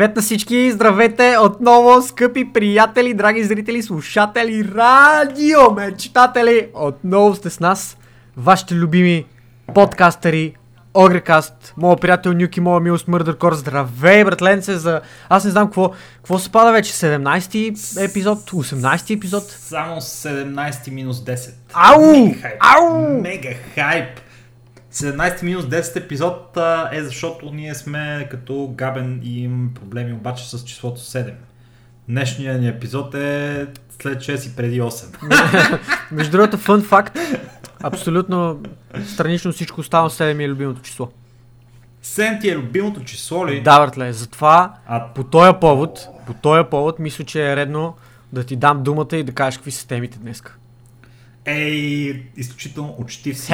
Привет на всички! Здравейте отново, скъпи приятели, драги зрители, слушатели, радио, мечтатели! Отново сте с нас, вашите любими подкастери, Огрекаст, моят приятел Нюки, моя милост Мърдъркор. Здравей, братленце, за... Аз не знам какво, какво се пада вече, 17-ти епизод, 18-ти епизод? Само 17 минус 10. Ау! Мега хайп. Ау! Мега хайп. 17 минус 10 епизод а, е защото ние сме като габен и имаме проблеми обаче с числото 7. Днешният ни епизод е след 6 и преди 8. Между другото, фън факт, абсолютно странично всичко останало 7 ми е любимото число. 7 ти е любимото число ли? Да, братле, затова А по този повод, по този повод, мисля, че е редно да ти дам думата и да кажеш какви са темите днеска. Ей, изключително учтив си.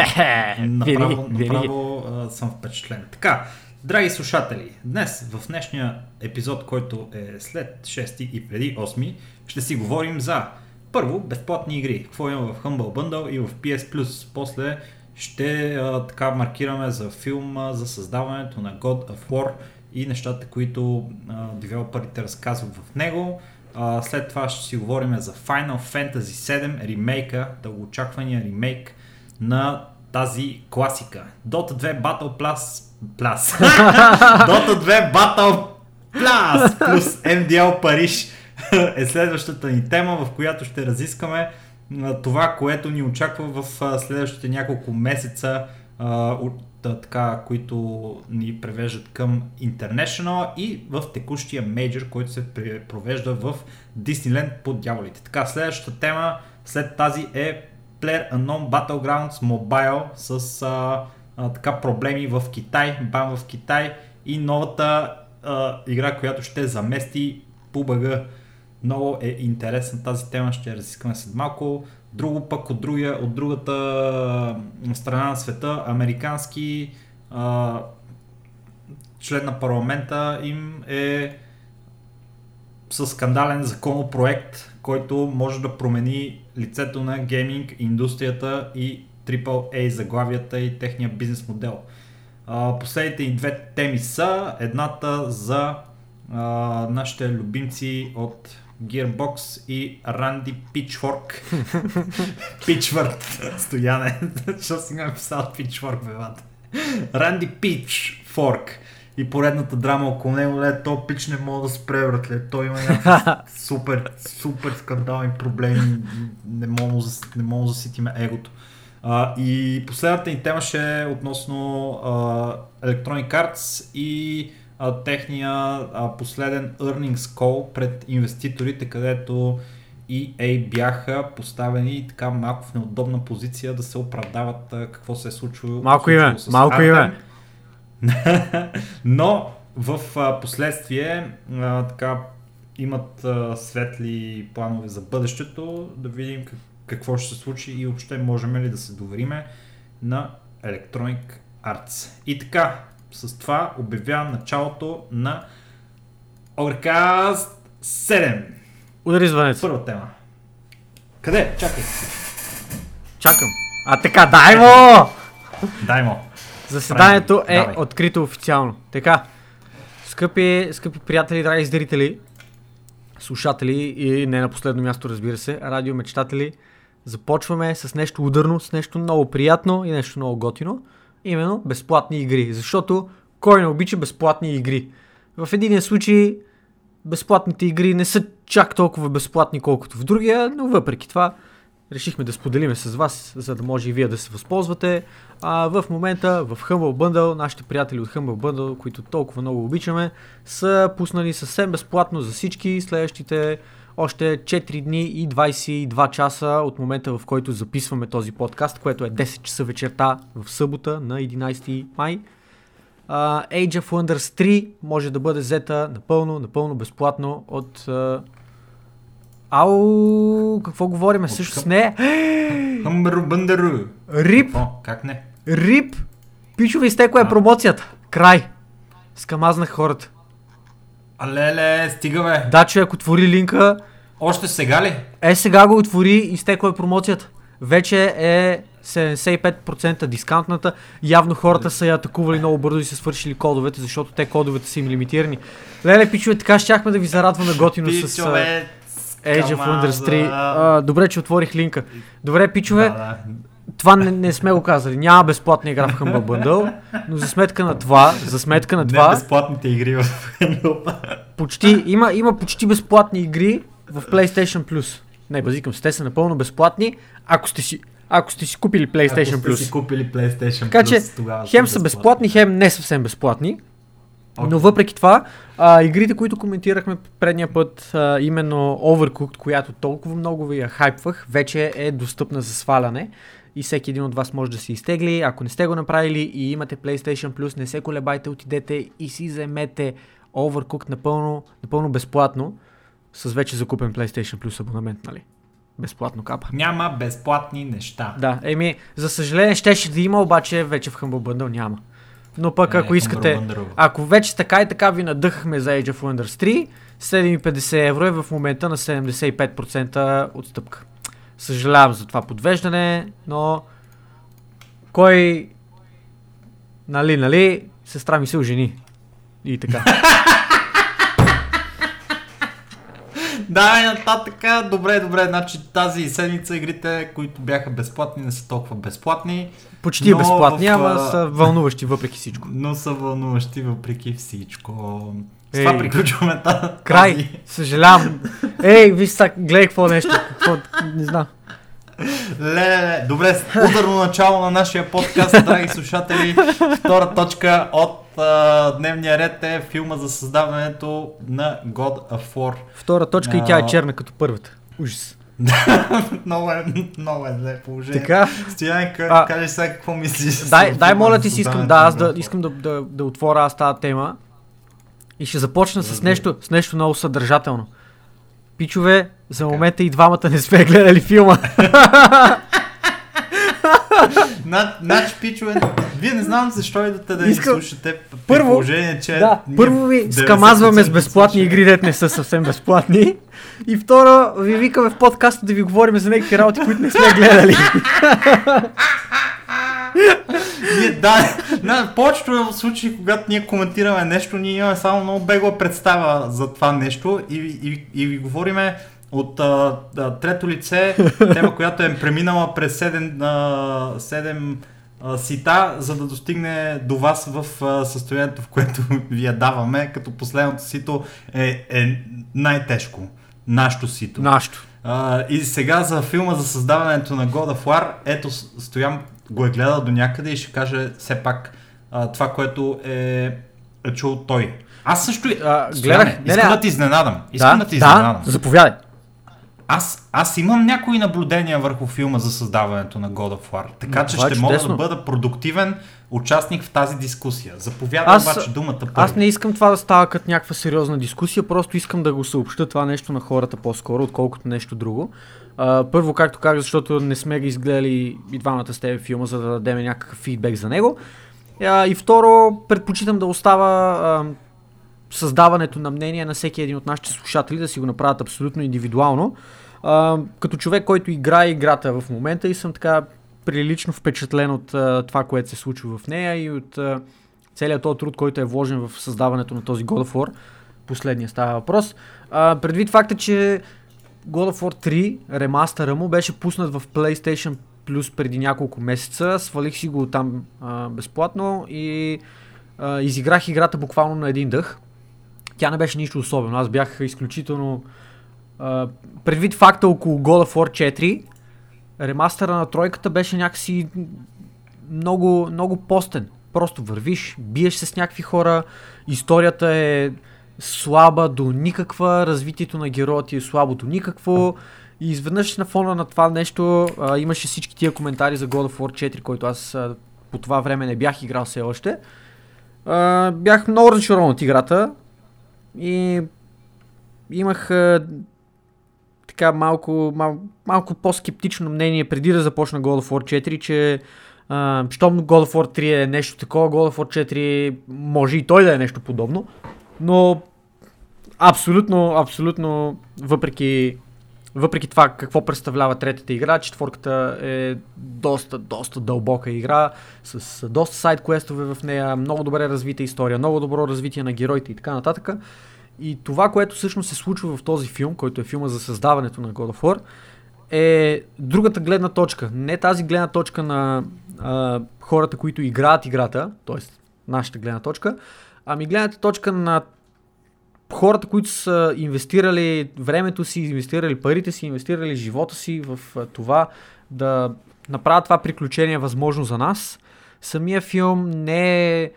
Направо, направо а, съм впечатлен. Така, драги слушатели, днес в днешния епизод, който е след 6 и преди 8, ще си говорим за първо безплатни игри. Какво има в Humble Bundle и в PS Plus. После ще а, така маркираме за филма, за създаването на God of War и нещата, които а, девелоперите разказват в него. А, след това ще си говорим за Final Fantasy 7 ремейка, дългоочаквания ремейк на тази класика. Dota 2 Battle Plus Plus. Dota 2 Battle Plus плюс MDL Париж е следващата ни тема, в която ще разискаме това, което ни очаква в следващите няколко месеца, така, които ни превеждат към International и в текущия мейджор, който се провежда в Disneyland под дяволите. Така, следващата тема след тази е PlayerUnknown Battlegrounds Mobile с а, а, така проблеми в Китай, бан в Китай и новата а, игра, която ще замести PUBG. Много е интересна тази тема, ще я разискаме след малко. Друго пък от, другия, от другата страна на света, американски а, член на парламента им е със скандален законопроект, който може да промени лицето на гейминг индустрията и AAA заглавията и техния бизнес модел. А, последните и две теми са едната за а, нашите любимци от Gearbox и Ранди Пичфорк. Пичвърт, стояне. Защо си ме писал Пичфорк, бевата? Ранди Пичфорк. И поредната драма около него, ле, то пич не мога да спре, братле. Той има някакви супер, супер скандални проблеми. Не мога, не мога да заситиме егото. А, и последната ни тема ще е относно а, Electronic Arts и а, техния а, последен earnings call пред инвеститорите, където EA бяха поставени така малко в неудобна позиция да се оправдават а, какво се е случило. Малко случило име, с малко име. Но в а, последствие а, така имат а, светли планове за бъдещето, да видим как, какво ще се случи и въобще можем ли да се довериме на Electronic Arts. И така, с това обявявам началото на Overcast 7. Удари звънец. Първа тема. Къде? Чакай. Чакам. А така, дай му! Дай му. Заседанието е Давай. открито официално. Така, скъпи, скъпи приятели, драги зрители, слушатели и не на последно място, разбира се, радиомечтатели, започваме с нещо ударно, с нещо много приятно и нещо много готино, именно безплатни игри. Защото кой не обича безплатни игри? В единия случай безплатните игри не са чак толкова безплатни, колкото в другия, но въпреки това решихме да споделиме с вас, за да може и вие да се възползвате. А в момента в Humble Bundle, нашите приятели от Humble Bundle, които толкова много обичаме, са пуснали съвсем безплатно за всички следващите още 4 дни и 22 часа от момента, в който записваме този подкаст, което е 10 часа вечерта в събота на 11 май. Uh, Age of Wonders 3 може да бъде взета напълно, напълно безплатно от... Uh... Ау, какво говориме? Също с нея? Хъмбъру бъндъру. Рип, О, как не? рип! Пичове, изтекла е промоцията. Край. Скамазнах хората. А леле, стига бе. Да, човек, отвори линка. Още сега ли? Е, сега го отвори, изтекла е промоцията. Вече е 75% дискаунтната. Явно хората са я атакували много бързо и са свършили кодовете, защото те кодовете са им лимитирани. Леле, пичове, така щяхме да ви зарадваме готино с Age of Wonders 3. камаза. А, добре, че отворих линка. Добре, пичове, Да, да. Това не, не сме го казали. Няма безплатна игра в Humble Bundle, но за сметка на това, за сметка на Не това, безплатните игри в почти, има, има почти безплатни игри в PlayStation Plus. Не, базикам се, те са напълно безплатни, ако сте си, ако сте си купили PlayStation Ако сте Plus. си купили PlayStation Така че, Plus, тогава Хем са безплатни, хем не съвсем безплатни. Окей. Но въпреки това, а, игрите, които коментирахме предния път, а, именно Overcooked, която толкова много ви я хайпвах, вече е достъпна за сваляне и всеки един от вас може да си изтегли. Ако не сте го направили и имате PlayStation Plus, не се колебайте, отидете и си вземете Overcooked напълно, напълно безплатно с вече закупен PlayStation Plus абонамент, нали? Безплатно капа. Няма безплатни неща. Да, еми, за съжаление щеше да има, обаче вече в Humble Bundle няма. Но пък Е, ако искате, ако вече така и така ви надъхахме за Age of Wonders 3, 7,50 евро е в момента на 75% отстъпка. Съжалявам за това подвеждане, но кой, нали, нали, сестра ми се ожени. И така. Да, нататък. Добре, добре. Значи тази седмица игрите, които бяха безплатни, не са толкова безплатни, Почти безплатни, в, ама са вълнуващи въпреки всичко. но са вълнуващи въпреки всичко. С това приключваме тази. Край, съжалявам. Ей, виж сега, гледай какво нещо. Какво, не знам. Леле, добре, ударно начало на нашия подкаст, драги слушатели. Втора точка от а, дневния ред е филма за създаването на God of War. Втора точка и тя е А. черна като първата. Ужас. много, е, много е зле положение. Така, Стоян, А. а, кажи сега какво мислиш. дай, дай моля ти си искам, да, аз да, искам да, да, да отворя аз тази тема и ще започна с нещо, с нещо много съдържателно. Пичове, за момента и двамата не сме гледали филма. На- Значи, пичове, вие не знам защо идвате да Искам- слушате Първо- положение, че да, първо ви 90% скамазваме с безплатни игри, дет не са съвсем безплатни. И второ, ви викаме в подкаста да ви говорим за някакви работи, които не сме гледали. Ние, да, на повечето случаи, когато ние коментираме нещо, ние имаме само много бегла представа за това нещо и, и, и ви говориме от а, а, трето лице, тема, която е преминала през 7, а, 7 а, сита, за да достигне до вас в а, състоянието, в което ви я даваме, като последното сито е, е най-тежко. Нашето сито. Нашето. А, и сега за филма за създаването на God of War, ето С- Стоян го е гледал до някъде и ще каже все пак а, това, което е, е чул той. Аз също А, гледах- не, искам не, да ти изненадам. Искам да, да, ти изненадам. да, заповядай. Аз, аз имам някои наблюдения върху филма за създаването на God of War, така че Това е ще мога да бъда продуктивен участник в тази дискусия. Заповядам Аз- обаче думата първи. Аз не искам това да става като някаква сериозна дискусия, просто искам да го съобща това нещо на хората по-скоро, отколкото нещо друго. Първо, както казах, защото не сме ги изгледали и двамата с тебе филма, за да дадем някакъв фидбек за него. А, и второ, предпочитам да остава а, създаването на мнение на всеки един от нашите слушатели, да си го направят абсолютно индивидуално. А, като човек, който играе играта в момента и съм така прилично впечатлен от а, това, което се случва в нея и от а, целият този труд, който е вложен в създаването на този God of War. Последния става въпрос. А, предвид факта, че God of War 3, ремастъра му, беше пуснат в PlayStation Plus преди няколко месеца. Свалих си го там а, безплатно и а, изиграх играта буквално на един дъх. Тя не беше нищо особено. Аз бях изключително... А, предвид факта около God of War 4, ремастъра на тройката беше някакси много, много постен. Просто вървиш, биеш се с някакви хора, историята е слаба до никаква, развитието на героя ти е слабо до никакво. И изведнъж на фона на това нещо а, имаше всички тия коментари за God of War 4, който аз а, по това време не бях играл все още. А, бях много разочарован от играта и имах а, така малко, мал, малко по-скептично мнение преди да започна God of War 4, че а, щом God of War 3 е нещо такова, God of War 4 може и той да е нещо подобно, но абсолютно, абсолютно, въпреки, въпреки това какво представлява третата игра, четворката е доста, доста дълбока игра, с доста сайт квестове в нея, много добре развита история, много добро развитие на героите и така нататък. И това, което всъщност се случва в този филм, който е филма за създаването на God of War, е другата гледна точка. Не тази гледна точка на а, хората, които играят играта, т.е. нашата гледна точка, ами гледната точка на хората, които са инвестирали времето си, инвестирали парите си, инвестирали живота си в това да направят това приключение възможно за нас. Самия филм не е,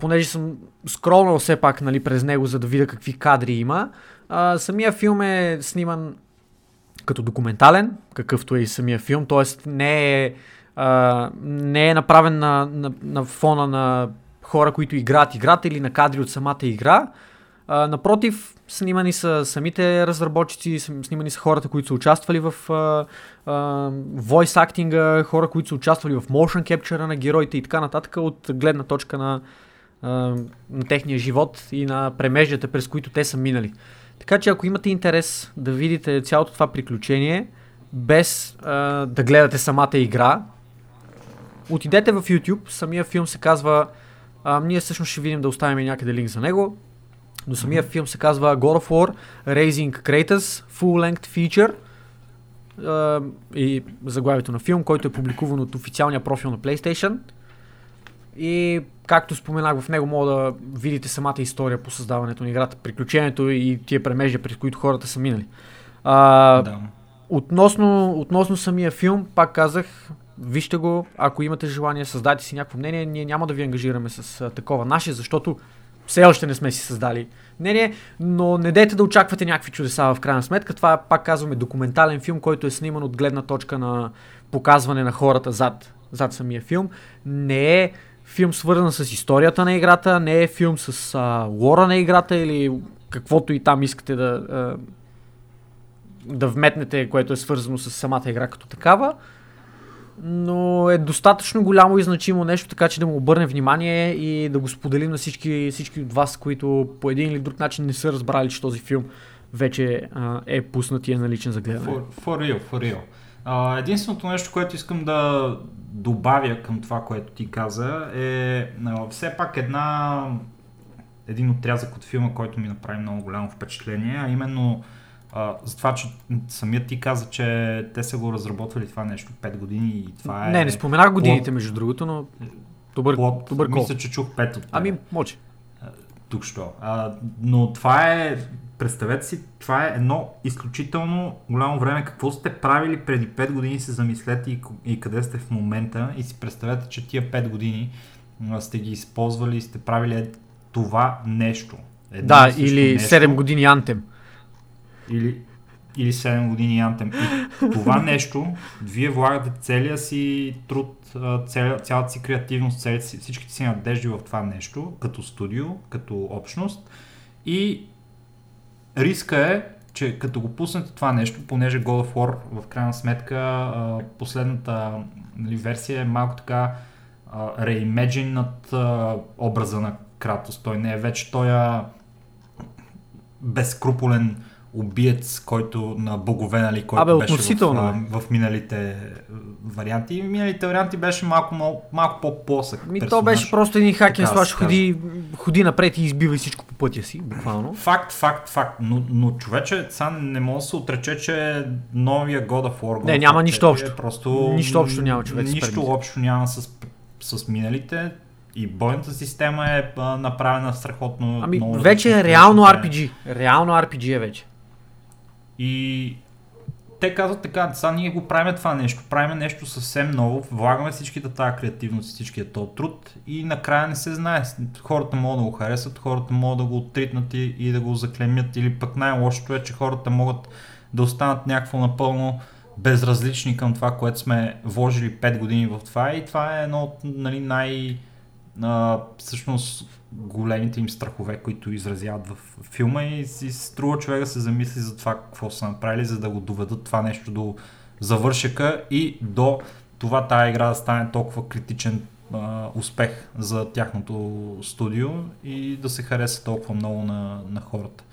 понеже съм скролнал все пак нали, през него, за да видя какви кадри има, а, самия филм е сниман като документален, какъвто е и самия филм, т.е. не е, не е направен на, на, на фона на хора, които играят играта или на кадри от самата игра, а, напротив, снимани са самите разработчици, снимани са хората, които са участвали в а, а, voice актинга, хора, които са участвали в motion capture на героите и така нататък от гледна точка на, а, на техния живот и на премеждията, през които те са минали. Така че ако имате интерес да видите цялото това приключение, без а, да гледате самата игра, отидете в YouTube, самия филм се казва, а, ние всъщност ще видим да оставим някъде линк за него, но самия mm-hmm. филм се казва God of War Raising Kratos Full Length Feature uh, и заглавието на филм, който е публикуван от официалния профил на PlayStation. И както споменах в него, мога да видите самата история по създаването на играта, приключението и тия премежия, през които хората са минали. Uh, да. относно, относно самия филм, пак казах, вижте го, ако имате желание, създайте си някакво мнение, ние няма да ви ангажираме с а, такова наше, защото все още не сме си създали мнение, но не дейте да очаквате някакви чудеса в крайна сметка. Това пак казваме документален филм, който е сниман от гледна точка на показване на хората зад, зад самия филм. Не е филм свързан с историята на играта, не е филм с а, лора на играта или каквото и там искате да, а, да вметнете, което е свързано с самата игра като такава но е достатъчно голямо и значимо нещо, така че да му обърнем внимание и да го споделим на всички, всички от вас, които по един или друг начин не са разбрали, че този филм вече а, е пуснат и е наличен за гледане. For, for real, for real. А, единственото нещо, което искам да добавя към това, което ти каза, е а, все пак една един отрязък от филма, който ми направи много голямо впечатление, а именно а, за това, че самият ти каза, че те са го разработвали това нещо 5 години и това е... Не, не споменах годините, между другото, но добър, плод, добър кол. Мисля, че чух 5 от тебе. Ами, може. Тук що. А, но това е, представете си, това е едно изключително голямо време. Какво сте правили преди 5 години, се замислете и, и къде сте в момента и си представете, че тия 5 години сте ги използвали и сте правили това нещо. Едно да, или нещо. 7 години антем или, или 7 години Anthem. Това нещо, вие влагате целия си труд, цял, цялата си креативност, си, всичките си надежди в това нещо, като студио, като общност. И риска е, че като го пуснете това нещо, понеже God of War в крайна сметка последната нали, версия е малко така реимеджин над образа на Кратос. Той не е вече той безкруполен убиец, който на богове, нали, който Абе, беше в, в, в миналите варианти. Миналите варианти беше малко, малко, малко по-плосък. Ми то беше просто един хакен слаш, ходи, ходи напред и избива всичко по пътя си, буквално. Факт, факт, факт. Но, но човече, сега не може да се отрече, че новия God of War... Не, няма нищо общо. Е просто... Нищо общо няма човек. Нищо общо няма с, с миналите и бойната система е а, направена страхотно. Ами, вече е реално RPG. Реално RPG е вече. И те казват така, сега ние го правим това нещо, правим нещо съвсем ново, влагаме всичките тази креативност, всичкият този труд и накрая не се знае. Хората могат да го харесат, хората могат да го оттритнат и, и да го заклемят. Или пък най-лошото е, че хората могат да останат някакво напълно безразлични към това, което сме вложили 5 години в това. И това е едно от нали, най- а, всъщност големите им страхове, които изразяват в филма и си струва човек да се замисли за това какво са направили, за да го доведат това нещо до завършека и до това тази игра да стане толкова критичен а, успех за тяхното студио и да се хареса толкова много на, на хората.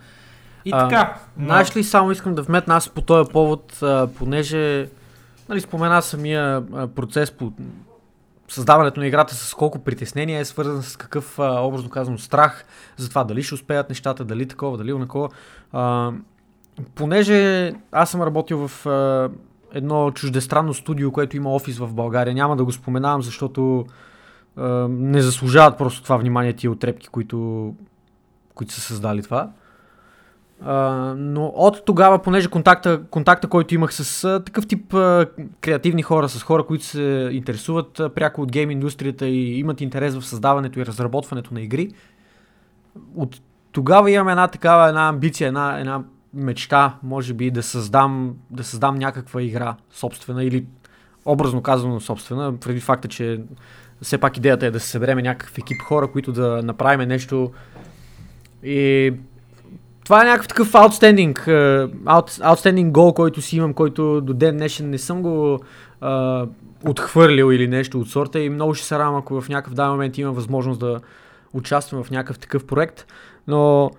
И А, така. Знаеш ли, само искам да вметна аз по този повод, а, понеже нали, спомена самия а, процес по създаването на играта с колко притеснение е свързан с какъв, а, образно казано, страх за това дали ще успеят нещата, дали такова, дали онакова. Понеже аз съм работил в а, едно чуждестранно студио, което има офис в България, няма да го споменавам, защото а, не заслужават просто това внимание тия отрепки, които, които са създали това. Но от тогава, понеже контакта, контакта който имах с а, такъв тип а, креативни хора, с хора, които се интересуват пряко от гейм индустрията и имат интерес в създаването и разработването на игри, от тогава имам една такава една амбиция, една, една мечта, може би, да създам, да създам някаква игра собствена или образно казано собствена, преди факта, че все пак идеята е да се събереме някакъв екип хора, които да направим нещо. И това е някакъв такъв outstanding, out, outstanding гол, който си имам, който до ден днешен не съм го uh, отхвърлил или нещо от сорта. И много ще се радвам, ако в някакъв даден момент има възможност да участвам в някакъв такъв проект, но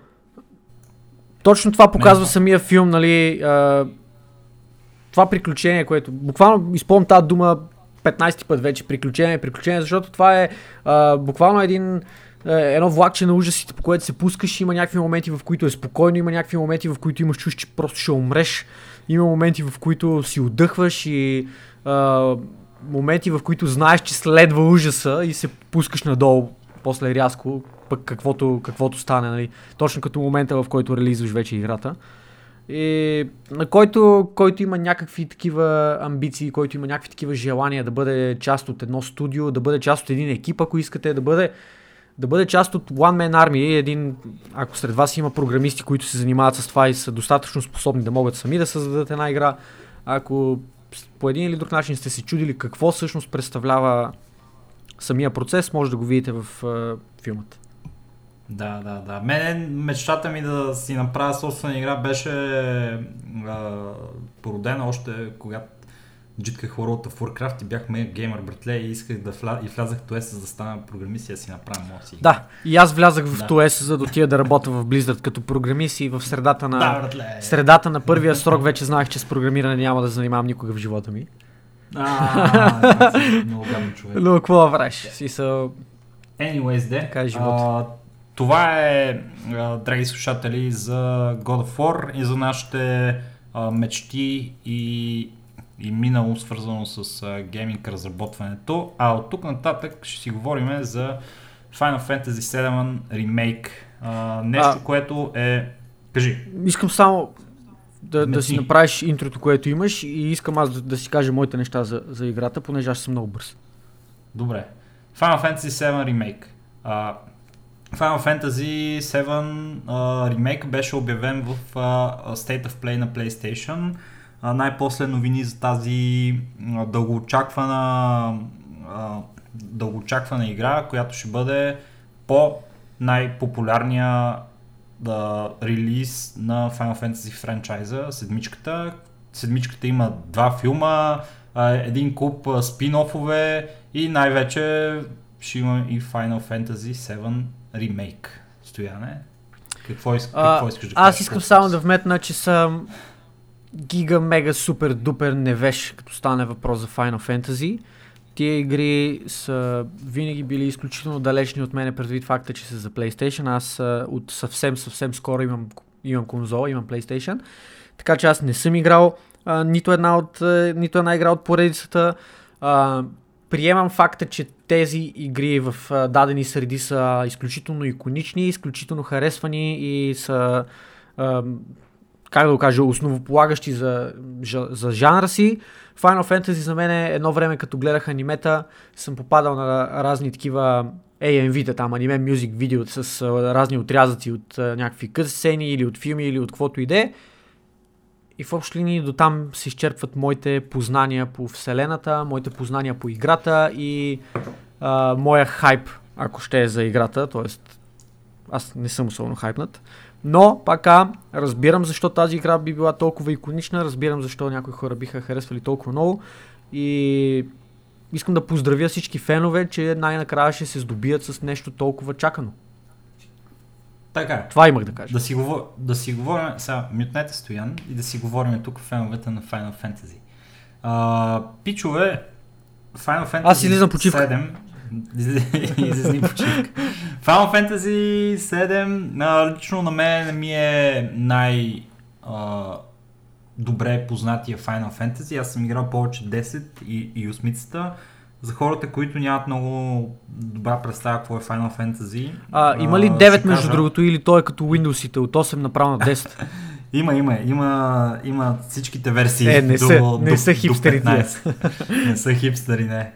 точно това показва Не, самия филм, нали, uh, това приключение, което буквално използвам тази дума 15 път вече, приключение, приключение, защото това е uh, буквално един е, едно влакче на ужасите, по което се пускаш, има някакви моменти, в които е спокойно, има някакви моменти, в които имаш чувство, че просто ще умреш, има моменти, в които си отдъхваш и а, моменти, в които знаеш, че следва ужаса и се пускаш надолу, после рязко, пък каквото, каквото стане, нали? точно като момента, в който релизваш вече играта. И на който, който има някакви такива амбиции, който има някакви такива желания да бъде част от едно студио, да бъде част от един екип, ако искате, да бъде да бъде част от One Man Army, един, ако сред вас има програмисти, които се занимават с това и са достатъчно способни да могат сами да създадат една игра, ако по един или друг начин сте се чудили какво всъщност представлява самия процес, може да го видите в uh, филмата. Да, да, да. Мене мечтата ми да си направя собствена игра беше а, породена още когато джитках World of Warcraft и бях мега геймър, братле, и исках да вля... и влязах в TOS, за да стана програмист и да си направя моя си. Да, и аз влязах в Да. За да отида да работя в Blizzard като програмист и в средата на, да братле. средата на първия срок вече знаех, че с програмиране няма да занимавам никога в живота ми. А, много гаден човек. Но какво да правиш? Си са... Anyways, де. Така е живота. това е, драги слушатели, за God of War и за нашите мечти и, и минало, свързано с а, гейминг разработването. А от тук нататък ще си говорим за Final Fantasy VII Remake. А, нещо, А. което е... Кажи. Искам само да, да си направиш интрото, което имаш и искам аз да, да си кажа моите неща за, за играта, понеже аз съм много бърз. Добре. Final Fantasy VII Remake. А, Final Fantasy VII а, Remake беше обявен в а, State of Play на PlayStation. Най-после новини за тази дългоочаквана, дългоочаквана игра, която ще бъде по най-популярния да, релиз на Final Fantasy франчайза, седмичката. Седмичката има два филма, един куп спин-офове и най-вече ще има и Final Fantasy 7 Remake. Стояне, какво, иск, какво искаш да кажеш? аз искам само да вметна, че съм гига, мега, супер, дупер невеж, като стане въпрос за Final Fantasy. Тия игри са винаги били изключително далечни от мене, предвид факта, че са за PlayStation. Аз от съвсем, съвсем скоро имам, имам конзола, имам PlayStation. Така че аз не съм играл а, нито, една от, а, нито една игра от поредицата. А, приемам факта, че тези игри в а, дадени среди са изключително иконични, изключително харесвани и са, как да го кажа, основополагащи за, за жанра си. Final Fantasy за мен е едно време, като гледах анимета, съм попадал на разни такива AMV-та, там аниме мюзик видео с разни отрязъци от някакви къс сцени или от филми или от каквото и да е. И в общи линии до там се изчерпват моите познания по вселената, моите познания по играта и а, моя хайп, ако ще е за играта, т.е. аз не съм особено хайпнат. Но, пака, разбирам защо тази игра би била толкова иконична, разбирам защо някои хора биха харесвали толкова много и искам да поздравя всички фенове, че най-накрая ще се здобият с нещо толкова чакано. Така, Това имах да кажа. да си, говор... да си говорим, сега мютнете Стоян и да си говорим тук феновете на Final Fantasy. А, пичове, Final Fantasy Аз излизам почивка. 7 Излизни почивка. Final Fantasy 7 а, лично на мен ми е най а, добре познатия Final Fantasy. Аз съм играл повече 10 и, и 8 За хората, които нямат много добра представа какво е Final Fantasy. А, има ли ще 9 между кажа- другото или той е като Windows-ите от 8 направо на 10? Има, има, има, има всичките версии. Е, не до, са- не до, са до хипстери тия. 15. не са хипстери, не.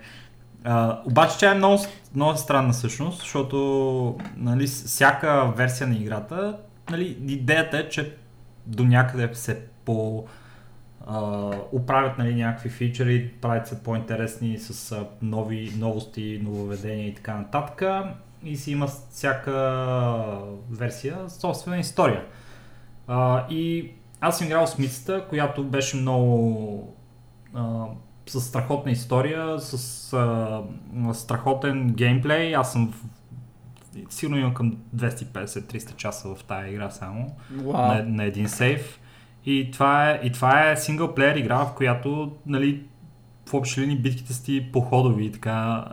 А, обаче тя е много, много странна всъщност, защото нали, всяка версия на играта, нали, идеята е, че до някъде се по а, оправят нали, някакви фичери, правят се по-интересни с а, нови новости, нововведения и така нататък. И си има всяка версия собствена история. А, и аз съм играл с мицата, която беше много а, с страхотна история, с а, страхотен геймплей. Аз съм в, сигурно имам към 250-300 часа в тази игра само на, на един сейф. И това е, и това е синглплеер игра, в която нали, в общи линии битките си ти походови и така.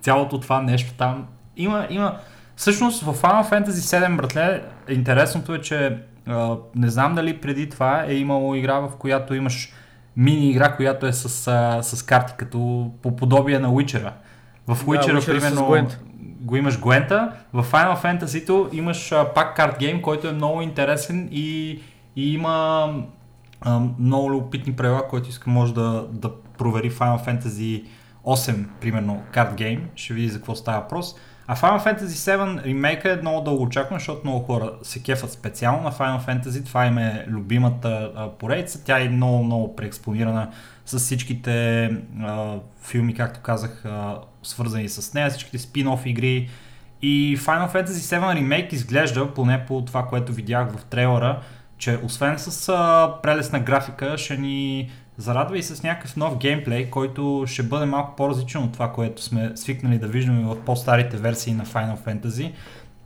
Цялото това нещо там. Има, има... Всъщност в Final Fantasy 7, братле, интересното е, че а, не знам дали преди това е имало игра, в която имаш мини игра, която е с, а, с карти, като по подобие на Witcher. В Witcher, Witcher с примерно, Gwent. го имаш Gwent, в Final Fantasy имаш а, пак карт гейм, който е много интересен и, и има а, много любопитни правила, които иска може да, да провери Final Fantasy 8, примерно, карт гейм, ще види за какво става въпрос. А Final Fantasy 7 ремейка е много дълго очакван, защото много хора се кефат специално на Final Fantasy. Това им е любимата поредица. Тя е много, много преекспонирана с всичките а, филми, както казах, а, свързани с нея, всичките спин-оф игри. И Final Fantasy 7 ремейк изглежда, поне по това, което видях в трейлера, че освен с а, прелесна графика, ще ни зарадва и с някакъв нов геймплей, който ще бъде малко по-различен от това, което сме свикнали да виждаме в по-старите версии на Final Fantasy.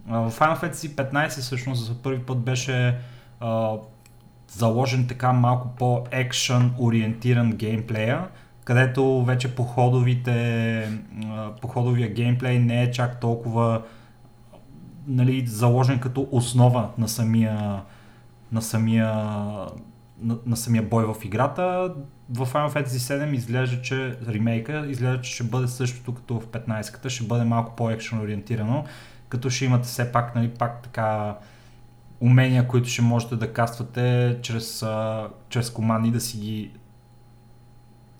В Final Fantasy 15 всъщност за първи път беше а, заложен така малко по-екшън ориентиран геймплея, където вече походовите, походовия геймплей не е чак толкова нали, заложен като основа на самия, на самия, на, на самия бой в играта. В Final Fantasy 7 изглежда, че ремейка изглежда, че ще бъде същото като в 15-ката, ще бъде малко по-екшен ориентирано, като ще имате все пак, нали, пак така умения, които ще можете да каствате чрез, а, чрез команди да си ги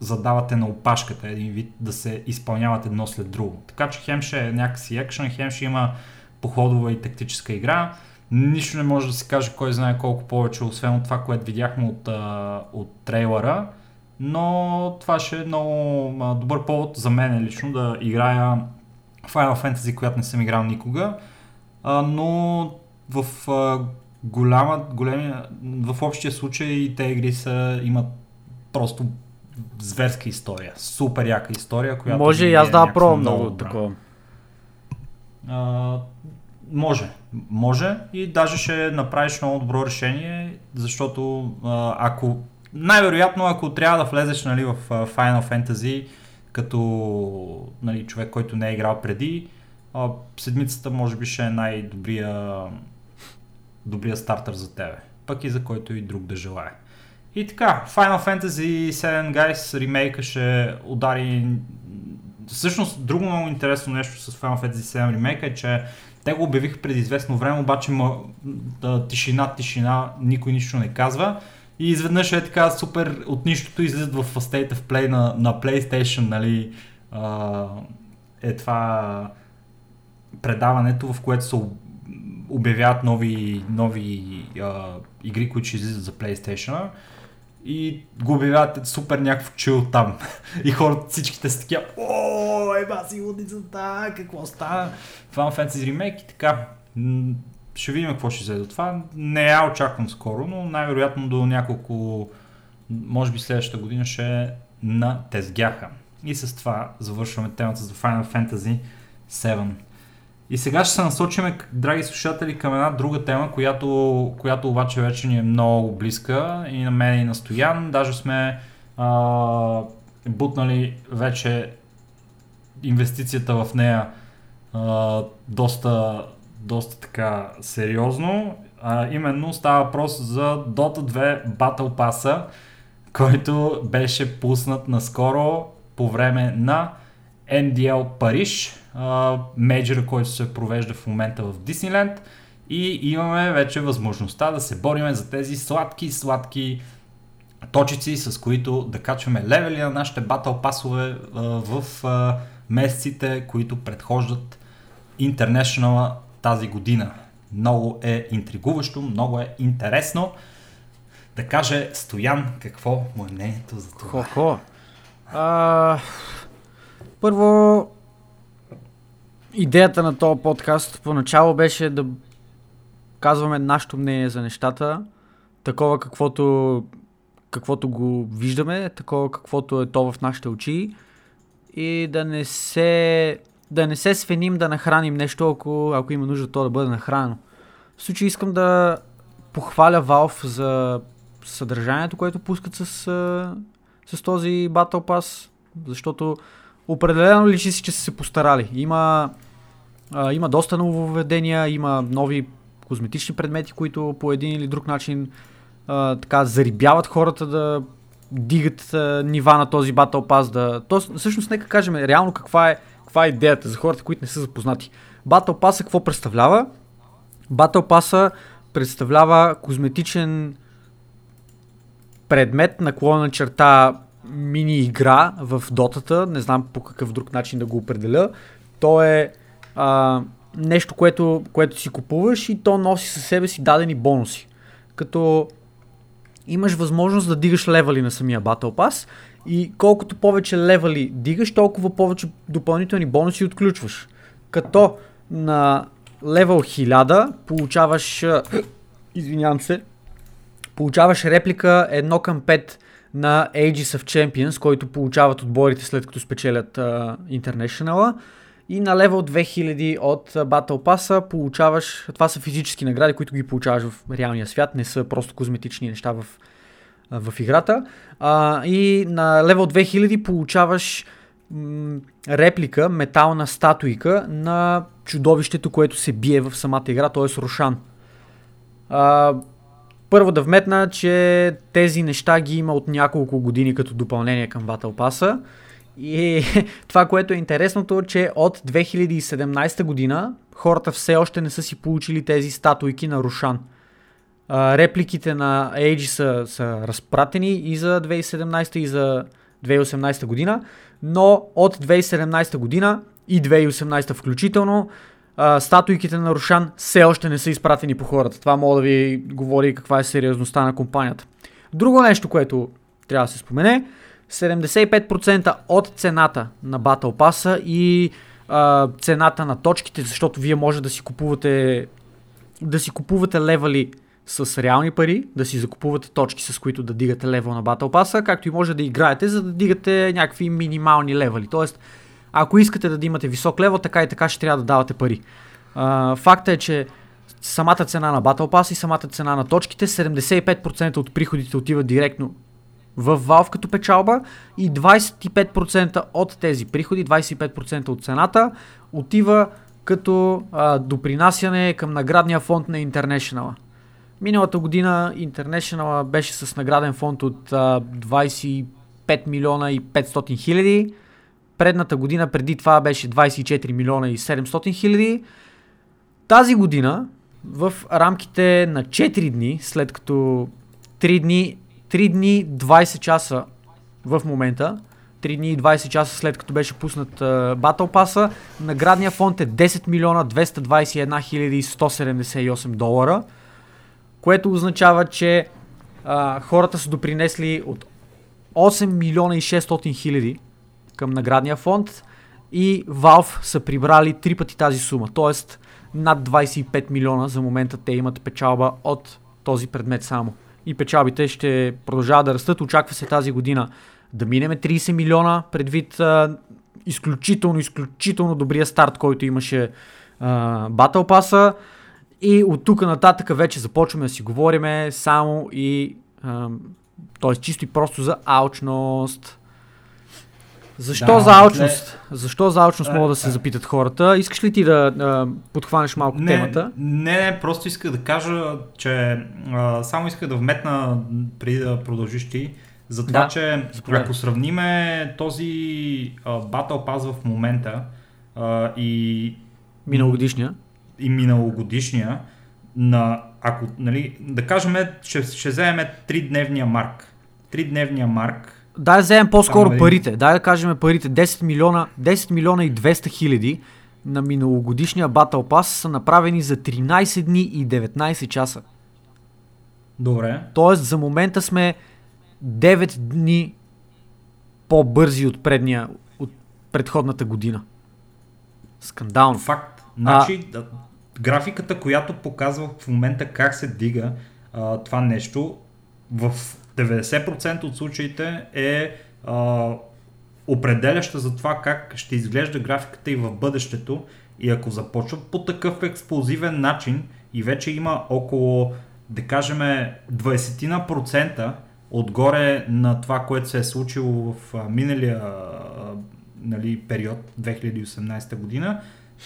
задавате на опашката, един вид да се изпълняват едно след друго. Така че хем ще е някакси екшен, хем ще има походова и тактическа игра. Нищо не може да се каже кой знае колко повече, освен от това, което видяхме от, от трейлера. Но това ще е много добър повод за мен лично да играя Final Fantasy, която не съм играл никога. Но в голяма, големия, в общия случай те игри са, имат просто зверска история. Супер яка история, която Може и аз е да пробвам много такова. Може, може и даже ще направиш много добро решение, защото ако най-вероятно ако трябва да влезеш нали, в Final Fantasy като нали, човек, който не е играл преди, седмицата може би ще е най-добрия добрия стартър за тебе, пък и за който и друг да желая. И така, Final Fantasy 7 Guys ремейка ще удари. Всъщност, друго много интересно нещо с Final Fantasy 7 ремейка е, че те го обявиха преди известно време, обаче ма, да, тишина, тишина, никой нищо не казва. И изведнъж е така супер от нищото излизат в State of Play на, на PlayStation, нали, а, е това предаването, в което се об- обявяват нови, нови а, игри, които ще излизат за PlayStation и го обявяват супер някакъв чил там. И хората всичките са такива, о, еба си лудицата, какво става? Final Fantasy Remake и така. Ще видим какво ще взе до това. Не я очаквам скоро, но най-вероятно до няколко, може би следващата година ще е на тезгяха. И с това завършваме темата за Final Fantasy 7. И сега ще се насочиме, драги слушатели, към една друга тема, която, която обаче вече ни е много близка и на мен и на Стоян. Даже сме а, бутнали вече инвестицията в нея а, доста, доста така сериозно. А, именно става въпрос за Dota 2 Battle Pass, който беше пуснат наскоро по време на NDL Париж, мейджор, който се провежда в момента в Дисниленд и имаме вече възможността да се бориме за тези сладки, сладки точици, с които да качваме левели на нашите батъл пасове в месеците, които предхождат International тази година. Много е интригуващо, много е интересно. Да каже Стоян какво му е мнението за това. Хо-хо. А, първо, идеята на този подкаст поначало беше да казваме нашето мнение за нещата, такова каквото, каквото го виждаме, такова каквото е то в нашите очи и да не се, да не се свеним да нахраним нещо, ако, ако има нужда то да бъде нахранено. В случай искам да похваля Valve за съдържанието, което пускат с, с този Battle Pass, защото определено личи си, че са се постарали. Има, а, има доста нововведения, има нови козметични предмети, които по един или друг начин а, така зарибяват хората да дигат а, нива на този Battle Pass. Да... То, всъщност, нека кажем реално каква е, каква е идеята за хората, които не са запознати. Battle Pass какво представлява? Battle Pass представлява козметичен предмет, наклона черта мини игра в дотата, не знам по какъв друг начин да го определя. То е а, нещо, което, което си купуваш и то носи със себе си дадени бонуси. Като имаш възможност да дигаш левали на самия Battle Pass и колкото повече левали дигаш, толкова повече допълнителни бонуси отключваш. Като на левел 1000 получаваш, извинявам се, получаваш реплика 1 към 5 на Ages of Champions, който получават отборите след като спечелят uh, International. И на левел 2000 от Battle Pass получаваш, това са физически награди, които ги получаваш в реалния свят, не са просто козметични неща в, в играта. Uh, и на левел 2000 получаваш м- реплика, метална статуйка на чудовището, което се бие в самата игра, т.е. Рошан. Uh, първо да вметна, че тези неща ги има от няколко години като допълнение към Battle Pass. И това, което е интересното, че от 2017 година хората все още не са си получили тези статуйки на Рушан. А, репликите на Age са, са разпратени и за 2017 и за 2018 година, но от 2017 година и 2018 включително статуйките на Рушан все още не са изпратени по хората. Това мога да ви говори каква е сериозността на компанията. Друго нещо, което трябва да се спомене, 75% от цената на Battle Pass и а, цената на точките, защото вие може да си купувате да си купувате левали с реални пари, да си закупувате точки, с които да дигате левел на Battle Pass, както и може да играете, за да дигате някакви минимални левали. Тоест, ако искате да имате висок левел, така и така ще трябва да давате пари. Факта е, че самата цена на Battle Pass и самата цена на точките, 75% от приходите отиват директно в Valve като печалба и 25% от тези приходи, 25% от цената отива като а, допринасяне към наградния фонд на International. Миналата година International беше с награден фонд от а, 25 милиона и 500 хиляди. Предната година преди това беше 24 милиона и 700 хиляди. Тази година, в рамките на 4 дни, след като 3 дни, 3 дни 20 часа в момента, 3 дни и 20 часа след като беше пуснат Battle Pass, наградния фонд е 10 милиона 221 хиляди 178 долара, което означава, че uh, хората са допринесли от 8 милиона и 600 хиляди към наградния фонд и Valve са прибрали три пъти тази сума, т.е. над 25 милиона за момента те имат печалба от този предмет само. И печалбите ще продължават да растат. Очаква се тази година да минеме 30 милиона предвид а, изключително, изключително добрия старт, който имаше а, Battle Pass и от тук нататък вече започваме да си говориме само и а, т.е. чисто и просто за алчност. Защо Да, за след- алчност? Защо за алчност Е, могат да се запитат хората? Искаш ли ти да а, подхванеш малко Не, темата? не, не, просто исках да кажа, че а, само исках да вметна преди да продължиш ти, за това, Да, че заповядай. ако сравниме този а, Battle Pass в момента а, и, Миналогодишния. и миналогодишния, на, ако, нали, да кажем, ще, ще вземем 3-дневния марк. 3-дневния марк, Дай да вземем по-скоро Ама, парите. Дай да кажем парите. 10 милиона, 10 милиона и 200 хиляди на миналогодишния Battle Pass са направени за 13 дни и 19 часа. добре, Тоест за момента сме 9 дни по-бързи от предния, от предходната година. Скандално. Факт. Значи, да, графиката, която показва в момента как се дига а, това нещо, в 90% от случаите е а, определяща за това как ще изглежда графиката и в бъдещето. И ако започва по такъв експлозивен начин и вече има около, да кажем, 20% отгоре на това, което се е случило в миналия а, нали, период 2018 година,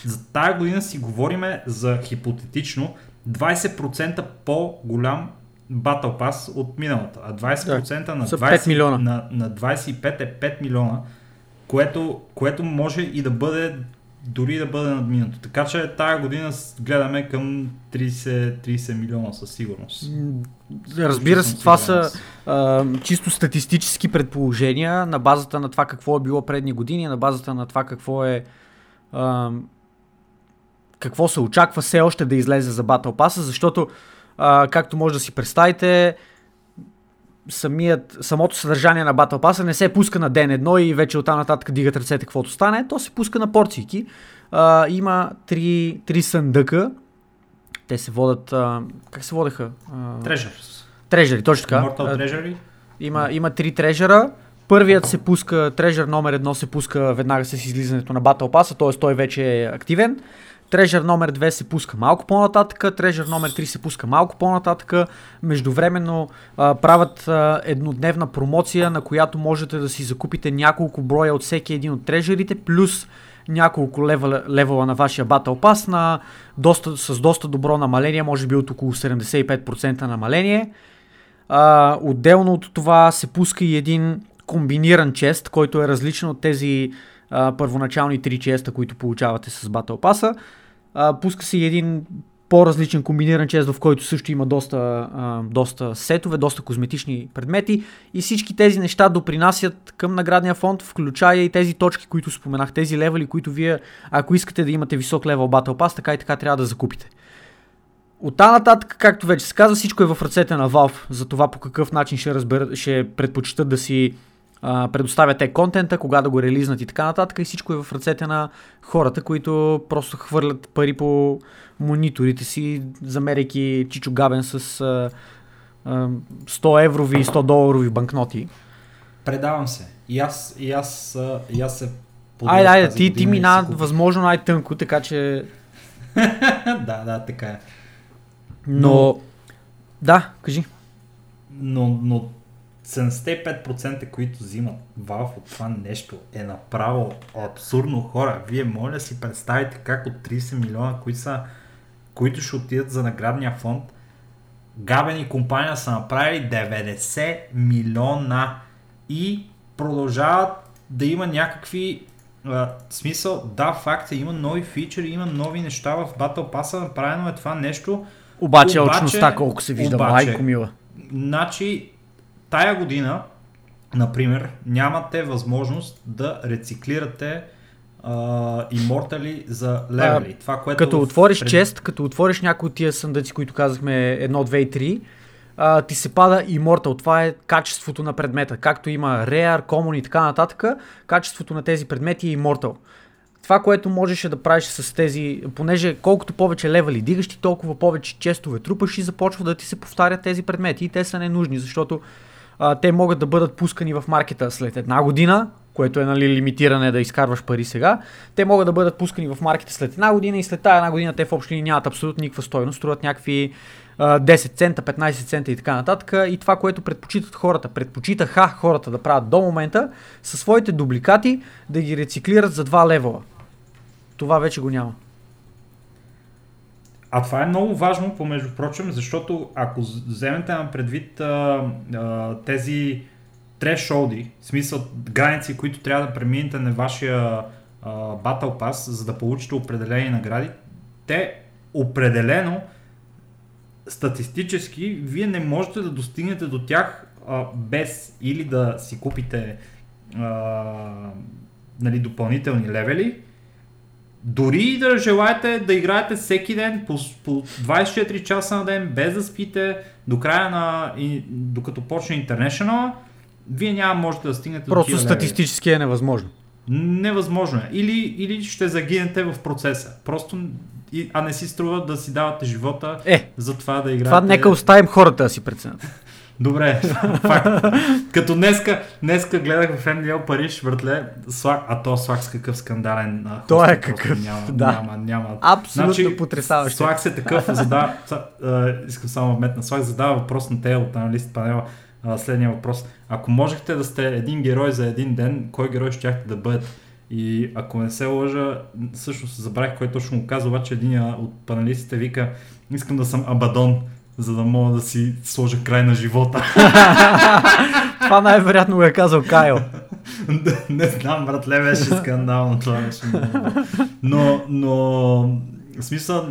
за тая година си говориме за хипотетично 20% по-голям Battle Pass от миналата, а 20% на, са 20, 5 милиона. на, на 25 е 5 милиона, което, което може и да бъде дори да бъде надминато. Така че тая година гледаме към 30, 30 милиона със сигурност. Разбира се, това са а, чисто статистически предположения на базата на това какво е било предни години, на базата на това какво е а, какво се очаква все още да излезе за Battle Pass, защото а, както може да си представите, самият, самото съдържание на Battle Pass не се пуска на ден едно и вече оттам нататък дигат ръцете каквото стане, то се пуска на порцийки. А, има три, три съндъка, те се водят, а, как се водеха? А, Treasures. Трежери, точно така. Immortal А, Treasury. Има, има три трежера. Първият се пуска, трежер номер едно се пуска веднага с излизането на Battle Pass, т.е. той вече е активен. Трежер номер 2 се пуска малко по-нататък, трежер номер 3 се пуска малко по-нататък. Междувременно а, правят а, еднодневна промоция, на която можете да си закупите няколко броя от всеки един от трежерите, плюс няколко левела, левела на вашия Battle Pass на доста, с доста добро намаление, може би от около 75% намаление. А, отделно от това се пуска и един комбиниран чест, който е различен от тези първоначални три честа, които получавате с Battle Pass. А, пуска се и един по-различен комбиниран чест, в който също има доста, а, доста сетове, доста козметични предмети и всички тези неща допринасят към наградния фонд, включая и тези точки, които споменах, тези левели, които вие, ако искате да имате висок левел Battle Pass, така и така трябва да закупите. От нататък, както вече се казва, всичко е в ръцете на Valve за това по какъв начин ще, разберат, ще предпочитат да си а, предоставят те контента, кога да го релизнат и така нататък. И всичко е в ръцете на хората, които просто хвърлят пари по мониторите си, замеряйки Чичо Габен с а, а, 100 еврови и 100 доларови банкноти. Предавам се. И аз, и аз, и аз се Айде, айде, ти, ти мина възможно най-тънко, така че... да, да, така е. Но... Но- Да, кажи. Но, но 75% които взимат Valve от това нещо е направо абсурдно хора. Вие моля си представите как от 30 милиона, които, са, които ще отидат за наградния фонд, Габен и компания са направили 90 милиона и продължават да има някакви а, смисъл, да, факт е, има нови фичери, има нови неща в Battle Pass, направено е това нещо, Обаче, Обаче- очността колко се вижда, обаче- майко мила. Значи, тая година, например, нямате възможност да рециклирате имортали за левели. Това, което Като отвориш пред- чест, като отвориш някои от тия съндъци, които казахме 1, 2 и 3, а, ти се пада Immortal. Това е качеството на предмета. Както има Rare, Common и така нататък, качеството на тези предмети е Immortal. Това, което можеше да правиш с тези, понеже колкото повече левели дигаш ти, толкова повече честове трупаш и започва да ти се повтарят тези предмети и те са ненужни, защото а, те могат да бъдат пускани в маркета след една година, което е нали, лимитиране да изкарваш пари сега, те могат да бъдат пускани в маркета след една година и след тази една година те в общи нямат абсолютно никаква стойност, струват някакви а, 10 цента, 15 цента и така нататък. И това, което предпочитат хората, предпочитаха хората да правят до момента, със своите дубликати да ги рециклират за 2 левела. Това вече го няма. А това е много важно, помежду прочим, защото ако вземете на предвид а, а, тези трешолди, смисъл граници, които трябва да преминете на вашия а, Battle Pass, за да получите определени награди, те определено статистически вие не можете да достигнете до тях а, без или да си купите а, нали, допълнителни левели, дори да желаете да играете всеки ден по, по 24 часа на ден, без да спите, до края на, и, докато почне International, вие няма можете да стигнете до Просто статистически е невъзможно. Невъзможно е. Или, или ще загинете в процеса. Просто, а не си струва да си давате живота Е, за това да играете. това нека оставим хората да си преценят. Добре, факт. Като днеска, днеска гледах в NDL Париж, братле, слаг, а то слаг с какъв скандален а, Той е какъв, Няма, да. няма, няма. Абсолютно потресаващо. Слаг се такъв, задава, а, искам само метна, слаг задава въпрос на те от аналист панела, а, следния въпрос. Ако можехте да сте един герой за един ден, кой герой щяхте да бъдете? И ако не се лъжа, всъщност забравих кой точно го каза, обаче един от паналистите вика, искам да съм Абадон, за да мога да си сложа край на живота. Това най-вероятно го е казал Кайл. Да, не знам, братле, беше скандално това много. Но, но, в смисъл,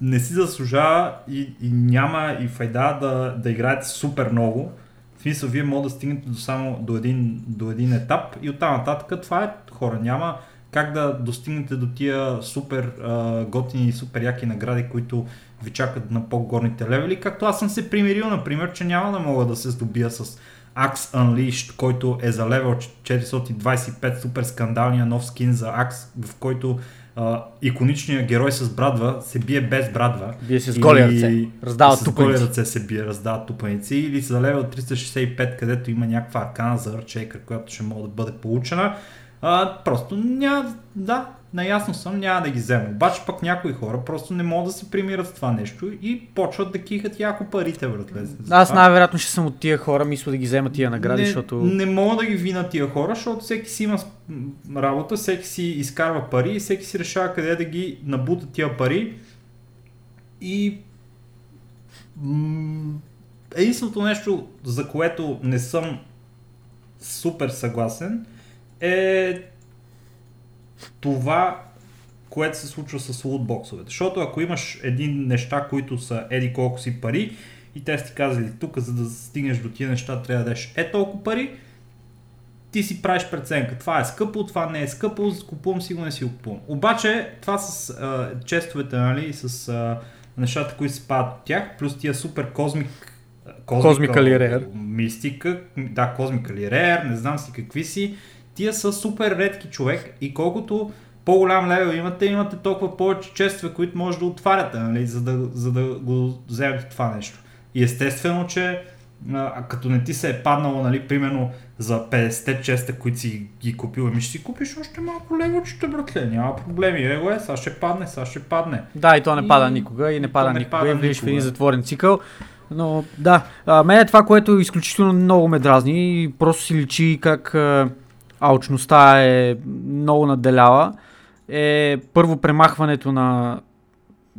не си заслужава и, и няма и файда да, да играете супер много. В смисъл, вие може да стигнете до само до един, до един етап и оттам нататък това е хора. Няма как да достигнете до тия супер а, готини и супер яки награди, които ви чакат на по-горните левели. Както аз съм се примирил, например, че няма да мога да се здобия с Axe Unleashed, който е за левел 425, супер скандалния нов скин за Axe, в който а, иконичният герой с брадва се бие без брадва. Бие се с голи ръце. Раздава с голи ръце се бие, раздава тупаници. Или за левел 365, където има някаква аркана за Archmaker, която ще може да бъде получена. А, просто няма, да, наясно съм, няма да ги взема. Обаче пък някои хора просто не могат да се примират с това нещо и почват да кихат яко парите, братле. Аз най-вероятно ще съм от тия хора, мисля да ги взема тия награди, не, защото... Не мога да ги вина тия хора, защото всеки си има работа, всеки си изкарва пари и всеки си решава къде да ги набута тия пари. И единственото нещо, за което не съм супер съгласен, е това, което се случва с лутбоксовете. Защото ако имаш един неща, които са еди колко си пари и те са ти казали тук, за да стигнеш до тия неща, трябва да дадеш е толкова пари, ти си правиш преценка. Това е скъпо, това не е скъпо, купувам си го, не си го купувам. Обаче това с а, честовете, нали, с а, нещата, които се падат от тях, плюс тия супер козмик Cosmically Rare. Мистика, да, Cosmically Rare, не знам си какви си. Тия са супер редки човек и колкото по-голям левел имате, имате толкова повече честове, които може да отваряте, нали, за, да, за да го вземете това нещо. И естествено, че а, като не ти се е паднало, нали, примерно за 50 честа, които си ги купил, ами ще си купиш още малко левелчета, братле, няма проблеми, его е, сега ще падне, сега ще падне. Да, и то не пада И- никога, и не пада не никога, пада и влизаш в един затворен цикъл. Но да, а, мен е това, което изключително много ме дразни и просто си личи как а, алчността е много наделяла. Е първо премахването на,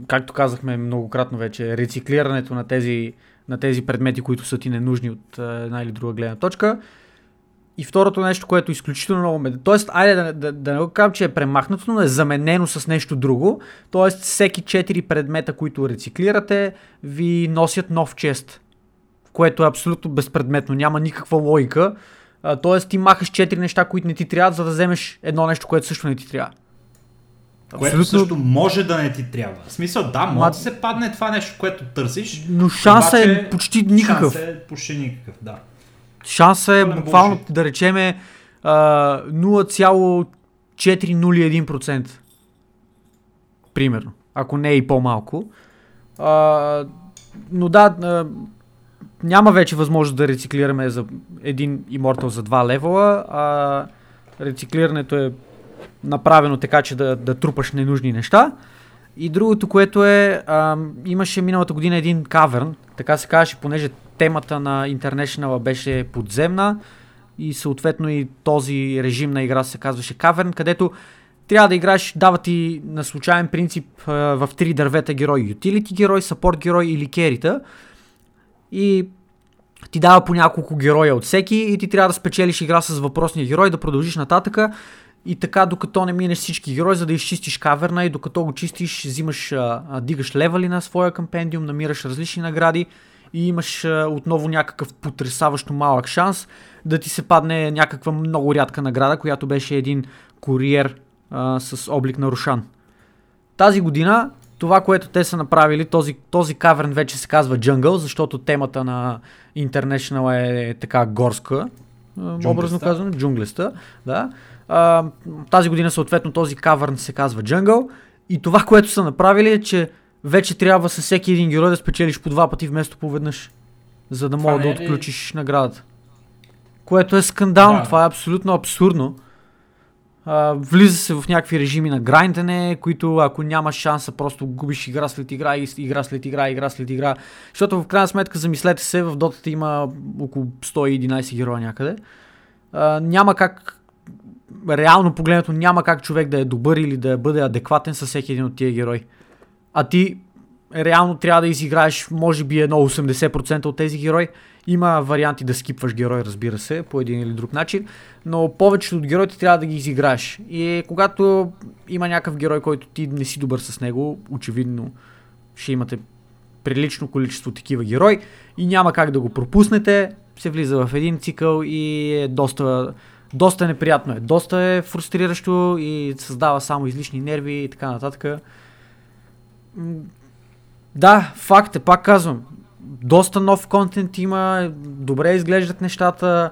както казахме многократно вече, рециклирането на тези, на тези предмети, които са ти ненужни от а, една или друга гледна точка. И второто нещо, което изключително много ме... Тоест, айде да, да, да не го кажам, че е премахнато, но е заменено с нещо друго. Тоест, всеки 4 предмета, които рециклирате, ви носят нов чест. Което е абсолютно безпредметно, няма никаква логика. А, тоест, ти махаш 4 неща, които не ти трябват, за да вземеш едно нещо, което също не ти трябва. Което също може да не ти трябва. В смисъл, да, може Ма- да се падне това нещо, което търсиш. Но шансът е почти никакъв. Шансът е почти никакъв, да. Шансът е Пълен буквално, да речеме, а, 0,401%. Примерно. Ако не е и по-малко. А, но да, няма вече възможност да рециклираме за един Immortal за два левела. А, рециклирането е направено така, че да, да трупаш ненужни неща. И другото, което е, а, имаше миналата година един каверн, така се казваше, понеже темата на International беше подземна и съответно и този режим на игра се казваше каверн, където трябва да играеш, дава ти на случайен принцип а, в три дървета герой. Utility герой, support герой или керита. И ти дава по няколко героя от всеки и ти трябва да спечелиш игра с въпросния герой, да продължиш нататъка и така докато не минеш всички герои, за да изчистиш каверна и докато го чистиш, взимаш, дигаш левели на своя кампендиум, намираш различни награди и имаш отново някакъв потрясаващо малък шанс да ти се падне някаква много рядка награда, която беше един куриер а, с облик на Рушан. Тази година това, което те са направили, този, този каверн вече се казва Jungle, защото темата на International е така горска, образно казано, джунглеста, да. А, тази година съответно този кавърн се казва Jungle и това, което са направили е, че вече трябва със всеки един герой да спечелиш по два пъти вместо по веднъж, за да мога да отключиш ли... наградата. Което е скандално, да. това е абсолютно абсурдно. Влиза се в някакви режими на грайндене, които ако нямаш шанса, просто губиш игра след игра, игра след игра, игра след игра. Защото в крайна сметка, замислете се, в дотата има около 111 героя някъде. А, няма как реално погледнато няма как човек да е добър или да бъде адекватен със всеки един от тия герои. А ти реално трябва да изиграеш може би едно 80% от тези герои. Има варианти да скипваш герой, разбира се, по един или друг начин, но повечето от героите трябва да ги изиграеш. И когато има някакъв герой, който ти не си добър с него, очевидно ще имате прилично количество такива герои и няма как да го пропуснете, се влиза в един цикъл и е доста доста неприятно е. Доста е фрустриращо и създава само излишни нерви и така нататък. Да, факт е, пак казвам. Доста нов контент има, добре изглеждат нещата.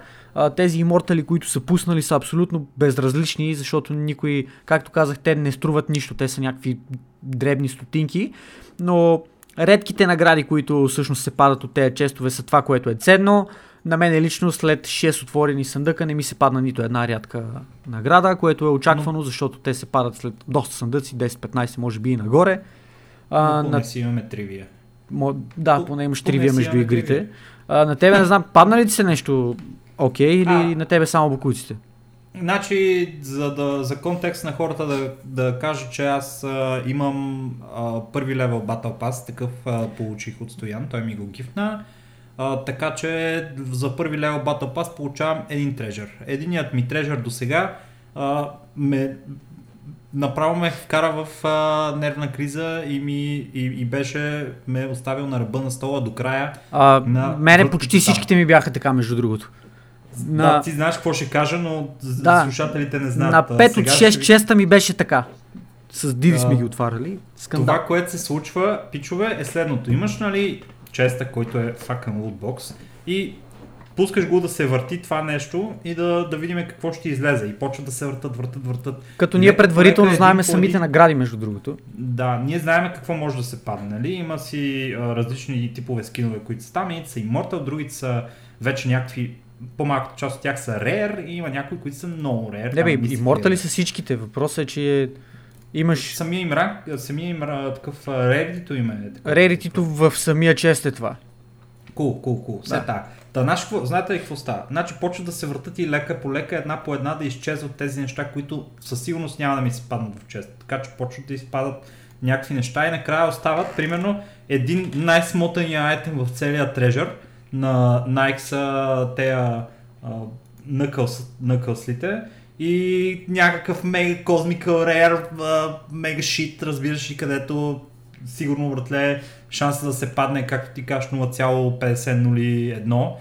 Тези имортали, които са пуснали, са абсолютно безразлични, защото никой, както казах, те не струват нищо. Те са някакви дребни стотинки. Но редките награди, които всъщност се падат от тези честове, са това, което е ценно. На мен лично след 6 отворени съндъка не ми се падна нито една рядка награда, което е очаквано, Но... защото те се падат след доста съндъци, 10-15 може би и нагоре. А, на... си имаме тривия. Да, поне имаш тривия между игрите. А, на тебе не знам, падна ли ти се нещо окей okay, или а... на тебе само букуците? Значи, за, да, за контекст на хората да, да кажа, че аз а, имам а, първи левел Battle Pass, такъв а, получих от Стоян, той ми го гифна. А, така че за първи левел Battle Pass получавам един трежър. Единият ми трежър до сега ме направо ме вкара в а, нервна криза и, ми, и, и беше ме оставил на ръба на стола до края. А, на мене почти всичките ми бяха така, между другото. На... Да, ти знаеш какво ще кажа, но да, слушателите не знаят. На 5 от 6 ще... честа ми беше така. С дири сме ги отваряли. Скандал. Това, което се случва, пичове, е следното. Имаш, нали, честа, който е fucking lootbox и пускаш го да се върти това нещо и да, да видим какво ще излезе. И почва да се въртат, въртат, въртат. Като ние предварително е знаем самите един... награди, между другото. Да, ние знаем какво може да се падне. Нали? Има си а, различни типове скинове, които са там. Едните са Immortal, другите са вече някакви по-малката част от тях са rare и има някои, които са много rare. Не бе, Immortal са всичките. Въпросът е, че Имаш... Самия им ранг, самия им такъв реритито има е. Реритито в самия чест е това. Кул, кул, кул. Все да. Та, знаеш, знаете ли какво става? Значи почва да се въртат и лека по лека, една по една да изчезват тези неща, които със сигурност няма да ми се паднат в чест. Така че почват да изпадат някакви неща и накрая остават примерно един най-смотания айтем в целия трежър на Nike тея nëкълслите и някакъв мега космикал рейр, мега шит, разбираш и където сигурно, братле, шанса да се падне, както ти кажеш, 0,5001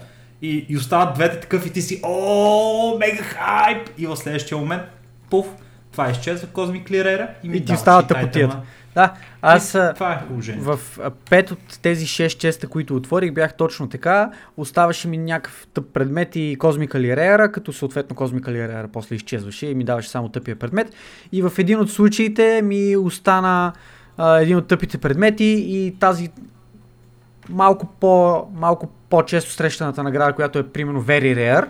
и, и остават двете такъв и ти си о, мега хайп и в следващия момент, пуф, това изчезва Козмик Лирера и ми и ти остава тъпотията. Да, аз и, това е в пет от тези 6 честа, които отворих, бях точно така. Оставаше ми някакъв тъп предмет и Козмика Лиреера, като съответно Козмика Лиреера после изчезваше и ми даваше само тъпия предмет. И в един от случаите ми остана а, един от тъпите предмети и тази малко, по, малко по-често срещаната награда, която е примерно Very Rare,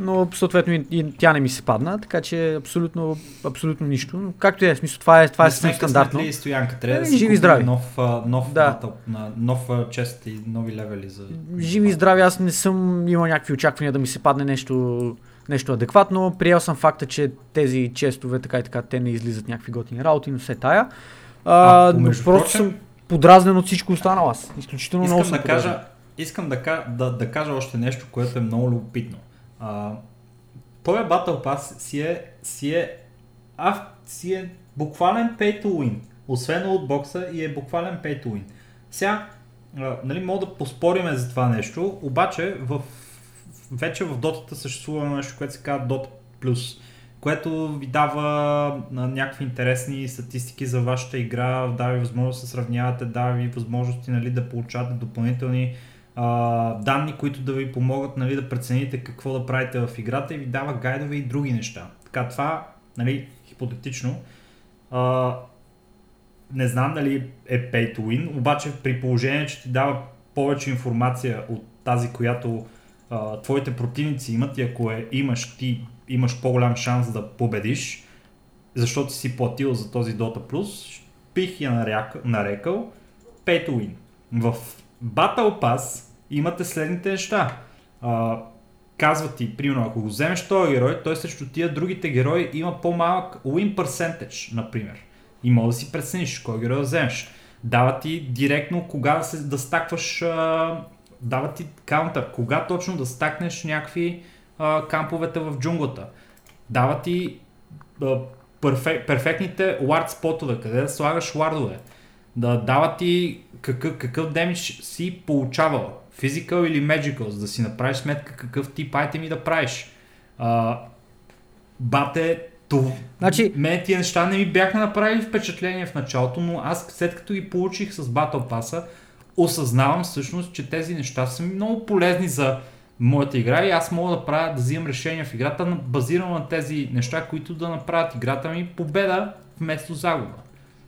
но съответно и, и тя не ми се падна, така че абсолютно, абсолютно нищо. Но както е, в смисъл, това е, това е Не сме съвсем стандартно. къснали Стоянка, трябва да Е, си живи здрави. нов, нов, Да. на, нов чест и нови левели за... Живи и здрави, аз не съм имал някакви очаквания да ми се падне нещо, нещо адекватно. Приел съм факта, че тези честове, така и така, те не излизат някакви готини работи, но все тая. А, А, просто прочим- съм подразнен от всичко останало аз. Изключително много Искам съм да подразнен. кажа, искам да, да, да кажа още нещо, което е много любопитно. А, този Battle Pass си е, си е, а, си е буквален pay to win. Освен от бокса и е буквален pay to win. Сега, а, нали, мога да поспориме за това нещо, обаче в, вече в дотата съществува нещо, което се казва Dota Plus, което ви дава а, някакви интересни статистики за вашата игра, дава ви възможност да се сравнявате, дава ви възможности нали, да получавате допълнителни а, данни, които да ви помогат нали, да прецените какво да правите в играта и ви дава гайдове и други неща. Така това, нали, хипотетично, а, не знам дали е pay to win, обаче при положение, че ти дава повече информация от тази, която а, твоите противници имат и ако е, имаш, ти имаш по-голям шанс да победиш, защото си платил за този Dota Plus, бих я нарекал pay to win. В Battle Pass имате следните неща. А, казва ти, примерно, ако го вземеш този герой, той срещу тия другите герои има по-малък win percentage, например. И може да си прецениш кой герой да вземеш. Дава ти директно кога да, се, да стакваш, а, дава ти каунтър, кога точно да стакнеш някакви а, камповете в джунглата. Дава ти а, перфек, перфектните ward спотове, къде да слагаш вардове. Да дава ти какъв, какъв демидж си получавал. Physical или magical, за да си направиш сметка какъв тип айтеми да правиш. А, бате, то... Значи- Мен тия неща не ми бяха направили впечатление в началото, но аз след като ги получих с Battle Pass, осъзнавам всъщност, че тези неща са ми много полезни за моята игра и аз мога да правя, да взимам решения в играта, базирано на тези неща, които да направят играта ми победа вместо загуба.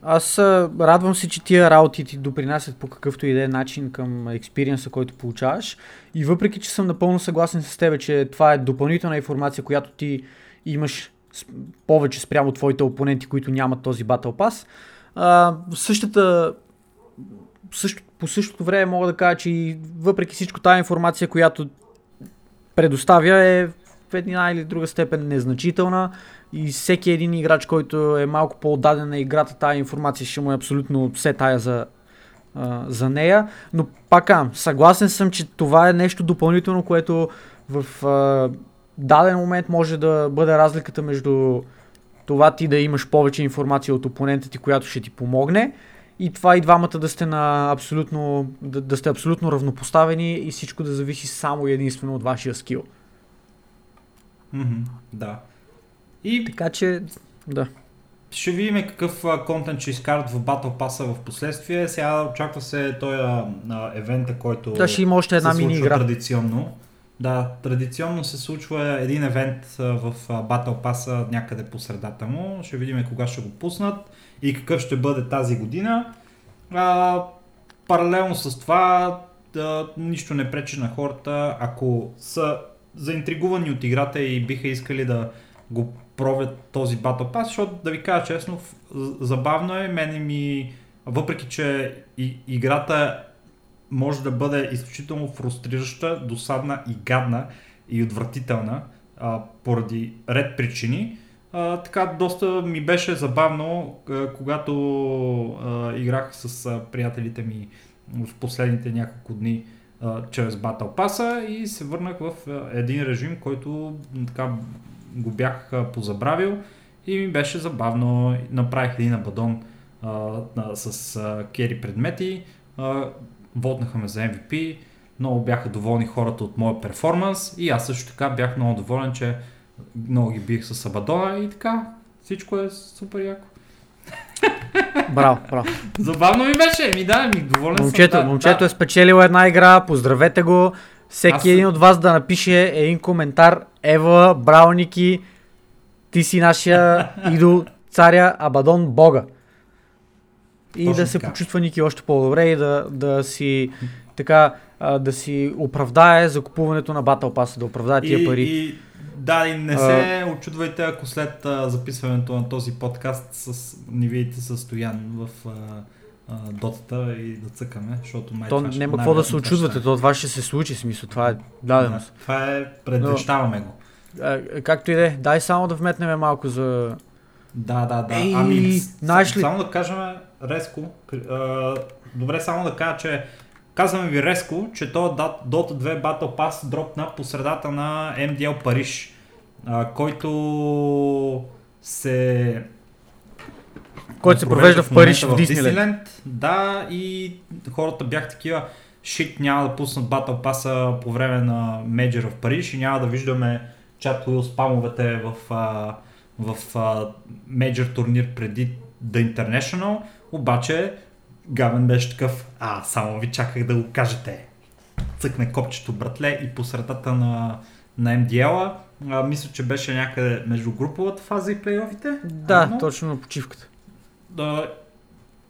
Аз радвам се, че тия работи ти допринасят по какъвто и да е начин към експириенса, който получаваш. И въпреки, че съм напълно съгласен с теб, че това е допълнителна информация, която ти имаш повече спрямо твоите опоненти, които нямат този Battle Pass, същата също, по същото време мога да кажа, че и въпреки всичко тази информация, която предоставя е в една или друга степен незначителна и всеки един играч, който е малко по-отдаден на играта, тази информация ще му е абсолютно все тая за, а, за нея. Но пак съгласен съм, че това е нещо допълнително, което в а, даден момент може да бъде разликата между това ти да имаш повече информация от опонента ти, която ще ти помогне и това и двамата да сте на абсолютно, да, да сте абсолютно равнопоставени и всичко да зависи само и единствено от вашия скил. Мгм, да. И Така че, да. ще видим какъв а, контент ще изкарат в Battle Pass в последствие. Сега очаква се този а, евента, който Да, ще има още една се мини игра. традиционно. Да, традиционно се случва един евент а, в а, Battle Pass а, някъде по средата му. Ще видим кога ще го пуснат и какъв ще бъде тази година. А, паралелно с това да, нищо не пречи на хората, ако са заинтригувани от играта и биха искали да го пробват този Battle Pass, защото да ви кажа честно, забавно е, мене ми, въпреки че и, играта може да бъде изключително фрустрираща, досадна и гадна и отвратителна а, поради ред причини. А, така доста ми беше забавно, а, когато а, играх с а, приятелите ми в последните няколко дни а, чрез Battle Pass и се върнах в а, един режим, който така го бях а, позабравил и ми беше забавно. Направих един абадон а, на, с а, кери предмети, а, воднаха ме за MVP, много бяха доволни хората от моя перформанс и аз също така бях много доволен, че много ги бих с абадона и така всичко е супер яко. Браво, браво. Забавно ми беше, ми да, ми доволен Момчето, съм. Да, момчето да. е спечелило една игра, поздравете го. Всеки Аз- един от вас да напише един коментар. Ева, браво Ники, ти си нашия идол, царя Абадон Бога. И Точно да се така. почувства Ники още по-добре и да, да си така да си оправдае закупуването на Battle Pass, да оправдае тия и, пари. И Да, и не се а... очудвайте, ако след а, записването на този подкаст с, ни видите със Стоян в а, дотата и да цъкаме, защото май То няма какво да се очудвате, то това ще се случи, смисъл, това е даденост. Да, това е, предвещаваме го. А, както и да е, дай само да вметнем малко за... Да, да, да. Ей, ами, знаеш ли... Само да кажем резко, а, добре само да кажа, че Казваме ви резко, че то Dota 2 Battle Pass дропна по средата на MDL Париж, а, който се който се провежда в Париж в Дисниленд. Да, и хората бях такива, шит няма да пуснат Battle Pass по време на Мейджор в Париж и няма да виждаме чат Уил спамовете в, в, в Мейджор турнир преди The International, обаче Гавен беше такъв, а, само ви чаках да го кажете. Цъкне копчето, братле, и по средата на, на MDL-а. А, мисля, че беше някъде между груповата фаза и плейофите. Да, но, точно на почивката. Да,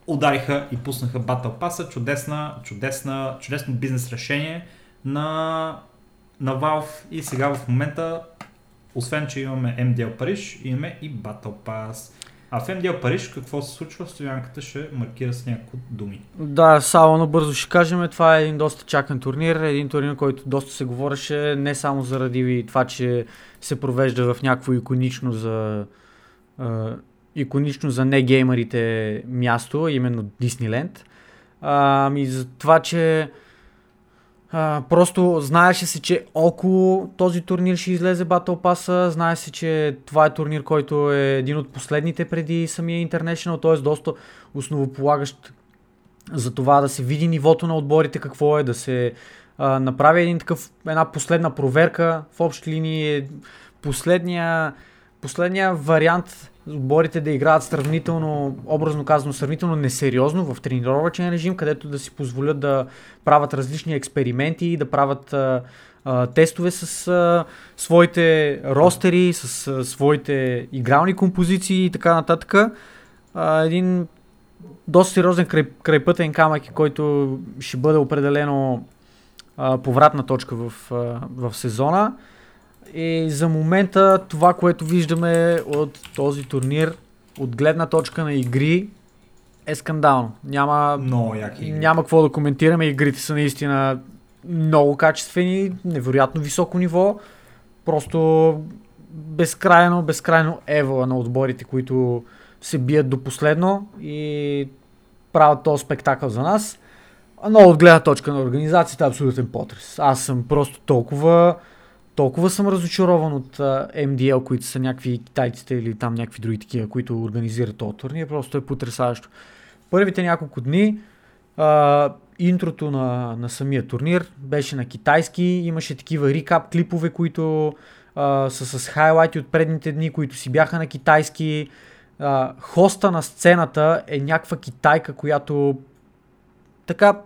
удариха и пуснаха Battle Pass, чудесна, чудесна, чудесно бизнес решение на, на Valve и сега в момента, освен че имаме MDL Париж, имаме и Battle Pass. А в МДЛ Париж какво се случва? Стоянката ще маркира с няколко думи. Да, само набързо ще кажем, това е един доста чакан турнир, един турнир, който доста се говореше не само заради това, че се провежда в някакво иконично за uh, иконично за негеймерите място, именно Дисниленд. Ами за това, че а, просто знаеше се, че около този турнир ще излезе Battle Pass, знае се, че това е турнир, който е един от последните преди самия International, т.е. доста основополагащ за това да се види нивото на отборите, какво е, да се а, направи един такъв, една последна проверка в общи линии. Последния, последния вариант отборите да играят сравнително, образно казано, сравнително несериозно в тренировачен режим, където да си позволят да правят различни експерименти, да правят а, а, тестове с а, своите ростери, с а, своите игрални композиции и така нататък. А, един доста сериозен край, крайпътен камък, който ще бъде определено а, повратна точка в, а, в сезона. И за момента това, което виждаме от този турнир, от гледна точка на игри, е скандално. Няма, много яки няма какво да коментираме. Игрите са наистина много качествени, невероятно високо ниво. Просто безкрайно, безкрайно ева на отборите, които се бият до последно и правят този спектакъл за нас. Но от гледна точка на организацията е абсолютен потрес. Аз съм просто толкова толкова съм разочарован от uh, MDL, които са някакви китайците или там някакви други такива, които организират този турнир. Просто е потрясаващо. Първите няколко дни uh, интрото на, на самия турнир беше на китайски. Имаше такива рекап клипове, които uh, са с хайлайти от предните дни, които си бяха на китайски. Uh, хоста на сцената е някаква китайка, която така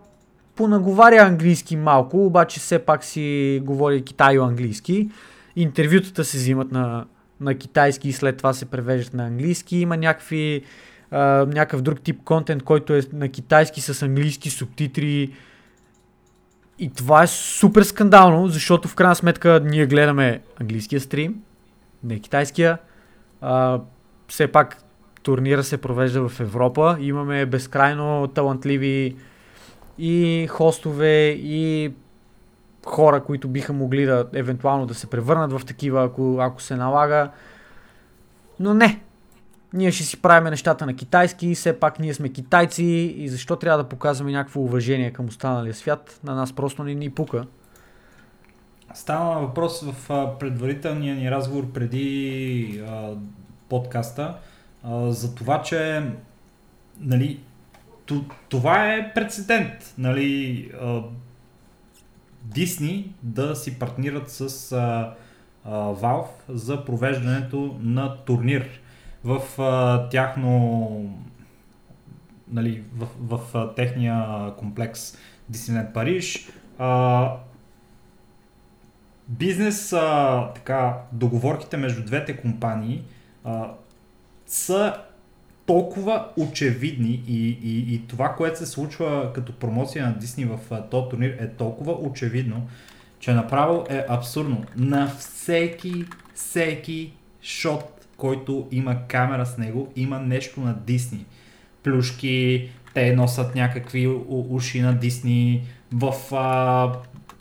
понаговаря английски малко, обаче все пак си говори китайо-английски. Интервютата се взимат на, на китайски и след това се превеждат на английски. Има някакви, а, някакъв друг тип контент, който е на китайски с английски субтитри. И това е супер скандално, защото в крайна сметка ние гледаме английския стрим, не китайския. А, все пак турнира се провежда в Европа. Имаме безкрайно талантливи и хостове, и хора, които биха могли да евентуално да се превърнат в такива, ако, ако се налага. Но не. Ние ще си правим нещата на китайски, все пак ние сме китайци и защо трябва да показваме някакво уважение към останалия свят? На нас просто не ни пука. Стана въпрос в предварителния ни разговор преди а, подкаста а, за това, че нали, това е прецедент, нали, Дисни да си партнират с а, а, Valve за провеждането на турнир в а, тяхно нали, в, в, в техния комплекс Disneyland Париж. А, бизнес, а, така, договорките между двете компании а, са толкова очевидни и, и, и това, което се случва като промоция на Дисни в този турнир е толкова очевидно, че направо е абсурдно. На всеки всеки шот, който има камера с него, има нещо на Дисни. Плюшки, те носят някакви у- уши на Дисни, в а,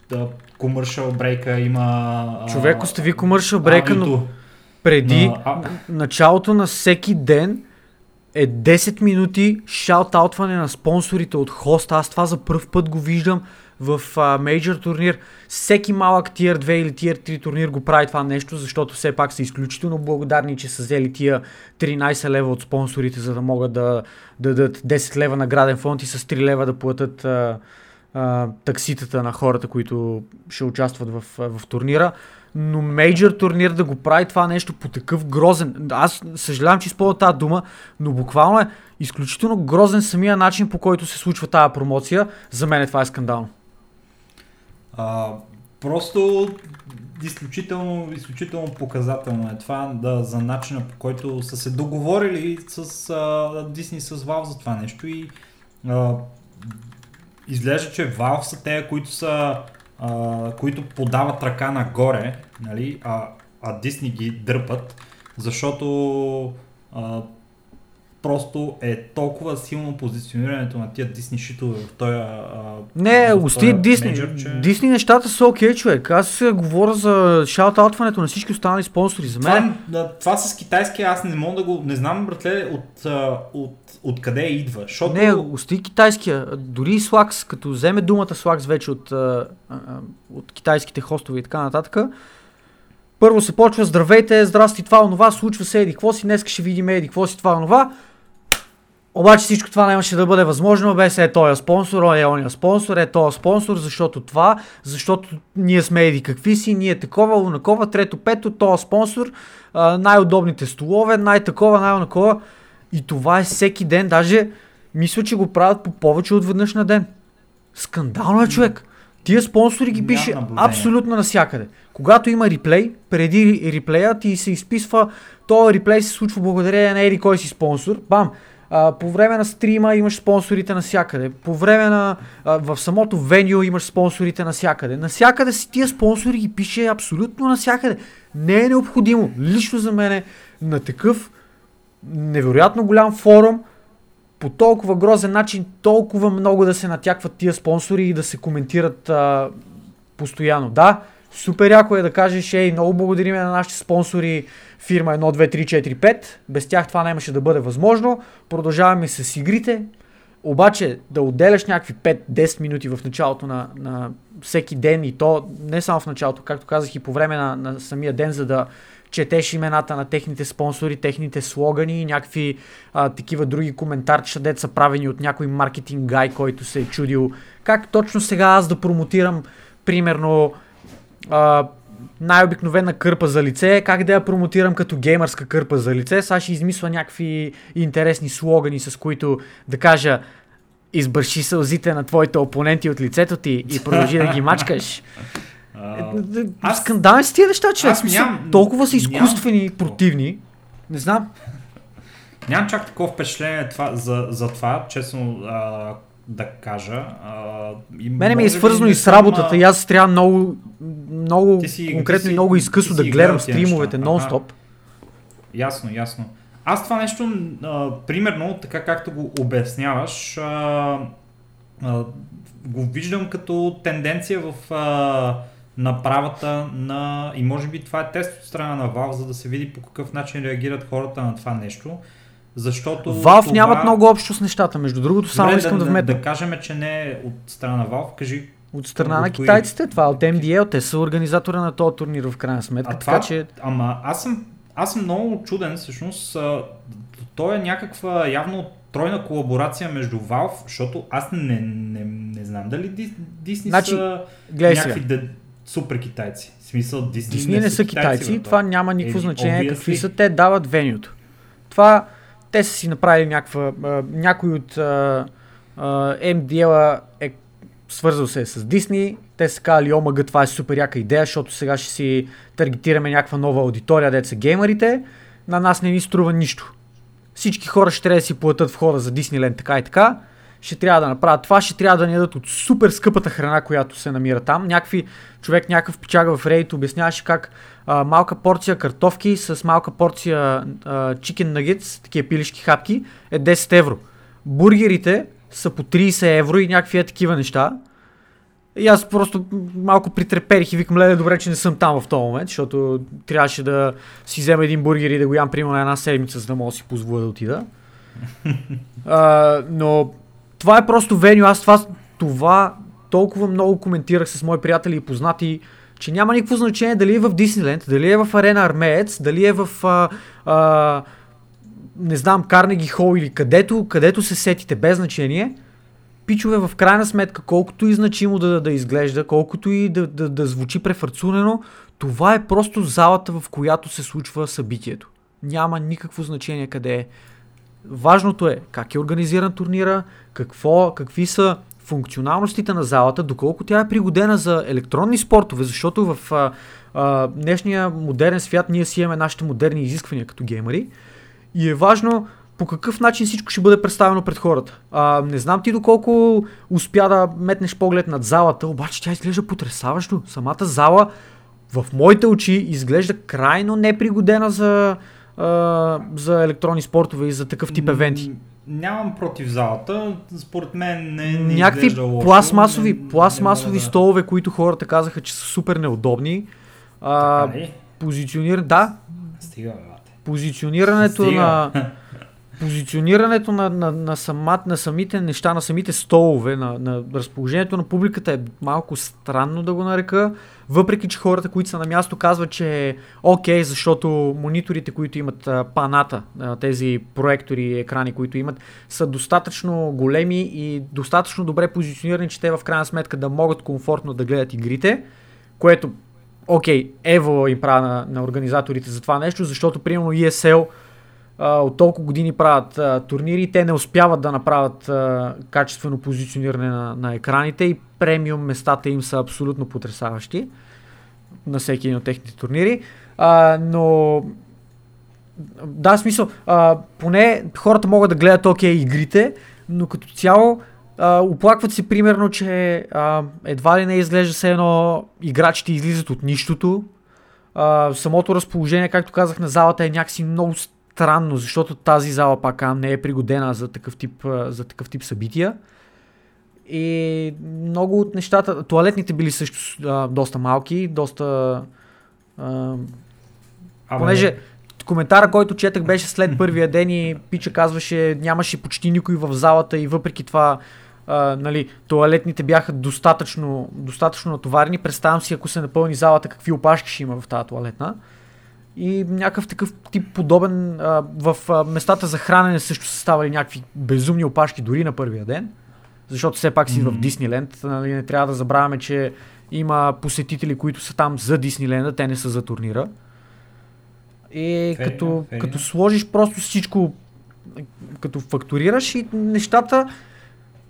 да, commercial брейка има... а, Човек, остави commercial брейка, но преди на- а- началото на всеки ден е 10 минути шаут-аутване на спонсорите от хоста. Аз това за първ път го виждам в мейджор турнир. Всеки малък Tier 2 или Tier 3 турнир го прави това нещо, защото все пак са изключително благодарни, че са взели тия 13 лева от спонсорите, за да могат да, да дадат 10 лева награден фонд и с 3 лева да платят а, а, такситата на хората, които ще участват в, в турнира. Но мейджор турнир да го прави това нещо по такъв грозен. Аз съжалявам, че използвам тази дума, но буквално е изключително грозен самия начин по който се случва тази промоция. За мен това е скандално. А, просто изключително, изключително показателно е това да, за начина по който са се договорили с а, Дисни с Valve за това нещо и а, изглежда, че Valve са те, които са а, които подават ръка нагоре, нали, а, а Дисни ги дърпат, защото а, просто е толкова силно позиционирането на тия Дисни шитове в този Не, гости Дисни. мейджор, че- Дисни нещата са окей, човек. Аз говоря за шаут-аутването на всички останали спонсори. За мен Това, това с китайски аз не мога да го... Не знам, братле, от, от, от къде идва. Защото... Не, гости китайския. Дори Слакс, като вземе думата Слакс вече от, от китайските хостове и така нататък, първо се почва здравейте, здрасти, това, онова, случва се, еди, какво си, днес ще видим, еди, какво си, това, онова. Обаче всичко това нямаше да бъде възможно без е този спонсор, е ония спонсор, е този спонсор, защото това, защото ние сме еди какви си, ние такова, онакова, трето, пето, този спонсор, най-удобните столове, най-такова, най-онакова. И това е всеки ден, даже мисля, че го правят по повече от веднъж на ден. Скандално е човек. Тия спонсори ги пише абсолютно навсякъде. Когато има реплей, преди реплея ти се изписва, този реплей се случва благодарение на еди кой си спонсор. Бам! По време на стрима имаш спонсорите навсякъде. По време на... А, в самото веню имаш спонсорите навсякъде. Насякъде си тия спонсори ги пише абсолютно навсякъде. Не е необходимо. Лично за мен е на такъв невероятно голям форум по толкова грозен начин, толкова много да се натякват тия спонсори и да се коментират а, постоянно. Да, супер яко е да кажеш, ей, много благодариме на нашите спонсори фирма 1, 2, 3, 4, 5. Без тях това нямаше да бъде възможно. Продължаваме с игрите. Обаче да отделяш някакви 5-10 минути в началото на, на всеки ден и то не само в началото, както казах и по време на, на самия ден, за да четеш имената на техните спонсори, техните слогани и някакви а, такива други коментарчета, дет са правени от някой маркетинг гай, който се е чудил как точно сега аз да промотирам примерно а, най-обикновена кърпа за лице, как да я промотирам като геймърска кърпа за лице. Сега ще измисля някакви интересни слогани, с които да кажа избърши сълзите на твоите опоненти от лицето ти и продължи да ги мачкаш. Е, аз- Скандални са тия неща, човек. аз нямам- Толкова са изкуствени, противни. Не знам. Нямам чак такова впечатление това, за, за това, честно а, да кажа. А, и Мене ми е свързано и с работата а, и аз трябва много, много си- конкретно ти и си- много изкъсно си да гледам стримовете неща. нон-стоп. Ясно, ясно. Аз това нещо, а, примерно, така както го обясняваш, а, а, го виждам като тенденция в а, направата на... И може би това е тест от страна на Valve, за да се види по какъв начин реагират хората на това нещо. Защото Valve това... нямат много общо с нещата. Между другото, само Добре, искам да, да, вметна. да кажем, че не е от страна на Valve, кажи От страна на от кои? китайците, това е от MDL, те са организатора на този турнир в крайна сметка. А така това, че ама аз съм, аз съм много чуден, всъщност, а, то е някаква явно тройна колаборация между Valve, защото аз не, не, не знам дали Дис- Дисни Значи, са някакви де, супер китайци. В смисъл, Дисни, Дисни не са китайци, бе, това то. няма никакво значение какви са, те дават венюто. Това, те са си направили някаква, някой от а, а, MDL е свързал се с Дисни, те са казали, омага, това е супер яка идея, защото сега ще си таргетираме някаква нова аудитория, деца геймерите, на нас не ни струва нищо. Всички хора ще трябва да си платят входа за Дисниленд така и така ще трябва да направят това, ще трябва да ни дадат от супер скъпата храна, която се намира там. Някакви, човек, някакъв печага в Reddit обясняваше как а, малка порция картофки с малка порция а, chicken nuggets, такива пилишки хапки, е 10 евро. Бургерите са по 30 евро и някакви е такива неща. И аз просто малко притреперих и викам, леле, добре, че не съм там в този момент, защото трябваше да си взема един бургер и да го ям примерно една седмица, за да мога да си позволя да отида. а, но това е просто веню. Аз това, това толкова много коментирах с мои приятели и познати, че няма никакво значение дали е в Дисниленд, дали е в Арена Армеец, дали е в а, а, не знам, Карнеги Хол или където, където се сетите, без значение. Пичове, в крайна сметка, колкото и значимо да, да изглежда, колкото и да, да, да звучи префарцунено, това е просто залата, в която се случва събитието. Няма никакво значение къде е. Важното е как е организиран турнира, какво, какви са функционалностите на залата, доколко тя е пригодена за електронни спортове, защото в а, а, днешния модерен свят ние си имаме нашите модерни изисквания като геймери и е важно по какъв начин всичко ще бъде представено пред хората. А, не знам ти доколко успя да метнеш поглед над залата, обаче тя изглежда потрясаващо. Самата зала в моите очи изглежда крайно непригодена за, а, за електронни спортове и за такъв тип евенти. Нямам против залата, според мен не, не Някакви лошо. пластмасови, Не- пластмасови не столове, които хората казаха, че са супер неудобни. А, позиционир... Да, Стига, позиционирането Стига. на позиционирането на, на, на, самат, на самите неща, на самите столове, на, на разположението на публиката е малко странно да го нарека, въпреки че хората, които са на място казват, че е окей, защото мониторите, които имат паната, тези проектори и екрани, които имат, са достатъчно големи и достатъчно добре позиционирани, че те в крайна сметка да могат комфортно да гледат игрите, което окей, Ево им прави на, на организаторите за това нещо, защото примерно ESL от толкова години правят а, турнири те не успяват да направят а, качествено позициониране на, на екраните и премиум местата им са абсолютно потрясаващи на всеки един от техните турнири. А, но да, смисъл, а, поне хората могат да гледат окей игрите, но като цяло а, оплакват се примерно, че а, едва ли не изглежда се едно играчите излизат от нищото. А, самото разположение, както казах, на залата е някакси много странно, защото тази зала пак казвам, не е пригодена за такъв тип, а, за такъв тип събития. И много от нещата, туалетните били също а, доста малки, доста... А, Абе, понеже коментара, който четах беше след първия ден и Пича казваше нямаше почти никой в залата и въпреки това а, нали, туалетните бяха достатъчно, достатъчно натоварени. Представям си, ако се напълни залата, какви опашки ще има в тази туалетна. И някакъв такъв тип подобен а, в а, местата за хранене също са ставали някакви безумни опашки дори на първия ден. Защото все пак си в Мгм. Дисниленд. Нали, не трябва да забравяме, че има посетители, които са там за Дисниленда, те не са за турнира. И Fair като, fair като сложиш просто всичко, като фактурираш и нещата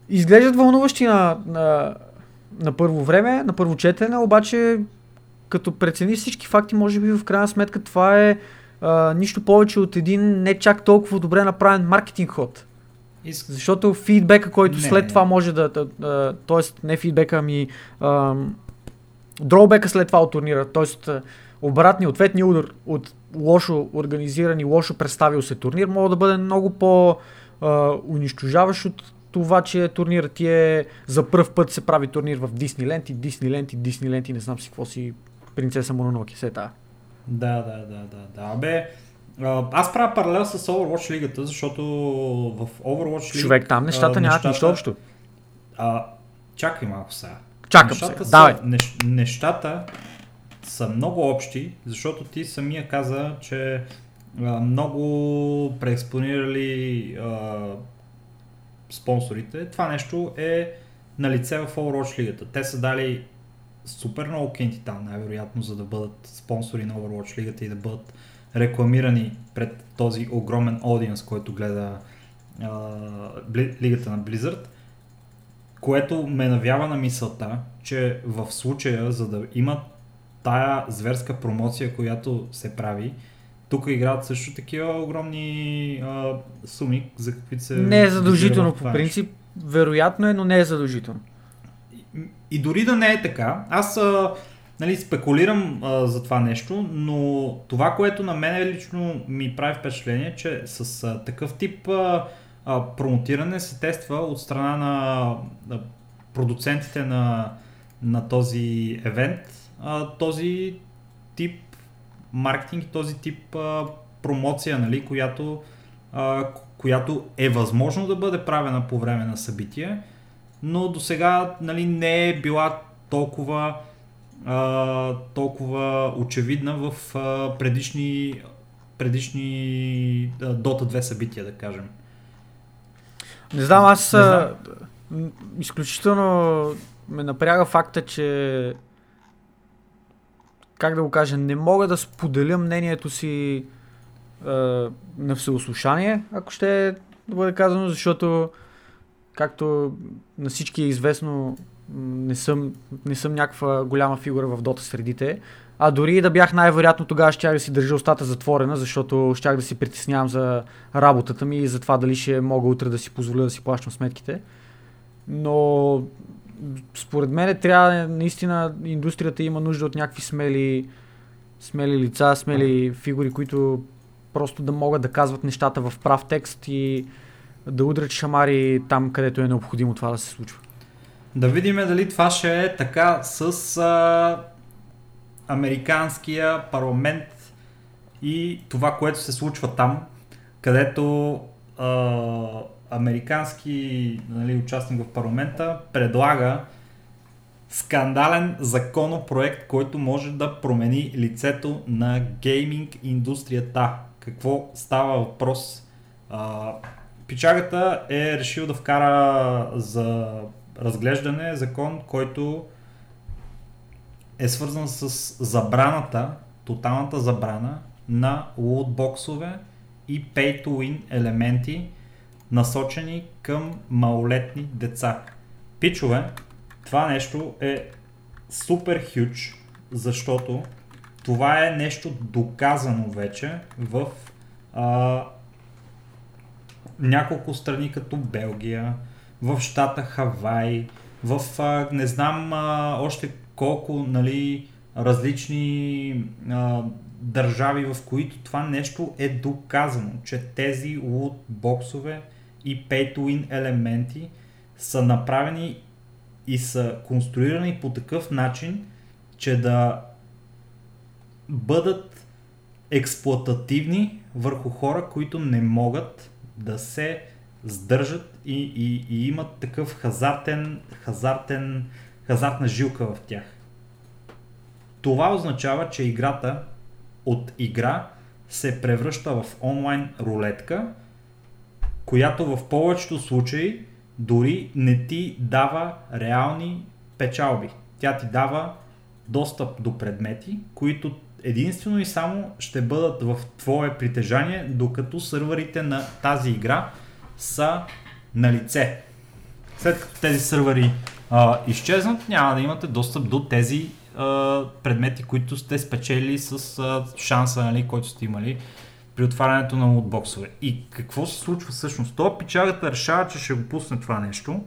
изглеждат вълнуващи на, на, на първо време, на първо четене, обаче като прецени всички факти, може би в крайна сметка това е а, нищо повече от един не чак толкова добре направен маркетинг ход. Иск... Защото фидбека, който Не, след не. това може да, да, да т.е. не фидбека, ами ам, дроубека след това от турнира, т.е. обратния, ответния удар от лошо организиран и лошо представил се турнир, може да бъде много по а, унищожаващ от това, че турнирът ти е за първ път се прави турнир в Дисниленд и Дисниленд и Дисниленд и не знам си какво си принцеса Мононоке, се е тая. Да, да, да, да, да. Абе, аз правя паралел с Overwatch лигата, защото в Overwatch лигата... Човек, там нещата нямат нищо общо. А, чакай малко сега. Чакам нещата се, са, давай. Нещ, нещата са много общи, защото ти самия каза, че а, много преекспонирали а, спонсорите. Това нещо е на лице в Overwatch лигата. Те са дали супер много кенти там, най-вероятно, за да бъдат спонсори на Overwatch лигата и да бъдат рекламирани пред този огромен аудиенс, който гледа а, бли, лигата на Blizzard, което ме навява на мисълта, че в случая, за да имат тая зверска промоция, която се прави, тук играят също такива огромни а, суми, за каквито се... Не е задължително по принцип. вероятно е, но не е задължително. И, дори да не е така, аз а, нали, спекулирам а, за това нещо, но това, което на мен лично ми прави впечатление, че с а, такъв тип а, а, промотиране се тества от страна на, на продуцентите на, на този евент, а, този тип маркетинг, този тип а, промоция, нали, която, а, която е възможно да бъде правена по време на събитие, но до сега нали, не е била толкова, а, толкова очевидна в а, предишни, предишни а, Dota 2 събития, да кажем. Не знам, аз не знам. изключително ме напряга факта, че как да го кажа, не мога да споделя мнението си е, на всеослушание, ако ще е да бъде казано, защото както на всички е известно, не съм, не съм някаква голяма фигура в дота средите. А дори да бях най-вероятно тогава щях да си държа устата затворена, защото щях да си притеснявам за работата ми и за това дали ще мога утре да си позволя да си плащам сметките. Но според мен трябва наистина индустрията има нужда от някакви смели, смели лица, смели фигури, които просто да могат да казват нещата в прав текст и да удрят шамари там, където е необходимо това да се случва. Да видим дали това ще е така с а, американския парламент и това, което се случва там, където а, американски нали, участник в парламента предлага скандален законопроект, който може да промени лицето на гейминг индустрията. Какво става въпрос? А, пичагата е решил да вкара за разглеждане закон, който е свързан с забраната, тоталната забрана на лутбоксове и pay to win елементи, насочени към малолетни деца. Пичове, това нещо е супер хюч, защото това е нещо доказано вече в а, няколко страни като Белгия, в щата Хавай, в а, не знам а, още колко нали, различни а, държави, в които това нещо е доказано, че тези лутбоксове и pay to win елементи са направени и са конструирани по такъв начин, че да бъдат експлуатативни върху хора, които не могат да се сдържат и, и, и имат такъв хазартен, хазартен, хазартна жилка в тях. Това означава, че играта от игра се превръща в онлайн рулетка, която в повечето случаи дори не ти дава реални печалби. Тя ти дава достъп до предмети, които единствено и само ще бъдат в твое притежание, докато сървърите на тази игра са на лице. След като тези сървъри а, изчезнат, няма да имате достъп до тези а, предмети, които сте спечели с а, шанса, нали, който сте имали при отварянето на лутбоксове. И какво се случва всъщност? Това пичагата решава, че ще го пусне това нещо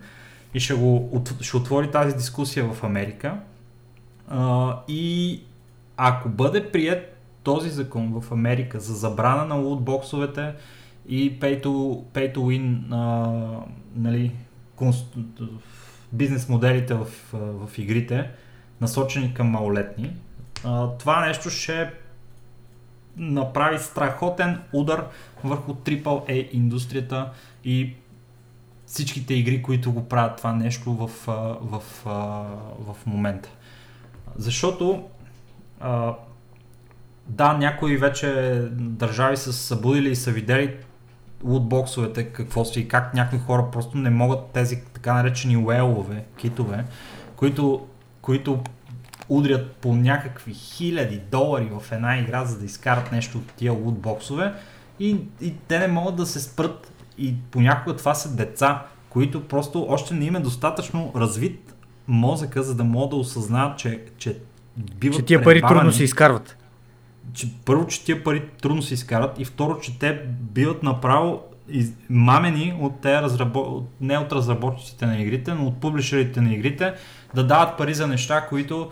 и ще, го, ще отвори тази дискусия в Америка. А, и ако бъде прият този закон в Америка за забрана на лутбоксовете и pay to, win нали, конст... бизнес моделите в, в игрите, насочени към малолетни, а, това нещо ще направи страхотен удар върху AAA индустрията и всичките игри, които го правят това нещо в, в, в, в момента. Защото да, някои вече държави са събудили и са видели лутбоксовете, какво си и как някои хора просто не могат тези така наречени уелове, китове, които, които удрят по някакви хиляди долари в една игра, за да изкарат нещо от тия лутбоксове и, и те не могат да се спрат. И понякога това са деца, които просто още не им е достатъчно развит мозъка, за да могат да осъзнаят, че, че биват Че тия пари трудно се изкарват. Че, първо, че тия пари трудно се изкарат и второ, че те биват направо из, мамени от те разрабо... не от разработчиците на игрите, но от публишерите на игрите да дават пари за неща, които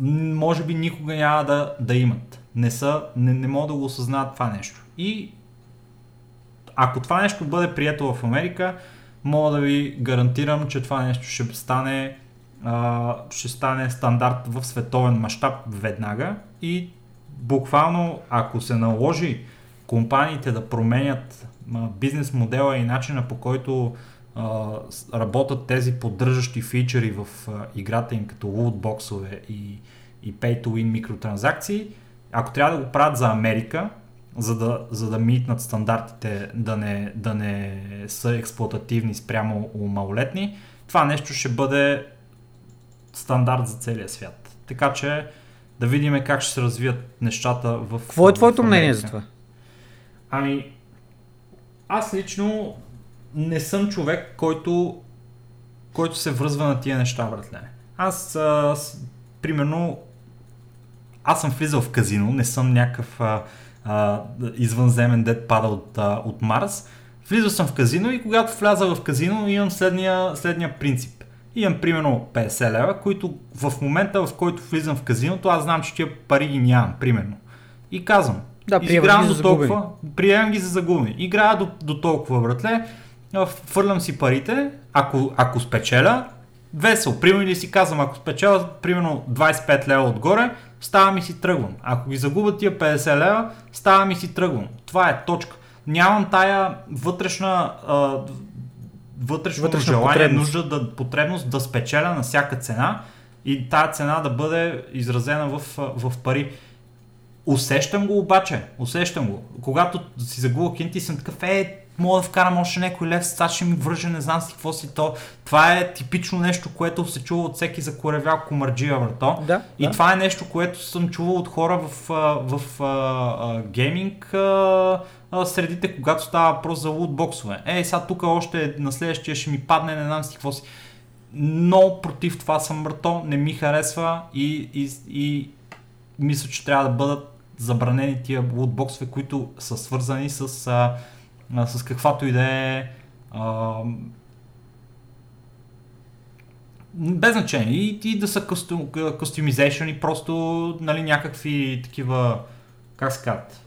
може би никога няма да, да имат. Не, са, не, не могат да го осъзнаят това нещо. И ако това нещо бъде прието в Америка, мога да ви гарантирам, че това нещо ще стане, ще стане стандарт в световен мащаб веднага и буквално ако се наложи компаниите да променят бизнес модела и начина по който работят тези поддържащи фичери в играта им като лутбоксове и, и pay to win микротранзакции, ако трябва да го правят за Америка, за да, за да митнат стандартите да не, да не са експлуатативни спрямо малолетни, това нещо ще бъде стандарт за целия свят. Така че да видим как ще се развият нещата в. Какво е твоето мнение за това? Ами, аз лично не съм човек, който, който се връзва на тия неща, братле. Аз, а, с, примерно, аз съм влизал в казино, не съм някакъв а, а, извънземен дет пада от, а, от Марс. Влизал съм в казино и когато вляза в казино имам следния, следния принцип. Имам примерно 50 лева, които в момента в който влизам в казиното, аз знам, че тия пари ги нямам, примерно. И казвам, да, играя до толкова, приемам ги за загубени. Играя до, до толкова, братле, фърлям си парите, ако, ако спечеля, весел. Примерно или си казвам, ако спечеля примерно 25 лева отгоре, ставам и си тръгвам. Ако ги загубя тия 50 лева, ставам и си тръгвам. Това е точка. Нямам тая вътрешна, а, вътрешно вътрешна желание, потребност. нужда да, потребност да спечеля на всяка цена и тая цена да бъде изразена в, в пари. Усещам го обаче, усещам го. Когато си загубя кинти, съм такъв, е, мога да вкарам още някой лев, сега ще ми върже, не знам си какво си то. Това е типично нещо, което се чува от всеки за коревял комарджия врато. Да, и да. това е нещо, което съм чувал от хора в, в, в а, гейминг а, а, средите, когато става въпрос за лутбоксове. Ей, сега тук още на следващия ще ми падне, не знам си какво си. Но против това съм мърто, не ми харесва и, и, и мисля, че трябва да бъдат забранени тия лутбоксове, които са свързани с а, с каквато и да е без значение. И, и да са и просто нали, някакви такива, как се казват,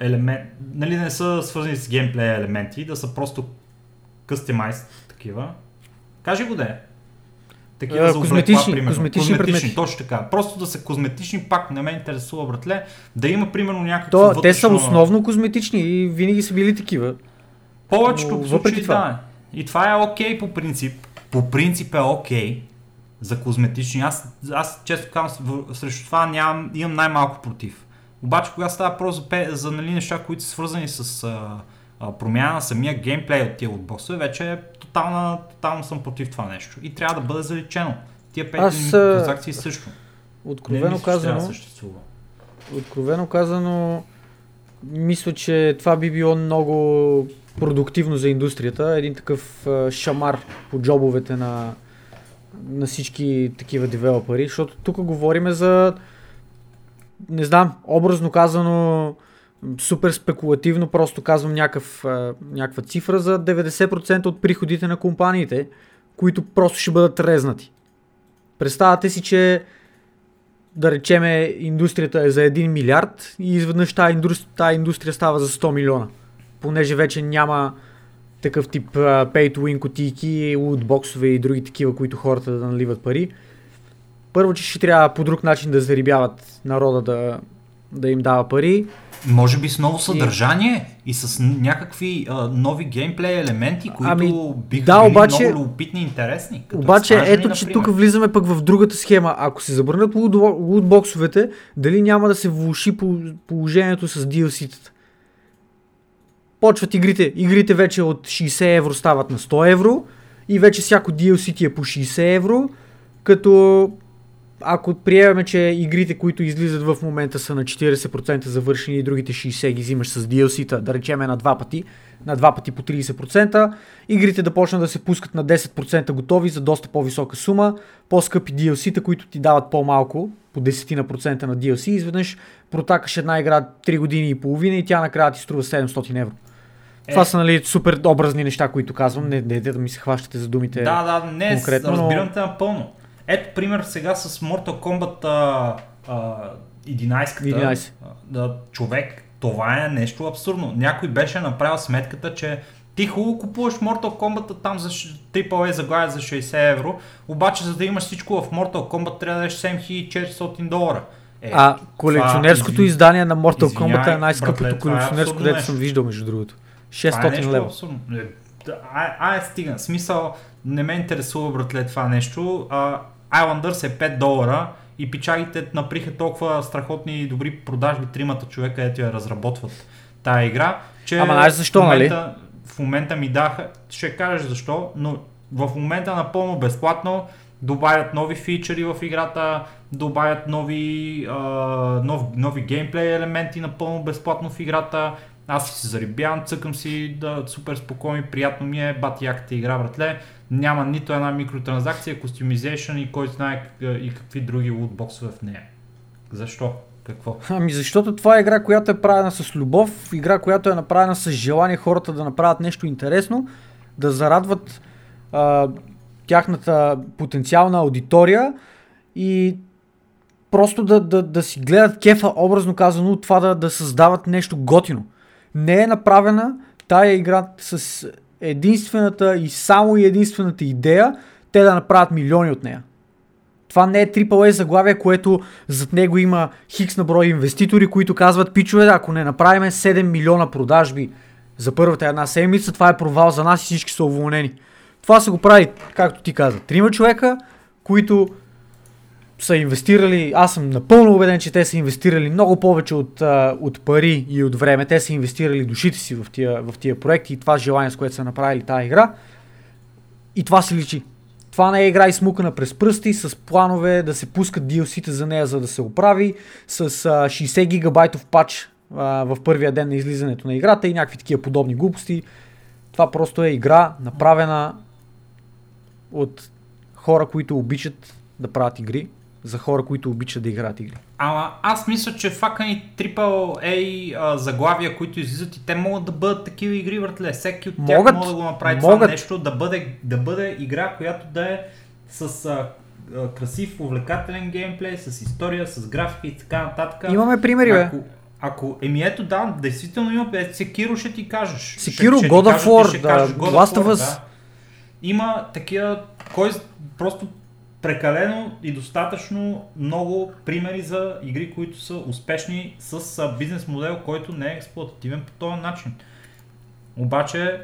елемент, нали не са свързани с геймплей елементи, да са просто кастомайз такива. Кажи го да е. Такива за козметични, примерно. козметични, козметични точно така. Просто да са козметични, пак не ме интересува, братле. Да има, примерно, някакво То, вътрешно... Те са основно козметични и винаги са били такива. Повечето въпреки това. да. И това е окей okay, по принцип. По принцип е окей okay за козметични. Аз, аз често казвам, срещу това нямам, имам най-малко против. Обаче, когато става въпрос за, за нали, неща, които са свързани с а, а, промяна на самия геймплей от тия отбоксове, вече е тотална, тотално съм против това нещо. И трябва да бъде заличено. Тия пет Аз, транзакции също. Откровено мисля, казано, откровено казано, мисля, че това би било много продуктивно за индустрията. Един такъв а, шамар по джобовете на, на всички такива девелопери, защото тук говориме за не знам, образно казано супер спекулативно, просто казвам някакъв, някаква цифра за 90% от приходите на компаниите, които просто ще бъдат резнати. Представате си, че да речеме индустрията е за 1 милиард и изведнъж тази индустрия, тази индустрия става за 100 милиона. Понеже вече няма такъв тип pay to win кутийки, лутбоксове и други такива, които хората да наливат пари. Първо, че ще трябва по друг начин да зарибяват народа да, да им дава пари. Може би с ново съдържание и, и с някакви а, нови геймплей елементи, които ами, биха да, били обаче, много любопитни и интересни. Обаче стражни, ето, например. че тук влизаме пък в другата схема. Ако се забранят лутбоксовете, дали няма да се влуши положението с DLC-тата? Почват игрите. Игрите вече от 60 евро стават на 100 евро и вече всяко DLC ти е по 60 евро, като ако приемаме, че игрите, които излизат в момента са на 40% завършени и другите 60 ги взимаш с DLC-та, да речеме на два пъти, на два пъти по 30%, игрите да почнат да се пускат на 10% готови за доста по-висока сума, по-скъпи DLC-та, които ти дават по-малко, по 10% на DLC, изведнъж протакаш една игра 3 години и половина и тя накрая ти струва 700 евро. Е. Това са нали, супер образни неща, които казвам. Не, не, не да ми се хващате за думите. Да, да, не, конкретно, конкретно, но- разбирам те напълно. Ето, пример сега с Mortal Kombat а, а, 11-ката. 11. а, Да, човек, това е нещо абсурдно. Някой беше направил сметката, че ти хубаво купуваш Mortal Kombat там за AAA заглавие за 60 евро, обаче за да имаш всичко в Mortal Kombat трябва да дадеш 7400 долара. Е, А колекционерското това, издание на Mortal Kombat е най-скъпото е колекционерско, абсурдно дето нещо. съм виждал, между другото. Това е 600 нещо лева. Е, да, Ай, ай, стига. Смисъл, не ме интересува, братле, това нещо. А, Islanders е 5 долара и печалите наприха толкова страхотни и добри продажби тримата човека, ето я разработват тая игра, че Ама знаеш защо, в момента, нали? В момента ми даха, ще кажеш защо, но в момента напълно безплатно добавят нови фичери в играта, добавят нови, а, нов, нови геймплей елементи напълно безплатно в играта. Аз си се зарибявам, цъкам си, да, супер спокойно приятно ми е, бати яката игра, братле. Няма нито една микротранзакция, костюмизейшн и кой знае и какви други лутбоксове в нея. Защо? Какво? Ами защото това е игра, която е правена с любов, игра, която е направена с желание хората да направят нещо интересно, да зарадват а, тяхната потенциална аудитория и просто да, да, да си гледат кефа, образно казано, от това да, да създават нещо готино. Не е направена тая игра с единствената и само и единствената идея те да направят милиони от нея. Това не е AAA заглавие, което зад него има хикс на брой инвеститори, които казват, пичове, ако не направим 7 милиона продажби за първата една седмица, това е провал за нас и всички са уволнени. Това са го прави, както ти каза, трима човека, които са инвестирали, аз съм напълно убеден, че те са инвестирали много повече от, от пари и от време. Те са инвестирали душите си в тия, в тия проекти и това желание, с което са направили тази игра. И това се личи. Това не е игра измукана през пръсти, с планове да се пускат DLC-та за нея, за да се оправи, с а, 60 гигабайтов пач в първия ден на излизането на играта и някакви такива подобни глупости. Това просто е игра, направена от хора, които обичат да правят игри, за хора, които обичат да играят игри. Ама аз мисля, че факани AAA а, заглавия, които излизат и те могат да бъдат такива игри, братле. Всеки от тях Могат, може да го направи могат. това нещо, да бъде, да бъде игра, която да е с а, а, красив, увлекателен геймплей, с история, с графика и така нататък. Имаме примери, бе. Ако, ако, еми ето да, действително има, е, Секиро ще ти кажеш. Ти God of War, да, Last of Us. Има такива, кой просто прекалено и достатъчно много примери за игри, които са успешни с бизнес модел, който не е експлуатативен по този начин. Обаче,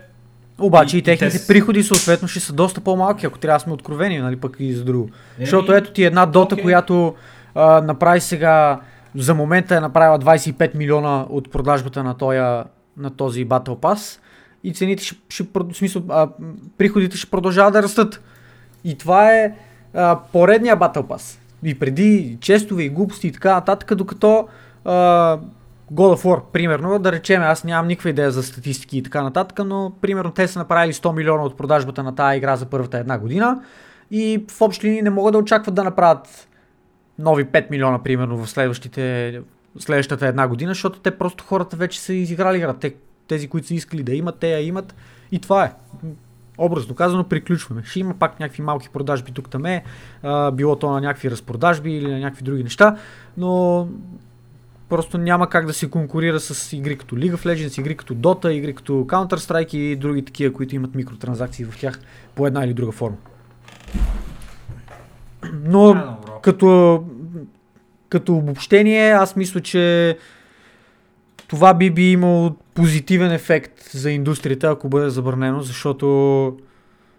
Обаче и, И- техните те приходи съответно ще са доста по-малки, ако трябва да сме откровени, нали пък и за друго. Еми, Защото ето ти една дота, окей. която а, направи сега, за момента е направила 25 милиона от продажбата на, тоя, на този Battle Pass и цените ще, ще в смисъл, а, приходите ще продължават да растат. И това е поредния Battle Pass. И преди честове и глупости и така нататък, докато а, God of War, примерно, да речем, аз нямам никаква идея за статистики и така нататък, но примерно те са направили 100 милиона от продажбата на тази игра за първата една година и в общи линии не могат да очакват да направят нови 5 милиона, примерно, в следващите, следващата една година, защото те просто хората вече са изиграли игра. Те, тези, които са искали да имат, те я имат и това е. Образно казано, приключваме. Ще има пак някакви малки продажби тук там е, било то на някакви разпродажби или на някакви други неща, но просто няма как да се конкурира с игри като League of Legends, игри като Dota, игри като Counter-Strike и други такива, които имат микротранзакции в тях по една или друга форма. Но добро. като, като обобщение, аз мисля, че това би би имало позитивен ефект за индустрията, ако бъде забранено, защото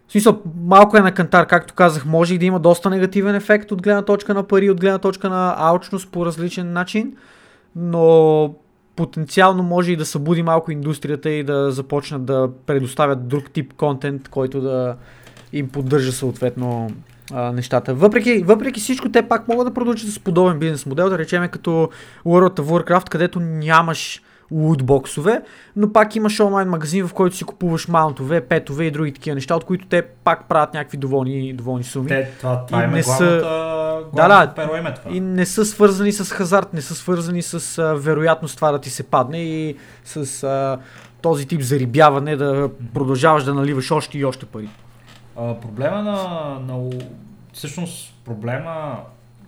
в смисъл, малко е на кантар, както казах, може и да има доста негативен ефект от гледна точка на пари, от гледна точка на алчност по различен начин, но потенциално може и да събуди малко индустрията и да започнат да предоставят друг тип контент, който да им поддържа съответно а, нещата. Въпреки, въпреки всичко, те пак могат да продължат с подобен бизнес модел, да речем като World of Warcraft, където нямаш лутбоксове, но пак имаш онлайн магазин, в който си купуваш маунтове, петове и други такива неща, от които те пак правят някакви доволни, доволни суми. Те, това, това И е не са- главната, Да, главната да. перо им е това. И не са свързани с хазарт, не са свързани с а, вероятност това да ти се падне и с а, този тип зарибяване да продължаваш да наливаш още и още пари. А, проблема на, на... Всъщност проблема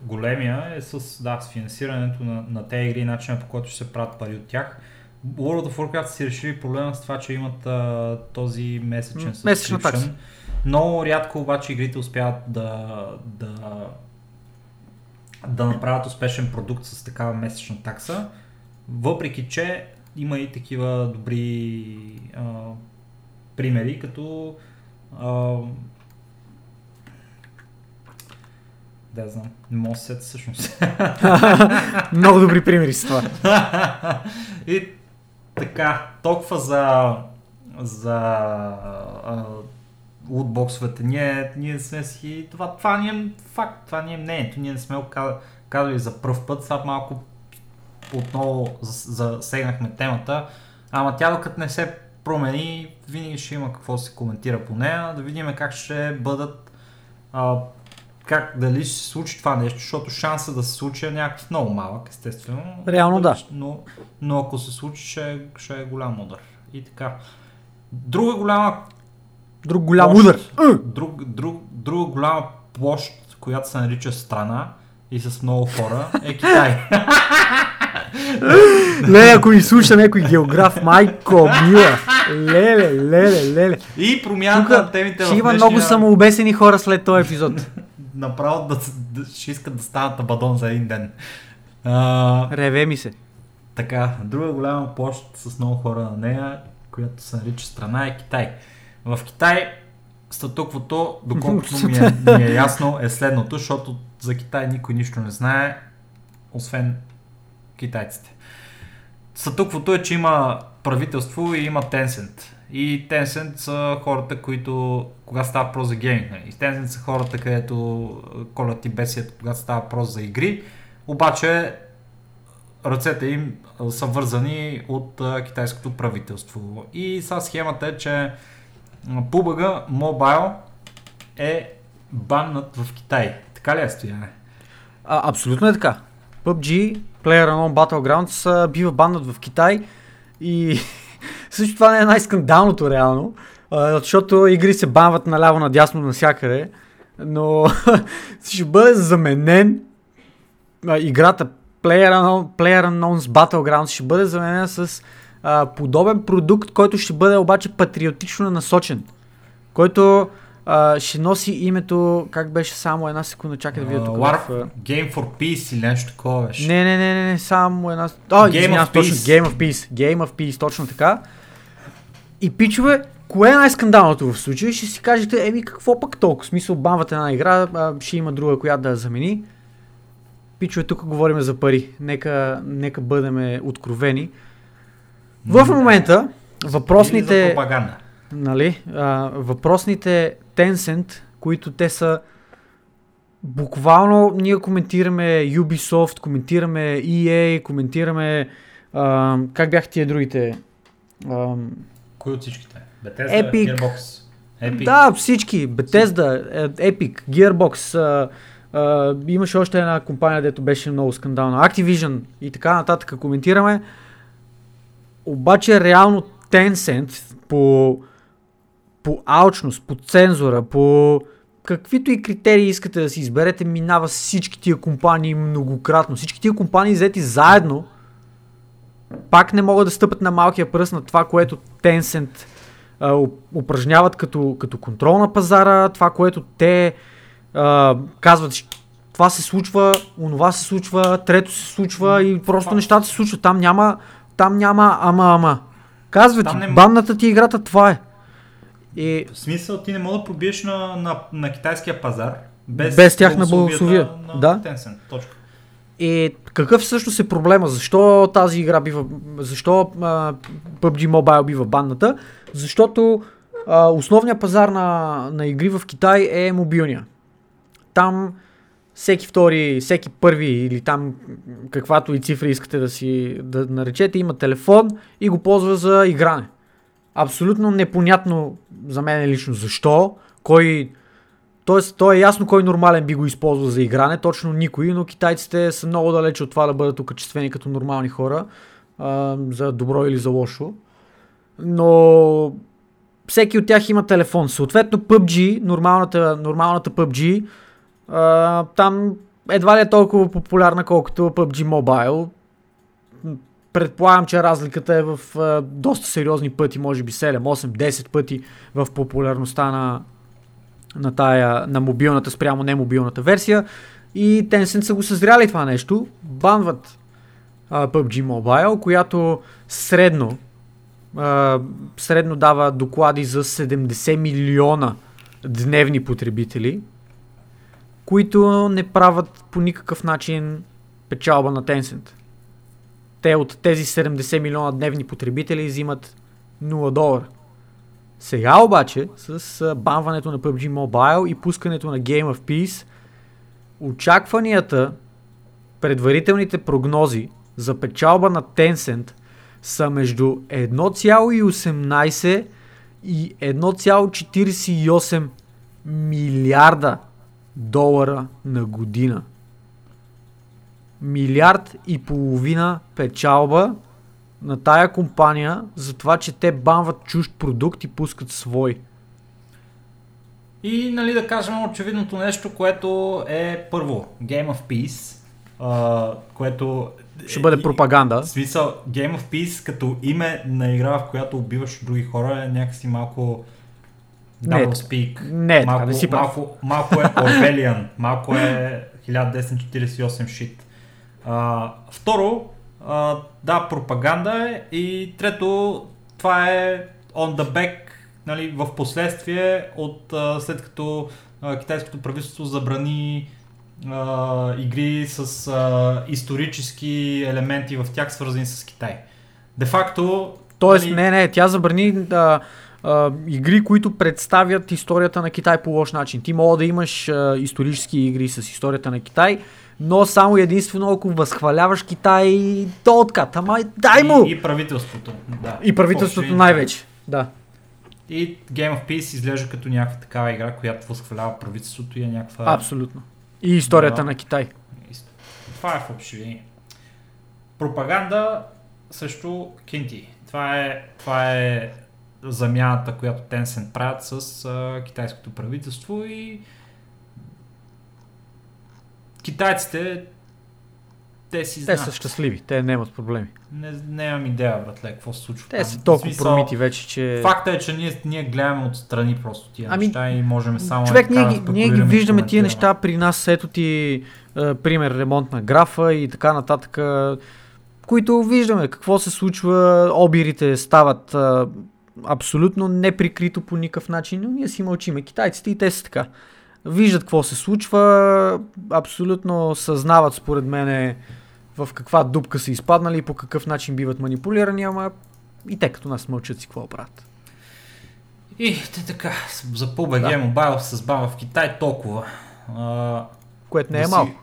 големия е с, да, с финансирането на, на тези игри и начина по който ще се правят пари от тях. World of Warcraft си решили проблема с това, че имат а, този месечен subscription. Много рядко обаче игрите успяват да, да, да направят успешен продукт с такава месечна такса, въпреки че има и такива добри а, примери, като а, да, знам. Не мога да всъщност. Много добри примери с това. И така, толкова за, за а, лутбоксовете. Ние, ние сме си... Това, това ни е факт, това ни е мнението. Ние не сме го казали за пръв път. Сега малко отново зас- засегнахме темата. Ама тя докато не се промени, винаги ще има какво да се коментира по нея. Да видим как ще бъдат а, как дали ще се случи това нещо, защото шанса да се случи е някакъв много малък, естествено. Реално да. Но, но ако се случи, ще, е- ще е голям удар. И така. Друга голяма Друг голям площ, удар. Друг, друг, друга голяма площ, която се нарича страна и с много хора е Китай. Леле, ако ни слуша някой географ, майко мила. Леле, леле, леле. И промяната на Тук темите ще в има днешния... много самообесени хора след този епизод. Направо да, да, ще искат да станат абадон за един ден. А, Реве ми се. Така, друга голяма площ с много хора на нея, която се нарича страна е Китай. В Китай статуквото, доколкото ми е, ми е ясно, е следното, защото за Китай никой нищо не знае, освен китайците. Статуквото е, че има правителство и има Tencent. И Tencent са хората, които, кога става въпрос за гейминг, нали? И Tencent са хората, където колят и бесият, когато става въпрос за игри. Обаче ръцете им са вързани от китайското правителство. И сега схемата е, че PUBG Mobile е баннат в Китай. Така ли е стояне? А, абсолютно е така. PUBG, PlayerUnknown Battlegrounds бива баннат в Китай. И също това не е най-скандалното реално, защото игри се банват наляво, надясно, навсякъде, но ще бъде заменен играта PlayerUnknown, PlayerUnknown's Battlegrounds ще бъде заменена с подобен продукт, който ще бъде обаче патриотично насочен, който а, ще носи името, как беше само една секунда, чакай да видя тук. War, в, Game for Peace или нещо такова беше. не, не, не, не, не, само една... О, Game извинявам of точно, Peace. Game of Peace. Game of Peace, точно така. И пичове, кое е най-скандалното в случая? Ще си кажете, еми какво пък толкова? В смисъл, бамвате една игра, а, ще има друга, която да я замени. Пичове, тук говорим за пари. Нека, нека бъдем откровени. В момента, Или за въпросните пропаганда. Нали, а, въпросните Tencent, които те са буквално ние коментираме Ubisoft, коментираме EA, коментираме а, как бяха тия другите а, Кой от всичките? Bethesda, Epic. Gearbox. Epic. да, всички, Bethesda, е, Epic, Gearbox, а, а, имаше още една компания, дето беше много скандална, Activision и така нататък коментираме. Обаче реално Tencent по, по алчност, по цензура, по каквито и критерии искате да си изберете, минава всички тия компании многократно. Всички тия компании взети заедно пак не могат да стъпят на малкия пръст на това, което Tencent а, уп- упражняват като, като контрол на пазара, това, което те а, казват, «Щ- това се случва, онова се случва, трето се случва и просто нещата се случват. Там няма, там няма ама ама. Казва ти, Там не банната ти играта, това е. И В смисъл, ти не мога да пробиеш на, на, на китайския пазар без, Без тяхна благословията благословия. На Да. Tencent. Точка. И какъв всъщност е проблема? Защо тази игра бива... Защо а, PUBG Mobile бива банната? Защото а, основният пазар на, на игри в Китай е мобилния. Там всеки втори, всеки първи или там каквато и цифра искате да си да наречете, има телефон и го ползва за игране. Абсолютно непонятно за мен лично защо, кой Тоест, то е ясно кой нормален би го използвал за игране, точно никой, но китайците са много далече от това да бъдат окачествени като нормални хора, а, за добро или за лошо. но всеки от тях има телефон. Съответно PUBG, нормалната, нормалната PUBG, а, там едва ли е толкова популярна, колкото PUBG Mobile. Предполагам, че разликата е в а, доста сериозни пъти, може би 7, 8, 10 пъти в популярността на, на, тая, на мобилната спрямо не мобилната версия. И Tencent са го съзряли това нещо. Банват а, PUBG Mobile, която средно а, средно дава доклади за 70 милиона дневни потребители, които не правят по никакъв начин печалба на Tencent. Те от тези 70 милиона дневни потребители взимат 0 долара. Сега обаче, с банването на PUBG Mobile и пускането на Game of Peace, очакванията, предварителните прогнози за печалба на Tencent са между 1,18 и 1,48 милиарда долара на година. Милиард и половина печалба на тая компания за това, че те банват чужд продукт и пускат свой. И нали да кажем очевидното нещо, което е първо Game of Peace, а, което ще бъде пропаганда. В смисъл, Game of Peace като име на игра, в която убиваш други хора е някакси малко double speak. Не, малко, да си малко, малко е Orwellian, малко е 1948 шит. А, второ, а, да, пропаганда е и трето, това е on the back, нали, в последствие от а, след като а, китайското правителство забрани а, игри с а, исторически елементи в тях, свързани с Китай. Де факто... Тоест, нали... не, не, тя забрани да, а, игри, които представят историята на Китай по лош начин. Ти мога да имаш а, исторически игри с историята на Китай, но само единствено ако възхваляваш Китай, то откат. Ама дай му! И, и правителството. Да. И правителството най-вече. Да. И Game of Peace изглежда като някаква такава игра, която възхвалява правителството и е някаква... Абсолютно. И историята да. на Китай. Това е в общи Пропаганда също кинти. Това е, това е замяната, която Tencent правят с а, китайското правителство и китайците те си знаят. Те са щастливи, те нямат проблеми. Не, нямам идея, братле, какво се случва. Те са толкова смисъл, промити вече, че... Факта е, че ние, ние гледаме отстрани просто тия ами, неща и можем само човек, ние, да ние ги виждаме тия неща при нас, ето ти, е, пример, ремонт на графа и така нататък, които виждаме какво се случва, обирите стават е, абсолютно неприкрито по никакъв начин, но ние си мълчиме. Китайците и те са така. Виждат какво се случва, абсолютно съзнават според мен в каква дупка са изпаднали и по какъв начин биват манипулирани, ама и те като нас мълчат си какво правят. И те така, за PUBG да. Mobile с баба в Китай толкова. А, Което не е да е малко.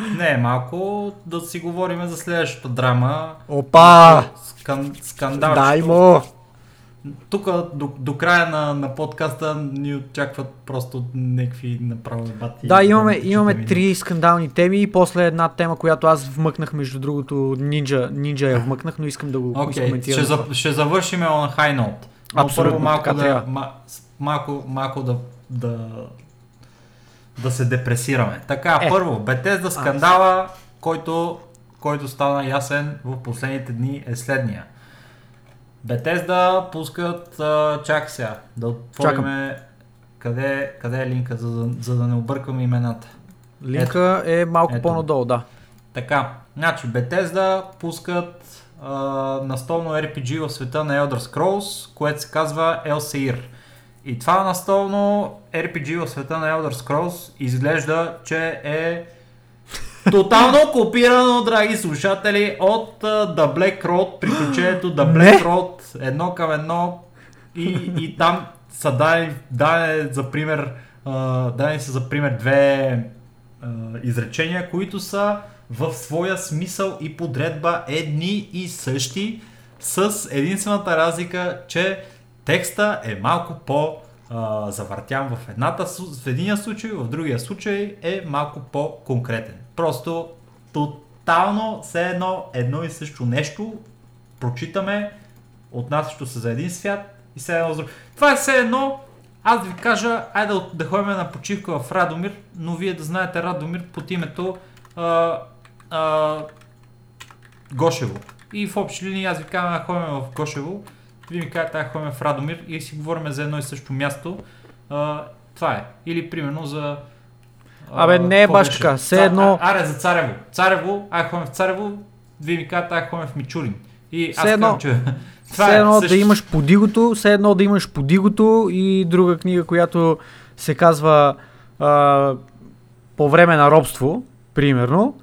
не е малко, да си говорим за следващата драма. Опа! Скан, скандал. Дай му! Тук до, до края на, на подкаста ни очакват просто някакви направо дебати. Да, имаме, имаме три скандални теми и после една тема, която аз вмъкнах, между другото, Нинджа, Нинджа я вмъкнах, но искам да го okay, коментирам. Ще, за, ще завършим на high note. Но Абсолютно, първо малко да, ма, малко, малко да, да, да се депресираме. Така, е. първо, Бетезда скандала, който, който стана ясен в последните дни е следния. Bethesda пускат, а, чак сега, да отворим къде, къде е линка, за, да, за да не объркваме имената. Линка ето, е малко ето. по-надолу, да. Така, значи Bethesda пускат а, настолно RPG в света на Elder Scrolls, което се казва Elseir. И това настолно RPG в света на Elder Scrolls изглежда, че е Тотално копирано, драги слушатели, от uh, The Black Road, приключението The Black Road, едно към едно и, и там са дали, дали за пример, uh, дали са за пример две uh, изречения, които са в своя смисъл и подредба едни и същи, с единствената разлика, че текста е малко по- завъртян в едната, в единия случай, в другия случай е малко по-конкретен. Просто тотално все едно, едно и също нещо прочитаме отнасящо се за един свят и все едно за друг. Това е все едно, аз ви кажа, айде да, ходим на почивка в Радомир, но вие да знаете Радомир под името а, а, Гошево. И в общи линии аз ви казвам, да ходим в Гошево, вие ми кажете, да ходим в Радомир и си говорим за едно и също място. А, това е. Или примерно за... Абе, не е баш така. Все едно- А, аре, за Царево. Царево, ай ходим в Царево, вие ми казвате, ай ходим в Мичурин. И аз едно- че... Това все е едно също. да имаш подигото, все едно да имаш подигото и друга книга, която се казва а, По време на робство, примерно.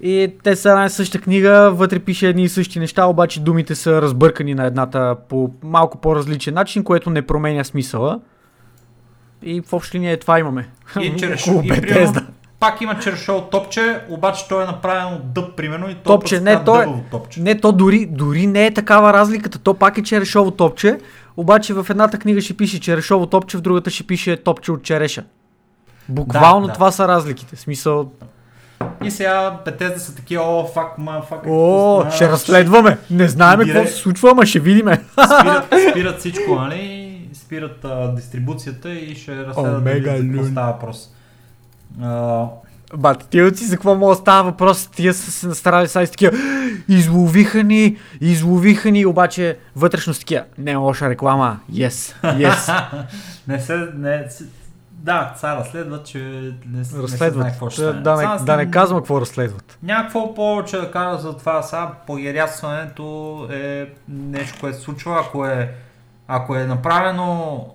И те са една и съща книга, вътре пише едни и същи неща, обаче думите са разбъркани на едната по малко по-различен начин, което не променя смисъла. И в общи линия това имаме. И, череш, и примерно, пак има черешово топче, обаче то е направено от дъб, примерно, и то Топче, не, то е- топче. Не, то дори, дори не е такава разликата. То пак е черешово топче, обаче в едната книга ще пише черешово топче, в другата ще пише топче от череша. Буквално Да, да. това са разликите. Смисъл, И сега Bethesda са такива, о, фак, ма, фак. о, ще разследваме. Не знаем какво се случва, ама ще видиме. Спират, спират всичко, нали? Спират а, дистрибуцията и ще разследват да Омега видят за какво става въпрос. А, Бат, тия си за какво мога да става въпрос? Тия са се настарали са и с такива. Изловиха ни, изловиха ни, обаче вътрешно с такива. Не лоша реклама. Yes, yes. не се, не, да, сега разследват, че не, с- не се разследват. какво ще Да, да, не, да не казвам какво разследват. Някакво повече да кажа за това. Сега поярясването е нещо, което се случва, ако е, ако е направено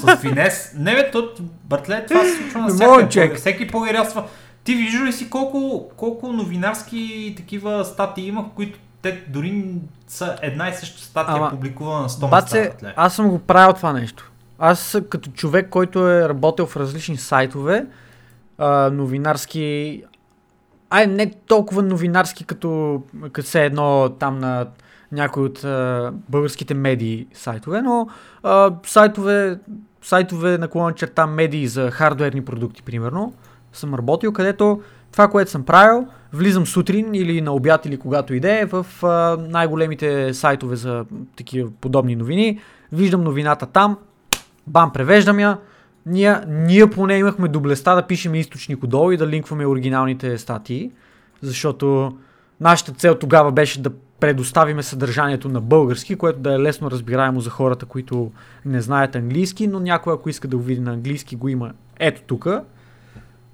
с финес. Не бе, то, братле, това се случва на всяка. Всеки поярясва. Ти виждаш ли си колко, колко новинарски такива статии има, които те дори са една и съща статия Ама, публикувана на 100 Баце, места. аз съм го правил това нещо. Аз като човек, който е работил в различни сайтове, а, новинарски, ай не толкова новинарски, като, като се едно там на някои от а, българските медии сайтове, но а, сайтове, сайтове на черта медии за хардуерни продукти, примерно, съм работил, където това, което съм правил, влизам сутрин или на обяд или когато иде в а, най-големите сайтове за такива подобни новини, виждам новината там, бам, превеждам я, ние, ние поне имахме доблестта да пишем източник отдолу и да линкваме оригиналните статии, защото нашата цел тогава беше да предоставиме съдържанието на български, което да е лесно разбираемо за хората, които не знаят английски, но някой ако иска да го види на английски, го има ето тук.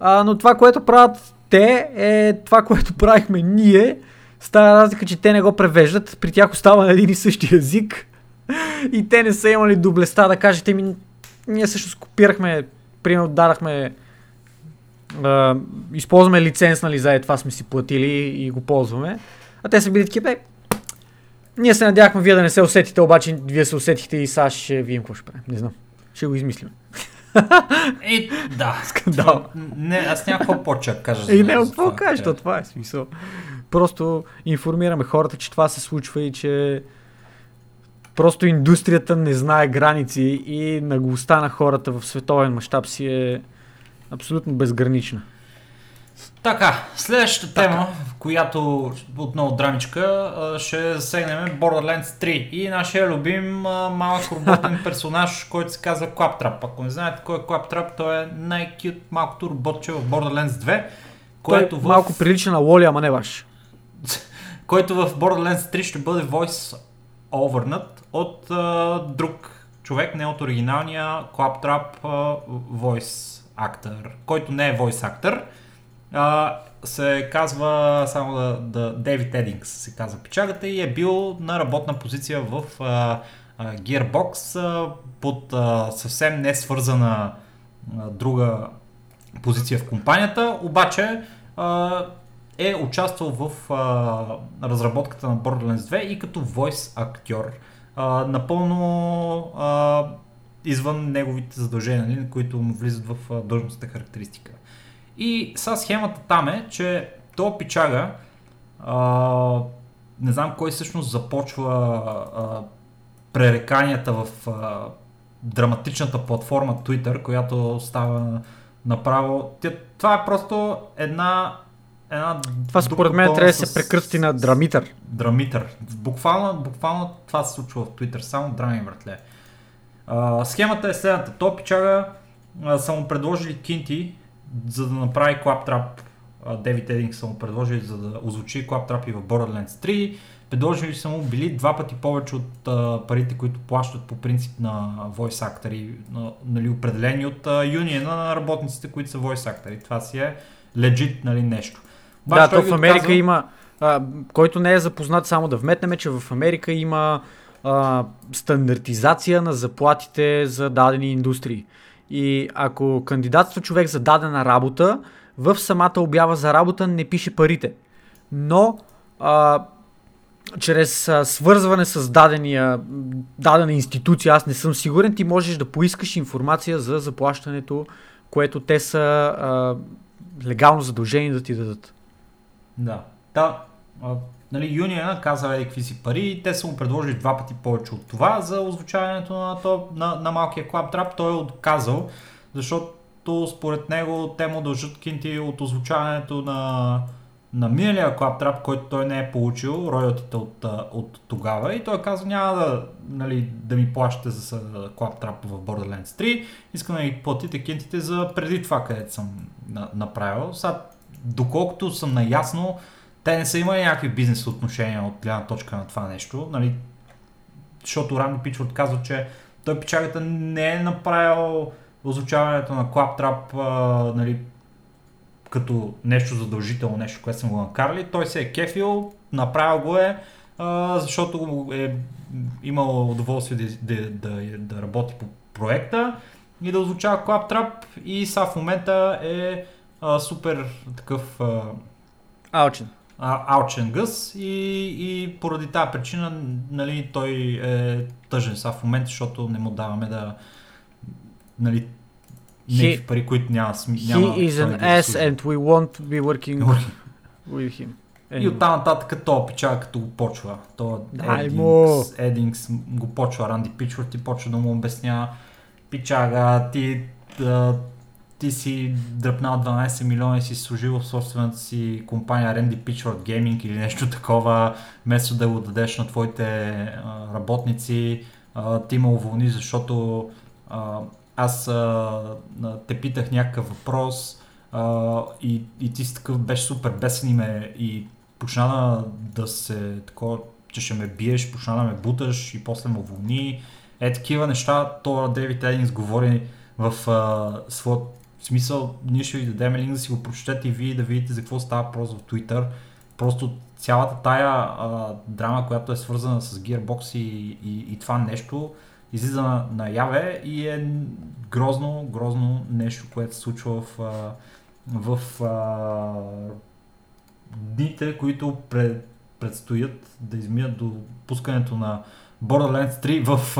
Но това, което правят те, е това, което правихме ние. Става разлика, че те не го превеждат, при тях остава на един и същи език. И те не са имали доблестта да кажете ми, ние също копирахме, примерно дадахме, а, използваме лиценз, нали, за е това сме си платили и го ползваме. А те са били такива, ние се надявахме вие да не се усетите, обаче вие се усетихте и сега ще видим какво ще правим. Не знам. Ще го измислим. Е, да. Скандал. Не, аз няма какво да кажа. за- И не, за какво кажеш, то това е смисъл. Просто информираме хората, че това се случва и че просто индустрията не знае граници и наглостта на хората в световен мащаб си е абсолютно безгранична. Така, следващата тема, в която отново драмичка, ще засегнем Borderlands 3 и нашия любим малък роботен персонаж, който се казва Claptrap. Ако не знаете кой е Claptrap, той е най-кют малкото роботче в Borderlands 2, което Той в, малко прилича на Лоли, ама не ваш. който в Borderlands 3 ще бъде voice overнат от а, друг човек, не от оригиналния Claptrap а, voice actor, който не е voice actor. А, се казва само да, да Дейвид Едингс се казва печагата и е бил на работна позиция в а, а, Gearbox а, под а, съвсем не свързана а, друга позиция в компанията, обаче а, е участвал в а, разработката на Borderlands 2 и като voice актьор. А, напълно а, извън неговите задължения, нали, които му влизат в а, длъжностната характеристика. И сега схемата там е, че то пичага, а, не знам кой всъщност започва а, пререканията в а, драматичната платформа Twitter, която става направо... Това е просто една, една Това според мен трябва да се прекръсти на драмитър. Драмитър. Буквално, буквално това се случва в Twitter, само драми, братле. А, схемата е следната. То пичага а, са му предложили кинти, за да направи Claptrap. Девид Единг са му предложили, за да озвучи Claptrap и в Borderlands 3. Предложили са му били два пъти повече от а, парите, които плащат по принцип на voice на, нали, определени от юниона на работниците, които са voice актори. Това си е legit нали, нещо. Да, Обаче то той в Америка отказва- има, а, който не е запознат, само да вметнем, че в Америка има а, стандартизация на заплатите за дадени индустрии. И ако кандидатства човек за дадена работа, в самата обява за работа не пише парите. Но а, чрез а, свързване с дадения, дадена институция, аз не съм сигурен, ти можеш да поискаш информация за заплащането, което те са а, легално задължени да ти дадат. Да. Да. Нали, Юниона каза еди какви си пари и те са му предложили два пъти повече от това за озвучаването на, то, на, на малкия клаб трап. Той е отказал, защото според него те му дължат кинти от озвучаването на, на миналия клаб трап, който той не е получил, роялтите от, от тогава и той каза няма да, нали, да ми плащате за клаб трап в Borderlands 3, искам да ми платите кинтите за преди това, където съм на, направил. Сега, доколкото съм наясно, те не са имали някакви бизнес отношения от гледна точка на това нещо, нали, защото Ранди Пичфорд казва, че той печагата не е направил озвучаването на а, нали, като нещо задължително, нещо, което съм го накарали. Той се е кефил, направил го е, а, защото е имал удоволствие да, да, да, да работи по проекта и да озвучава Claptrap и сега в момента е а, супер такъв а, Алчен. А, алчен гъс и, и поради тази причина нали, той е тъжен сега в момента, защото не му даваме да нали, He- пари, които няма сми, няма He is an да ass and we won't be working with him. И оттам нататък то печага като го почва. То! Едингс, Едингс го почва Ранди Пичфорд и почва да му обяснява пичага, ти, да, ти си дръпнал 12 милиона и си служил в собствената си компания Randy Pitchford Gaming или нещо такова, вместо да го дадеш на твоите а, работници, а, ти ме уволни, защото а, аз а, те питах някакъв въпрос а, и, и ти си такъв беше супер бесен и, ме, и почна да, да се такова, че ще ме биеш, почна да ме буташ и после ме уволни. Е, такива неща, то Дейвид Единс говори в а, своят смисъл, ние ще ви дадем линк да си го прочетете и вие да видите за какво става въпрос в Twitter. Просто цялата тая а, драма, която е свързана с Gearbox и, и, и това нещо, излиза на, наяве и е грозно, грозно нещо, което се случва в, а, в дните, които пред, предстоят да изминат до пускането на Borderlands 3 в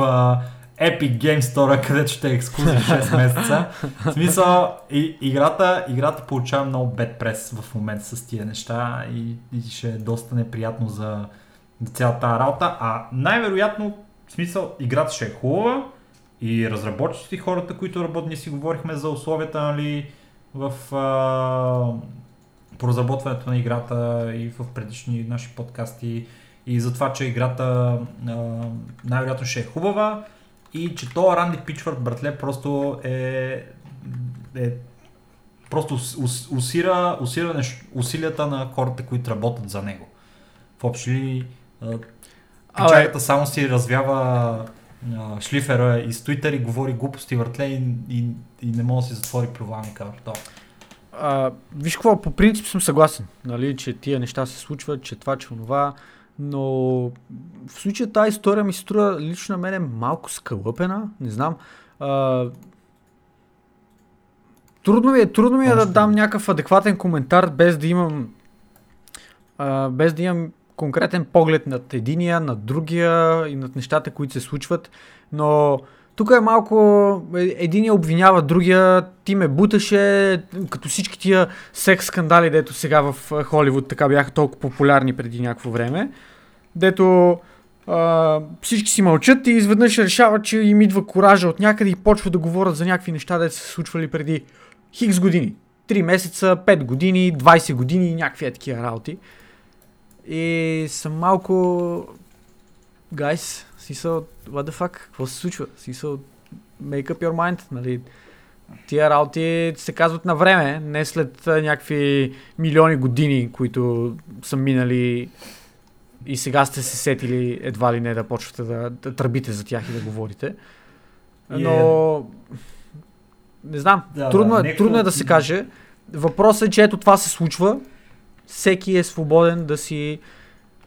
Epic Game Store, където ще е ексклюзив 6 месеца. В смисъл, и, играта, играта получава много бед прес в момента с тия неща и, и ще е доста неприятно за, за цялата работа. А най-вероятно, в смисъл, играта ще е хубава и разработчиците хората, които работят, ние си говорихме за условията, нали, в а, по разработването на играта и в предишни наши подкасти и за това, че играта а, най-вероятно ще е хубава и че то Ранди Пичвард, братле, просто е, е просто ус- ус- усира, усира нещ, усилията на хората, които работят за него. В общи ли, а, печалята само си развява а, шлифера и с Twitter и говори глупости въртле и, и, и не може да си затвори провалника. То. А, виж какво, по принцип съм съгласен, нали, че тия неща се случват, че това, че онова, но в случая тази история ми струва лично на мен е малко скълъпена, не знам. А, трудно ми е, трудно ми е да дам някакъв адекватен коментар, без да имам а, без да имам конкретен поглед над единия, над другия и над нещата, които се случват, но тук е малко, е- единия обвинява другия, ти ме буташе, като всички тия секс скандали, дето сега в а, Холивуд така бяха толкова популярни преди някакво време, дето а, всички си мълчат и изведнъж решават, че им идва коража от някъде и почват да говорят за някакви неща, са се случвали преди хикс години. 3 месеца, 5 години, 20 години и някакви е такива работи. И съм малко... Guys, смисъл, what the fuck, какво се случва? Смисъл, make up your mind, нали? Тия работи се казват на време, не след някакви милиони години, които са минали и сега сте се сетили едва ли не да почвате да, да тръбите за тях и да говорите. Но... Не знам, Да, трудно, да, е, трудно е да се каже. Въпросът е, че ето това се случва. Всеки е свободен да си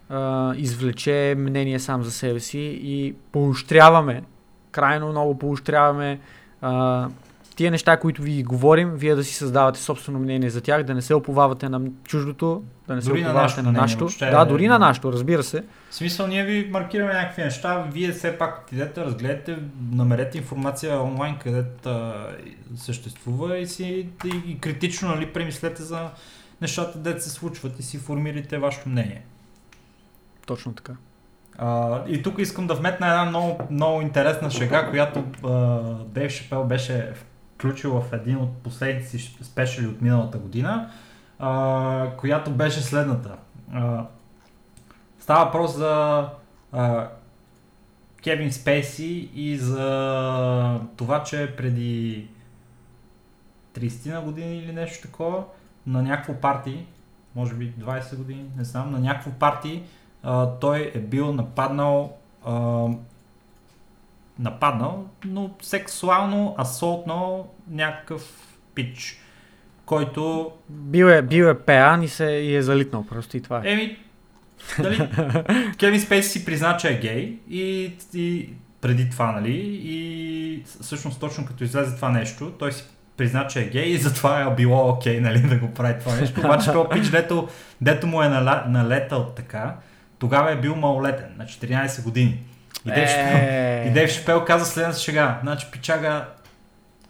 а, извлече мнение сам за себе си и поощряваме, крайно много поощряваме а, тия неща, които ви говорим, вие да си създавате собствено мнение за тях, да не се оповавате на чуждото, да не се Дори на оповавате на нашето. въобще Да, не- дори на нашето, разбира се. В смисъл, ние ви маркираме някакви неща, вие все пак отидете, разгледайте, намерете информация онлайн, където а, съществува и си и, критично нали, премислете за нещата, дете се случват и си формирайте вашето мнение. Точно така. А, и тук искам да вметна една много, много интересна шега, която а, Дейв Шапел беше включил в един от последните си спешали от миналата година, а, която беше следната. А, става въпрос за а, Кевин Спейси и за това, че преди 30 на години или нещо такова, на някакво парти, може би 20 години, не знам, на някакво парти, а, той е бил нападнал а, нападнал, но сексуално асолтнал някакъв пич, който Бил е, бил е пеан и, се, и е залитнал просто и това е. Еми, дали, Кевин Спейси си призна, че е гей и, и преди това, нали, и всъщност точно като излезе това нещо, той си призна, че е гей и затова е било окей, нали, да го прави това нещо. Обаче този пич, дето, дето му е налетал така, тогава е бил малолетен, на 14 години. И Дейв Шапел, Е. и Дейв Шапел каза следната шега. Значи, пичага,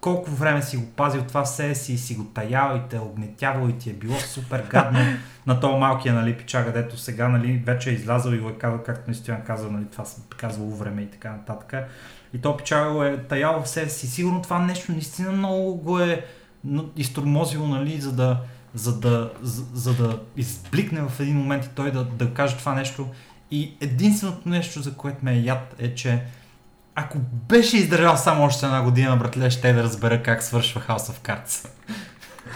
колко време си го пазил това все си, си го таял и те огнетявал и ти е било супер гадно на този малкия, нали, пичага, дето сега, нали, вече е излязъл и го е казал, както наистина казал, нали, това се казвало време и така нататък. И то пичага го е таял в себе си. Сигурно това нещо наистина много го е изтормозило, нали, за да, за да, за, за да избликне в един момент и той да, да каже това нещо. И единственото нещо, за което ме е яд е, че ако беше издържал само още една година, братле, ще да разбера как свършва House of Cards.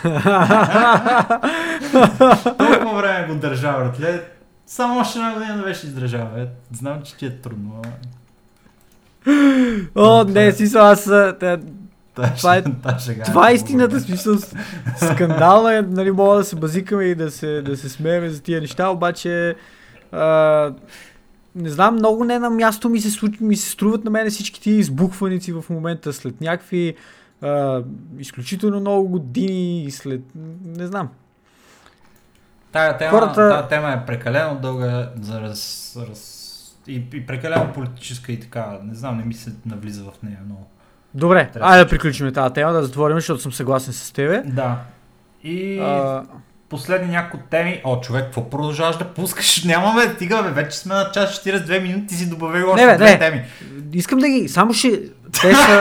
Толкова време го държа, братле. Само още една година да беше издържал. Е, знам, че ти е трудно. О, не, смисъл, аз... та Това е- та шега Това е истината, смисъл. Скандална е, нали, мога да се базикаме и да се, да се смееме за тия неща, обаче... А, не знам, много не на място ми се, случ... ми се струват на мен всички тия избухваници в момента след някакви а, изключително много години и след... Не знам. Тая тема, Хората- тая тема е прекалено дълга за раз, раз... И, и прекалено политическа и така. Не знам, не ми се навлиза в нея много. Добре, Трябва айде да приключим тази тема, да затворим, защото съм съгласен с тебе. Да. И А, последни няколко теми. О, човек, какво продължаваш да пускаш? Нямаме, стига, бе, вече сме на час 42 минути, си добавил още бе, две не. теми. искам да ги... Само ще... Те са...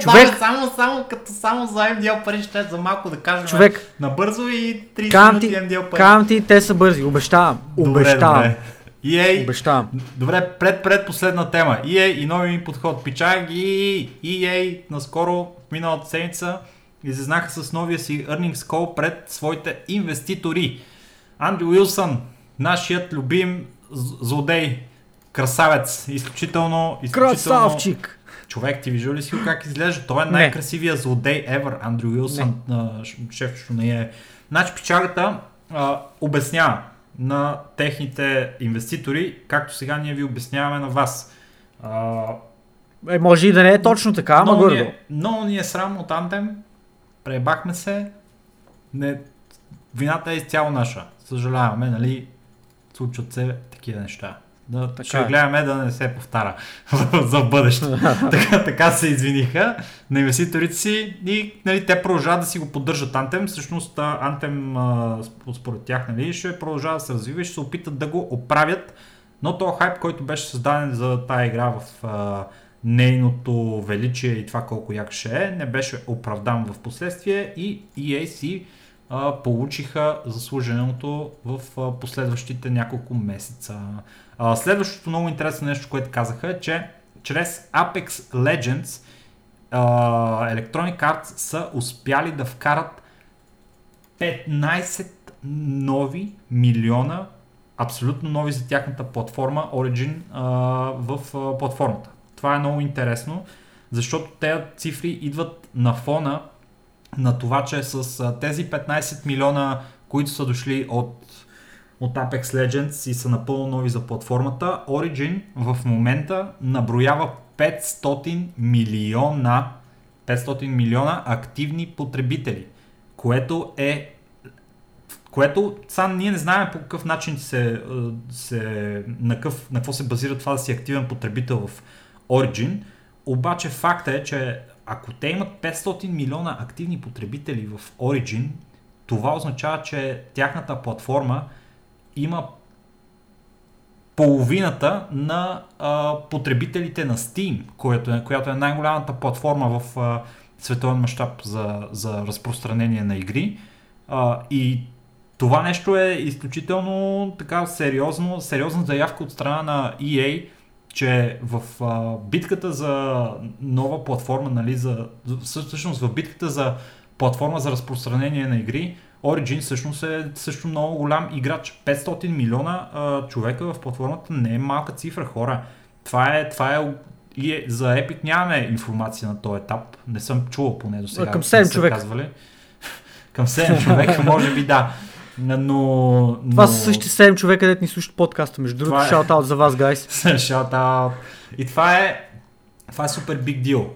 Човек! Човек! само, само, като само за MDL пари ще за малко да кажем. Човек, Набързо и 30 Кам ти, минути MDL пари. кам ти, те са бързи, обещавам. Обещавам. Добре, добре. EA, Обещавам. Добре, пред, пред последна тема. EA и нови ми подход. Пичай ги. EA наскоро, миналата седмица, излезнаха с новия си earnings call пред своите инвеститори. Андрю Уилсън, нашият любим злодей, красавец, изключително, изключително... Красавчик! Човек, ти виждал ли си как изглежда? Той е Не. най-красивия злодей ever, Андрю Уилсън, на EA. Значи печалята а, обяснява на техните инвеститори, както сега ние ви обясняваме на вас. А, Е, може и да не е точно така, ама много, ни е, много ни е срам от Anthem, пребахме се, не, вината е изцяло наша. Съжаляваме, нали, случват се такива неща. Да, Така ще е. гледаме да не се повтаря за бъдеще. така, така се извиниха на инвеститорите си и нали, те продължават да си го поддържат Anthem. Всъщност а, Anthem а, сп- според тях нали, ще продължава да се развива и ще се опитат да го оправят. Но този хайп, който беше създаден за тази игра в а, нейното величие и това колко як ще е, не беше оправдан в последствие и EA си а, получиха заслуженото в а, последващите няколко месеца. Следващото много интересно нещо, което казаха е, че чрез Apex Legends а, Electronic Arts са успяли да вкарат 15 нови милиона абсолютно нови за тяхната платформа Origin в платформата. Това е много интересно, защото тези цифри идват на фона на това, че с тези 15 милиона, които са дошли от, от Apex Legends и са напълно нови за платформата, Origin в момента наброява 500 милиона 500 милиона активни потребители, което е което сам ние не знаем по какъв начин се, се на, какъв, на какво се базира това да си активен потребител в Origin, обаче факта е, че ако те имат 500 милиона активни потребители в Origin, това означава, че тяхната платформа има половината на а, потребителите на Steam, която е, която е най-голямата платформа в а, световен мащаб за, за разпространение на игри. А, и това нещо е изключително така сериозно, сериозна заявка от страна на EA, че в а, битката за нова платформа, нали, за, всъщност в битката за платформа за разпространение на игри, Origin всъщност е също много голям играч. 500 милиона а, човека в платформата не е малка цифра, хора. Това е, това е и е, за Epic нямаме информация на този етап. Не съм чувал поне до сега. Към 7 човека. Казвали. Към 7 човека, може би да. Но, но... Това са същите 7 човека, където ни слушат подкаста. Между другото, е... шаут за вас, гайс. шаут И това е, това е супер биг дил.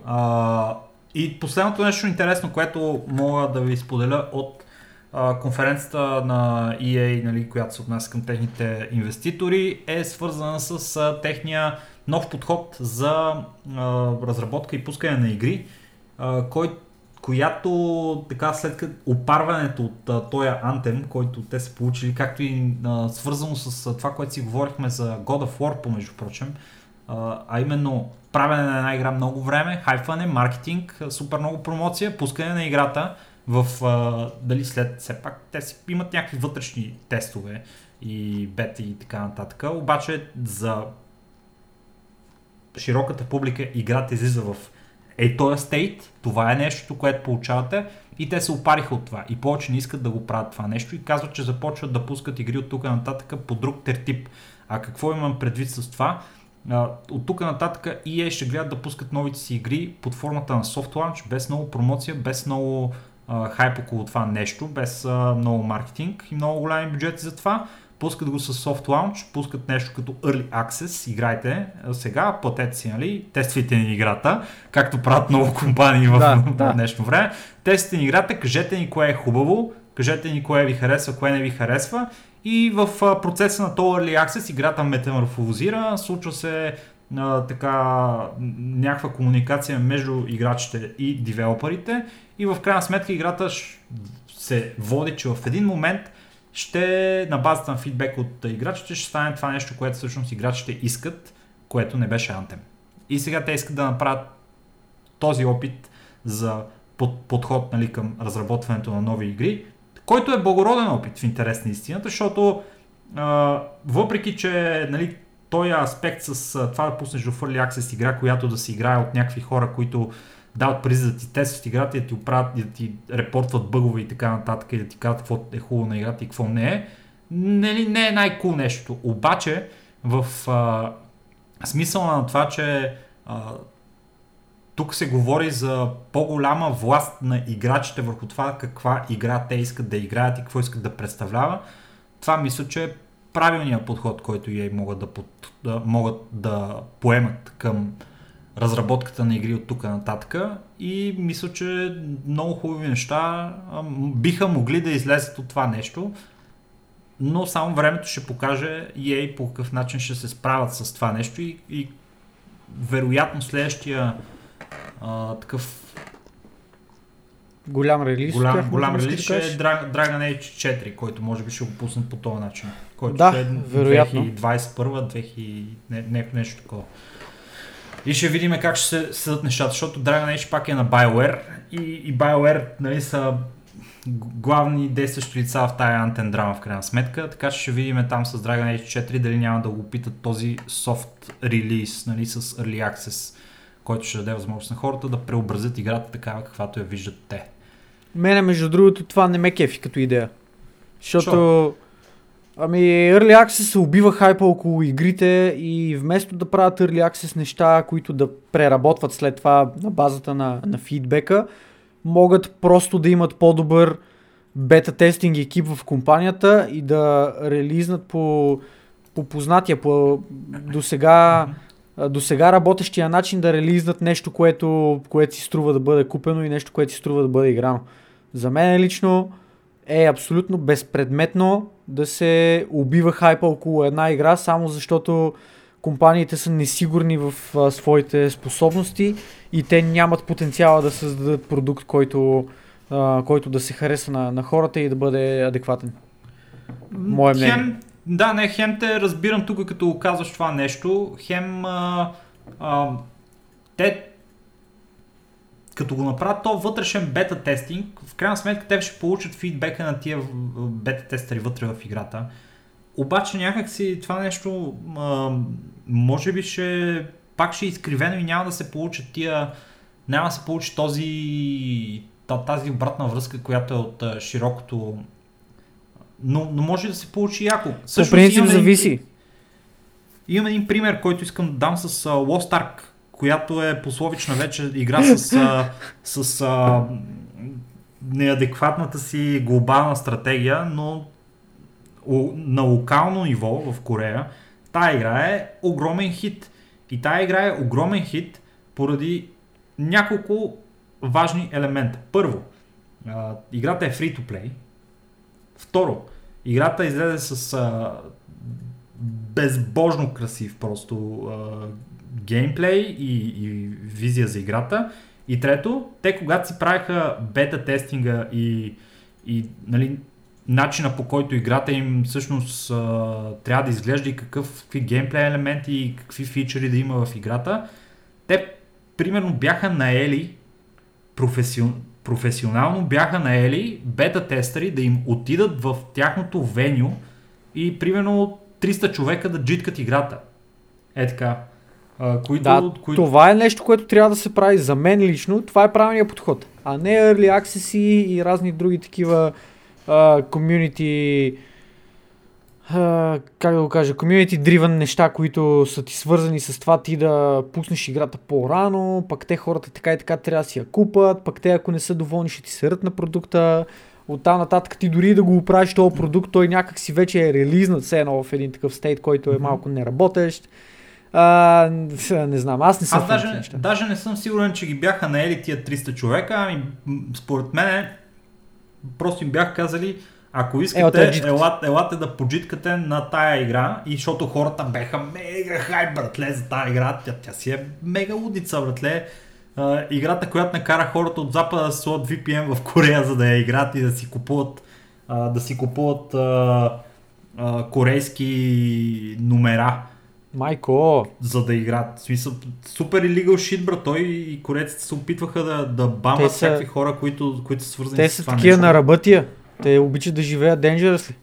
и последното нещо интересно, което мога да ви споделя от а, конференцията на EA, нали, която се отнася към техните инвеститори, е свързана с а, техния нов подход за а, разработка и пускане на игри, а, който която така след като опарването от този антем, който те са получили, както и а, свързано с а, това, което си говорихме за God of War, помежду прочим, а, а именно правене на една игра много време, хайфване, маркетинг, супер много промоция, пускане на играта в а, дали след все пак те си имат някакви вътрешни тестове и бети и така нататък, обаче за широката публика играта излиза в е този стейт, това е нещото, което получавате и те се опариха от това и повече не искат да го правят това нещо и казват, че започват да пускат игри от тук нататък по друг тертип. А какво имам предвид с това? от тук нататък EA ще гледат да пускат новите си игри под формата на soft launch, без много промоция, без много хайп около това нещо, без а, много маркетинг и много големи бюджети за това пускат го с soft launch, пускат нещо като early access, играйте сега, платете си, нали, тествайте ни играта, както правят много компании в да, да. днешно време. Тествайте ни играта, кажете ни кое е хубаво, кажете ни кое ви харесва, кое не ви харесва и в процеса на този early access играта метаморфозира, случва се а, така някаква комуникация между играчите и девелоперите и в крайна сметка играта се води, че в един момент ще на базата на фидбек от играчите ще стане това нещо, което всъщност играчите искат, което не беше Anthem. И сега те искат да направят този опит за под, подход нали, към разработването на нови игри, който е благороден опит в интерес на истината, защото а, въпреки, че нали, този аспект с това да пуснеш до Early Access игра, която да се играе от някакви хора, които дават призи да ти тестват играта и да ти оправят, да ти репортват бъгове и така нататък и да ти казват какво е хубаво на играта и какво не е, не, не е най-кул нещо. Обаче в а, смисъл на това, че а, тук се говори за по-голяма власт на играчите върху това каква игра те искат да играят и какво искат да представлява. Това мисля, че е правилният подход, който и могат да, под, да, могат да поемат към разработката на игри от тук нататък. И мисля, че много хубави неща биха могли да излезат от това нещо, но само времето ще покаже EA по какъв начин ще се справят с това нещо и, и вероятно следващия а, такъв голям релиз, голям, голям релиз ще е Dragon Age 4, който може би ще го пуснат по този начин. Който да, ще е вероятно. 2021, 2000, не, не, нещо такова. И ще видим как ще се съдат нещата, защото Dragon Age пак е на BioWare и, и BioWare нали, са главни действащи лица в тая антен драма в крайна сметка, така че ще видим там с Dragon Age 4 дали няма да го питат този софт релиз нали, с Early Access, който ще даде възможност на хората да преобразят играта такава каквато я виждат те. Мене, между другото, това не ме кефи като идея. Защото... Защо? Ами, Early Access се убива хайпа около игрите и вместо да правят Early Access неща, които да преработват след това на базата на, на фидбека, могат просто да имат по-добър бета тестинг екип в компанията и да релизнат по, по познатия, по до сега, до сега работещия начин да релизнат нещо, което, което си струва да бъде купено и нещо, което си струва да бъде играно. За мен лично е абсолютно безпредметно да се убива хайпа около една игра, само защото компаниите са несигурни в а, своите способности и те нямат потенциала да създадат продукт, който, а, който да се хареса на, на хората и да бъде адекватен. Мое мнение. Хем, да, не, хем те разбирам тук, като казваш това нещо. Хем а, а, те като го направят то вътрешен бета тестинг, в крайна сметка те ще получат фидбека на тия бета тестери вътре в играта. Обаче някакси това нещо а, може би ще пак ще е изкривено и няма да се получат тия няма да се получи този та- тази обратна връзка, която е от широкото но, но може да се получи яко. По принцип зависи. Имам един пример, който искам да дам с uh, Lost Ark, която е пословична вече игра с, uh, с uh, неадекватната си глобална стратегия, но на локално ниво в Корея тая игра е огромен хит. И тая игра е огромен хит поради няколко важни елемента. Първо, играта е free to play. Второ, играта излезе с а, безбожно красив просто а, геймплей и, и визия за играта. И трето, те когато си правиха бета тестинга и, и нали, начина по който играта им всъщност а, трябва да изглежда и какъв, какви геймплей елементи и какви фичери да има в играта, те примерно бяха наели професион, професионално бяха наели бета тестери да им отидат в тяхното веню и примерно 300 човека да джиткат играта. Е така. А, които, Да, които... това е нещо, което трябва да се прави за мен лично. Това е правилният подход. А не Early Access и разни други такива community а, как да го кажа, community driven неща, които са ти свързани с това ти да пуснеш играта по-рано, пък те хората така и така трябва да си я купат, пък те ако не са доволни ще ти серат на продукта. От там нататък ти дори да го оправиш този продукт, той някак си вече е релизнат все едно в един такъв стейт, който е малко неработещ. А, не знам, аз не съм Аз даже, неща. даже не съм сигурен, че ги бяха наели тия 300 човека, ами според мен просто им бях казали, ако искате, джиткате. елате, елате да поджиткате на тая игра, и защото хората беха мега хайп, братле, за тая игра, тя, тя си е мега лудица, братле. А, играта, която накара хората от запада да слот VPN в Корея, за да я играят и да си купуват, а, да си купуват а, а, корейски номера Майко, за да играят. В смисъл, супер illegal shit, брат. Той и корейците се опитваха да, да бамват Те са- всякакви хора, които, които са свързани те с са това такива нещо. на работия. Те обичат да живеят dangerously.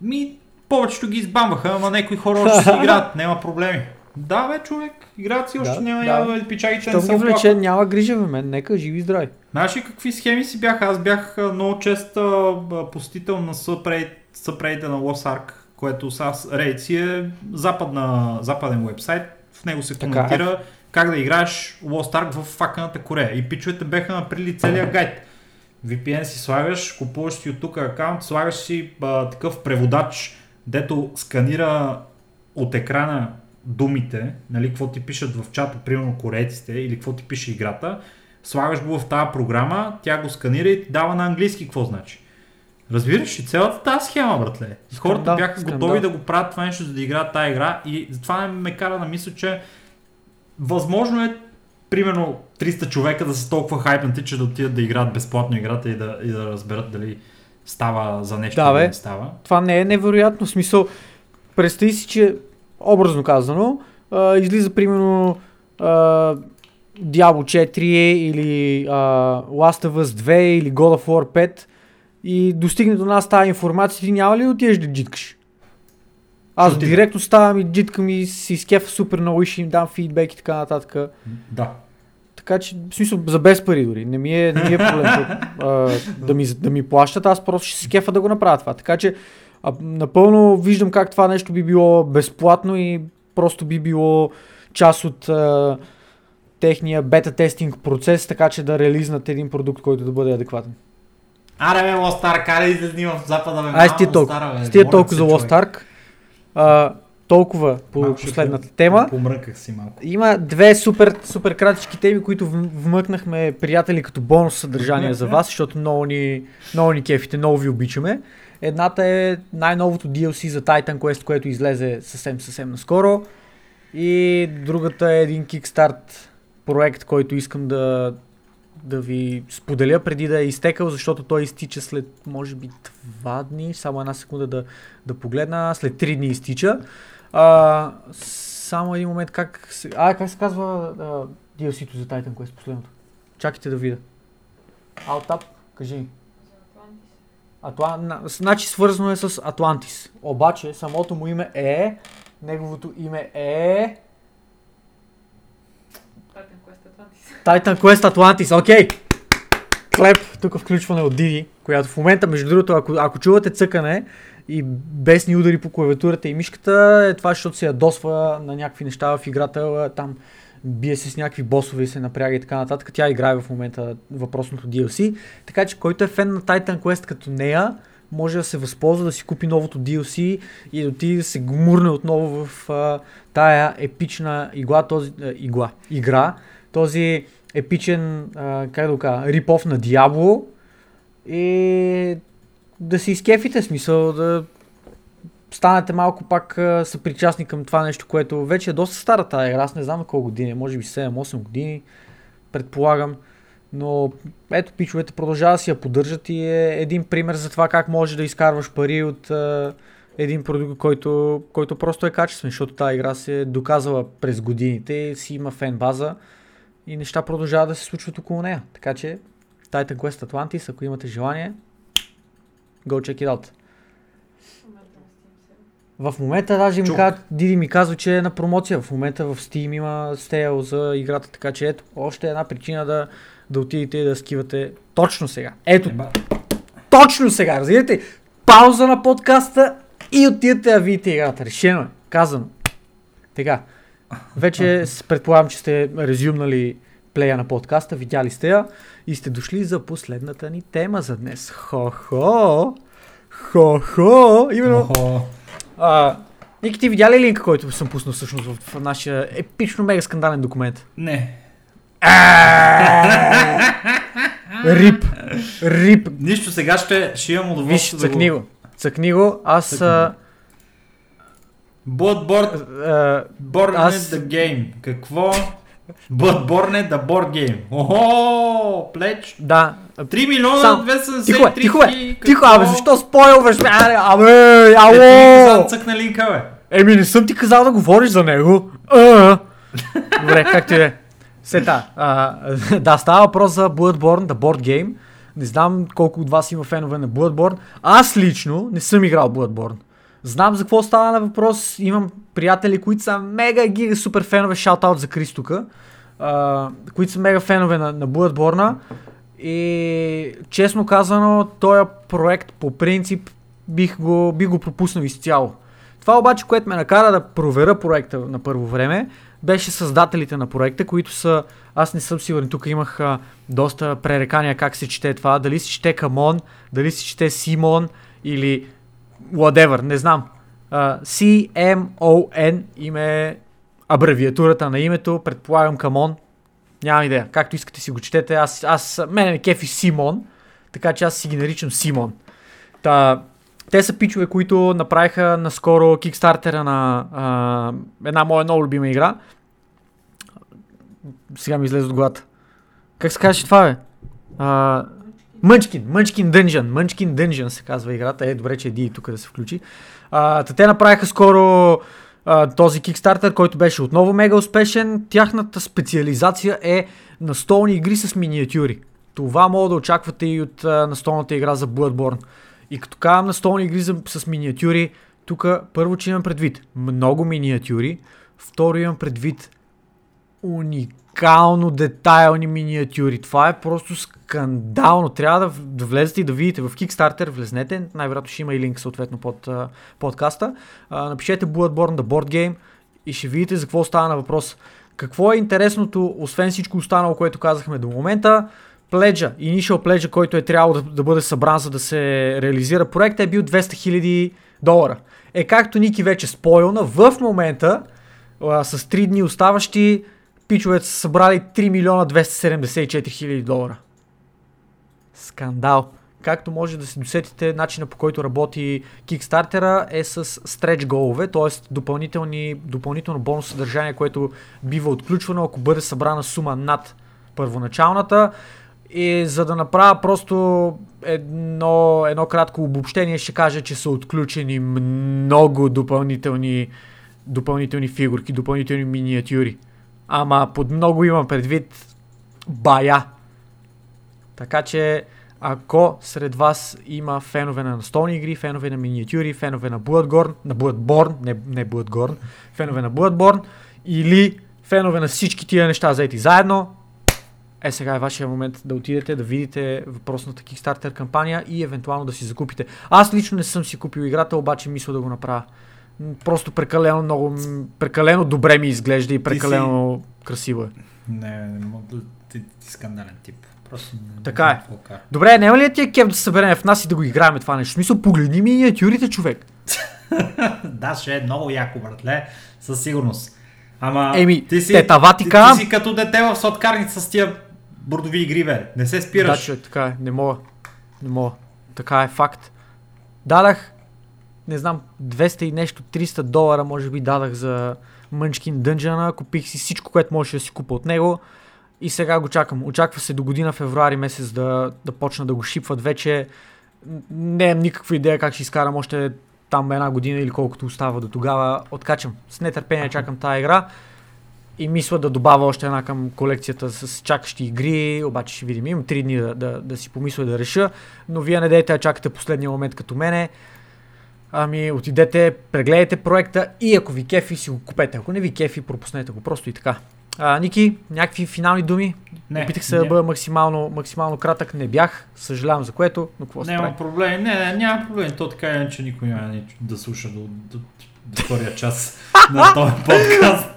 Ми, повечето ги избамваха, ама някои хора още си играят, няма проблеми. Да, бе, човек, играят си, още Да, няма, да. няма пичагите Що не ги влече, няма грижа бе мен, нека живи здрави. Знаеш ли какви схеми си бяха? Аз бях много чест посетител на съпрейта на Lost Ark, което с Reddit си е западна, западен вебсайт. В него се Така коментира как да играеш Lost Ark в факаната Корея. И пичовете беха наприли целия гайд. VPN си слагаш, купуваш си от тук акаунт, слагаш си а, такъв преводач, дето сканира от екрана думите, нали, какво ти пишат в чата, примерно корейците, или какво ти пише играта, слагаш го в тази програма, тя го сканира и ти дава на английски какво значи. Разбираш ли цялата тази схема, братле? Хората Скандал, бяха скандал. готови да го правят това нещо, за да играят тази игра и това ме кара да мисля, че възможно е примерно 300 човека да са толкова хайпнати, че да отидат да играят безплатно играта и да, и да разберат дали става за нещо Да, или бе. не става. Това не е невероятно. В смисъл, представи си, че образно казано, а, излиза примерно а, Diablo 4 или а, Last of Us 2 или God of War 5 и достигне до нас тази информация, ти няма ли да отидеш да джиткаш? Аз отида. директно ставам и джиткам и си изкефа супер много и ще им дам фидбек и така нататък. Да. Така че, в смисъл, за без пари дори. Не ми е, не ми е проблем а, да, ми, да ми плащат, аз просто ще си кефа да го направя това. Така че, а, напълно виждам как това нещо би било безплатно и просто би било част от а, техния бета-тестинг процес, така че да релизнат един продукт, който да бъде адекватен. Аре, бе, Ark, аре, излезни в запада, бе. Ай, стига толкова. Стига моля толкова за. А, толкова по Малко ще последната те- тема. Помръках си малко. Има две супер, супер кратички теми, които вм- вмъкнахме приятели като бонус съдържание за вас, защото много ни, много ни кефите, много ви обичаме. Едната е най-новото DLC за Titan Quest, което излезе съвсем съвсем наскоро. И другата е един Kickstart проект, който искам да, да ви споделя преди да е изтекал, защото той изтича след може би два дни, само една секунда да, да погледна, след три дни изтича. А, само един момент, как се... А, как се казва а, DLC-то за Titan Quest последното? Чакайте да видя. Алтап, кажи ми. Атлан... на- Значи свързано е с Атлантис. Обаче самото му име е... Неговото име е... Titan Quest Atlantis. Titan Quest Atlantis, окей! Клеп, тук включване от Диди, която в момента, между другото, ако, ако чувате цъкане и бесни удари по клавиатурата и мишката, е това, защото се ядосва на някакви неща в играта, а, там бие се с някакви босове и се напряга и така нататък. Тя играе в момента въпросното DLC. Така че който е фен на Titan Quest като нея, може да се възползва да си купи новото DLC и да отиде да се гмурне отново в а, тая епична игла, този, а, игла, игра, този епичен, а, как да го кажа, рипов на Диабло и да се изкефите, смисъл да станете малко пак съпричастни към това нещо, което вече е доста стара тази игра, аз не знам на колко години, е, може би 7-8 години, предполагам. Но ето пичовете продължават да си я поддържат и е един пример за това как можеш да изкарваш пари от а, един продукт, който, който просто е качествен, защото тази игра се е доказала през годините си има фен база и неща продължават да се случват около нея. Така че Titan Quest Atlantis, ако имате желание, go check it out. В момента даже ми Чук. казват, Диди ми казва, че е на промоция. В момента в Steam има стейл за играта, така че ето, още една причина да, да отидете и да скивате точно сега. Ето, Еба, точно сега, разбирате? Пауза на подкаста и отидете да видите играта. Решено е, казано. Така, вече предполагам, че сте резюмнали плея на подкаста, видяли сте я и сте дошли за последната ни тема за днес. Хо-хо! Хо-хо! Именно Охо. а, Ники, ти видя ли линка, който съм пуснал всъщност в, нашия епично мега скандален документ? Не. Рип. Рип. Нищо, сега ще, ще имам Виж, удоволствие да цъкни го... Цъкни го. Аз... Цъкни Bloodborne, Born Аз- the Game. Какво? Bloodborne the Board Game. Охо, плеч. да. 3 милиона Сам- 273 Тихо е, тихо е. Тихо, какво? абе, защо спойлваш? Абе, Е, ти каза ало! да цъкна линка, бе. Еми, не съм ти казал да говориш за него. А. Добре, както и да е. Сета. А, да, става въпрос за Bloodborne, The Board Game. Не знам колко от вас има фенове на Bloodborne. Аз лично не съм играл Bloodborne. Знам за какво става на въпрос. Имам приятели, които са мега гига супер фенове. Шаутаут за Кристука. А, които са мега фенове на, на Bloodborne. И честно казано, този проект по принцип бих го, бих го пропуснал изцяло. Това обаче, което ме накара да проверя проекта на първо време, беше създателите на проекта, които са, аз не съм сигурен, тук имах а, доста пререкания как се чете това, дали се чете Камон, дали се чете Симон или whatever, не знам. А, C-M-O-N име абревиатурата на името, предполагам Камон, нямам идея, както искате си го четете, аз, аз мене ме кефи Симон, така че аз си ги наричам Симон. Та, те са пичове, които направиха наскоро кикстартера на а, една моя много любима игра. Сега ми излезе от главата. Как се казваше това, бе? А, Мънчкин, Мънчкин Дънжън, Мънчкин Дънжън се казва играта. Е, добре, че е Ди тук да се включи. А, те направиха скоро а, този Kickstarter, който беше отново мега успешен. Тяхната специализация е настолни игри с миниатюри. Това мога да очаквате и от а, настолната игра за Bloodborne. И като казвам настолни игри за, с миниатюри, тук първо, че имам предвид много миниатюри, второ имам предвид уникално детайлни миниатюри. Това е просто скандално. Трябва да, влезете и да видите в Kickstarter, влезнете, най-вероятно ще има и линк съответно под а, подкаста. А, напишете Bloodborne The Board Game и ще видите за какво става на въпрос. Какво е интересното, освен всичко останало, което казахме до момента? Пледжа, initial пледжа, който е трябвало да, да бъде събран за да се реализира проекта е бил 200 000 долара. Е както Ники вече спойлна, в момента а, с 3 дни оставащи пичовете са събрали 3 милиона 274 хиляди долара. Скандал. Както може да се досетите, начина по който работи Kickstarter е с стреч голове, т.е. допълнително бонус съдържание, което бива отключвано, ако бъде събрана сума над първоначалната. И за да направя просто едно, едно кратко обобщение, ще кажа, че са отключени много допълнителни, допълнителни фигурки, допълнителни миниатюри. Ама под много имам предвид бая. Така че, ако сред вас има фенове на настолни игри, фенове на миниатюри, фенове на Bloodborne, на Bloodborne, не, не Bloodborne, фенове на Bloodborne, или фенове на всички тия неща заети заедно, е сега е вашия момент да отидете да видите въпросната Kickstarter кампания и евентуално да си закупите. Аз лично не съм си купил играта, обаче мисля да го направя просто прекалено много, прекалено добре ми изглежда и прекалено си... красиво е. Не, не мога ти, ти скандален тип. Просто не, така е. Добре, няма ли е тия кеп да се съберем в нас и да го играем това нещо? В смисъл, погледни миниатюрите, човек. да, ще е много яко, братле, със сигурност. Ама Еми, ти си, тетаватика... ти, ти, си като дете в сладкарница с тия бордови игри, бе. Не се спираш. Да, човек, така е. Не мога. Не мога. Така е факт. Дадах не знам, 200 и нещо, 300 долара може би дадах за Мънчкин Дънджана, купих си всичко, което можеше да си купа от него и сега го чакам. Очаква се до година февруари месец да, да почна да го шипват вече. Не имам никаква идея как ще изкарам още там една година или колкото остава до тогава. Откачам. С нетърпение чакам тази игра и мисля да добавя още една към колекцията с чакащи игри, обаче ще видим. Имам три дни да, да, да си помисля да реша, но вие не дайте да чакате последния момент като мене. Ами отидете, прегледайте проекта и ако ви кефи си го купете. Ако не ви кефи, пропуснете го. Просто и така. А, Ники, някакви финални думи? Не, Опитах се не. да бъда максимално, максимално кратък. Не бях, съжалявам за което, но какво Няма проблем. Не, не, няма проблем. То така е, че никой няма да слуша до, до, до втория час на този подкаст.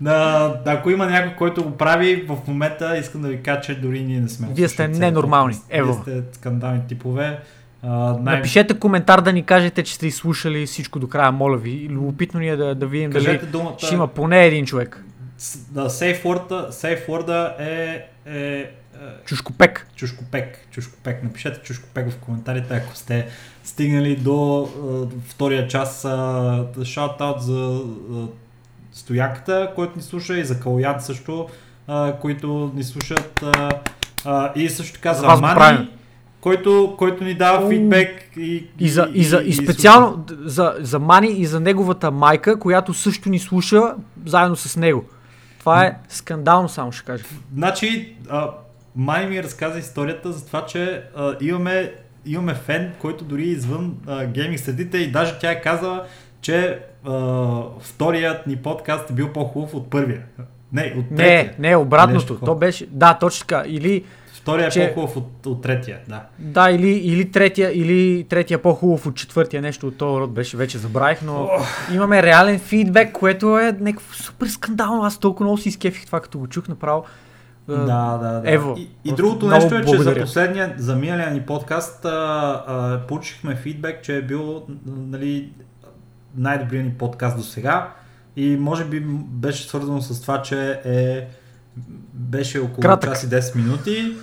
На, ако има някой, който го прави, в момента искам да ви кажа, че дори ние не сме. Вие сте ненормални. Ево. Вие сте скандални типове. Uh, най- Напишете коментар да ни кажете, че сте изслушали всичко до края, моля ви. Любопитно ни е да, да видим Кажете дали думата... ще има поне един човек. Да, сейф worda е, е, е... Чушкопек. Чушкопек. Чушкопек. Напишете чушкопек в коментарите, ако сте стигнали до uh, втория час. Uh, шаут за uh, стояката, който ни слуша и за Калояд също, uh, които ни слушат. Uh, и също така за, за Мани който, който ни дава фидбек и, и, за, и, за, и, и специално и за, за Мани и за неговата майка, която също ни слуша заедно с него. Това е скандално, само ще кажа. Значи, а, Мани ми разказа историята за това, че а, имаме, имаме фен, който дори извън а, гейминг следите и даже тя е казала, че а, вторият ни подкаст е бил по-хубав от първия. Не, от третия. Не, не, обратното. То беше, да, точно така. Или Втория е че... е по-хубав от, от третия, да. Да, или, или, третия, или третия е по-хубав от четвъртия, нещо от този род беше, вече забравих, но oh. имаме реален фидбек, което е някакво супер скандално. Аз толкова много си изкефих това, като го чух направо. Да, да, да. Ево. И, и другото нещо е, че благодаря. за последния, за миналия ни подкаст а, а, получихме фидбек, че е бил нали, най-добрият ни подкаст до сега и може би беше свързано с това, че е беше около Кратък. час и 10 минути.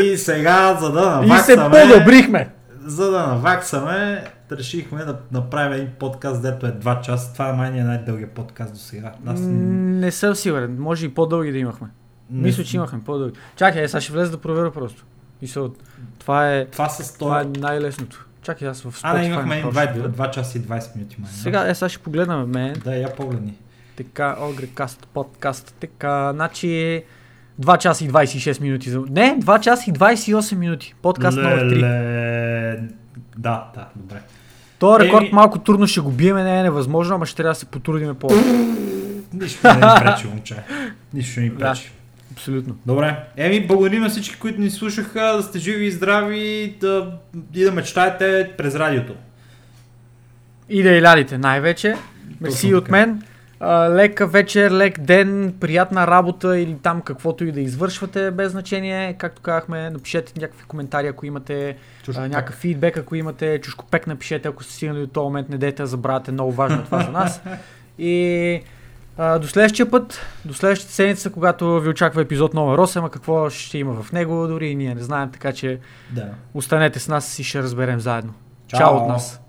и сега, за да наваксаме... И се подобрихме! За да наваксаме, решихме да направим един подкаст, дето е 2 часа. Това е май е най-дългия подкаст до сега. Аз... Не съм сигурен. Може и по-дълги да имахме. Не. Мисля, че имахме по-дълги. Чакай, сега ще влезе да проверя просто. Мисля, това е, това, с това е най-лесното. Чакай, аз в Spotify А, да, имахме направо 2, ще видя. 2 часа и 20 минути. Май? Сега, е, сега ще погледнем мен. Да, я погледни. Така, Огрекаст, подкаст. Така, значи 2 часа и 26 минути. за- Не, 2 часа и 28 минути. Подкаст номер 3. Леле. Да, да, добре. Този рекорд Еми- малко трудно ще го биеме, не е невъзможно, ама ще трябва да се потрудиме по Нищо не ни пречи, момче. Нищо не ни Да. пречи. Абсолютно. Добре. Еми, благодарим на всички, които ни слушаха, да сте живи и здрави да, и да мечтаете през радиото. И да илядите най-вече. Мерси от мен. А, лека вечер, лек ден, приятна работа или там каквото и да извършвате, без значение. Както казахме, напишете някакви коментари, ако имате а, някакъв фидбек, ако имате чушкопек, напишете, ако сте стигнали до този момент, не дете да забравяте, много важно е това за нас. И а, до следващия път, до следващата седмица, когато ви очаква епизод номер 8, а какво ще има в него, дори и ние не знаем, така че Да. останете с нас и ще разберем заедно. Чао. Чао от нас!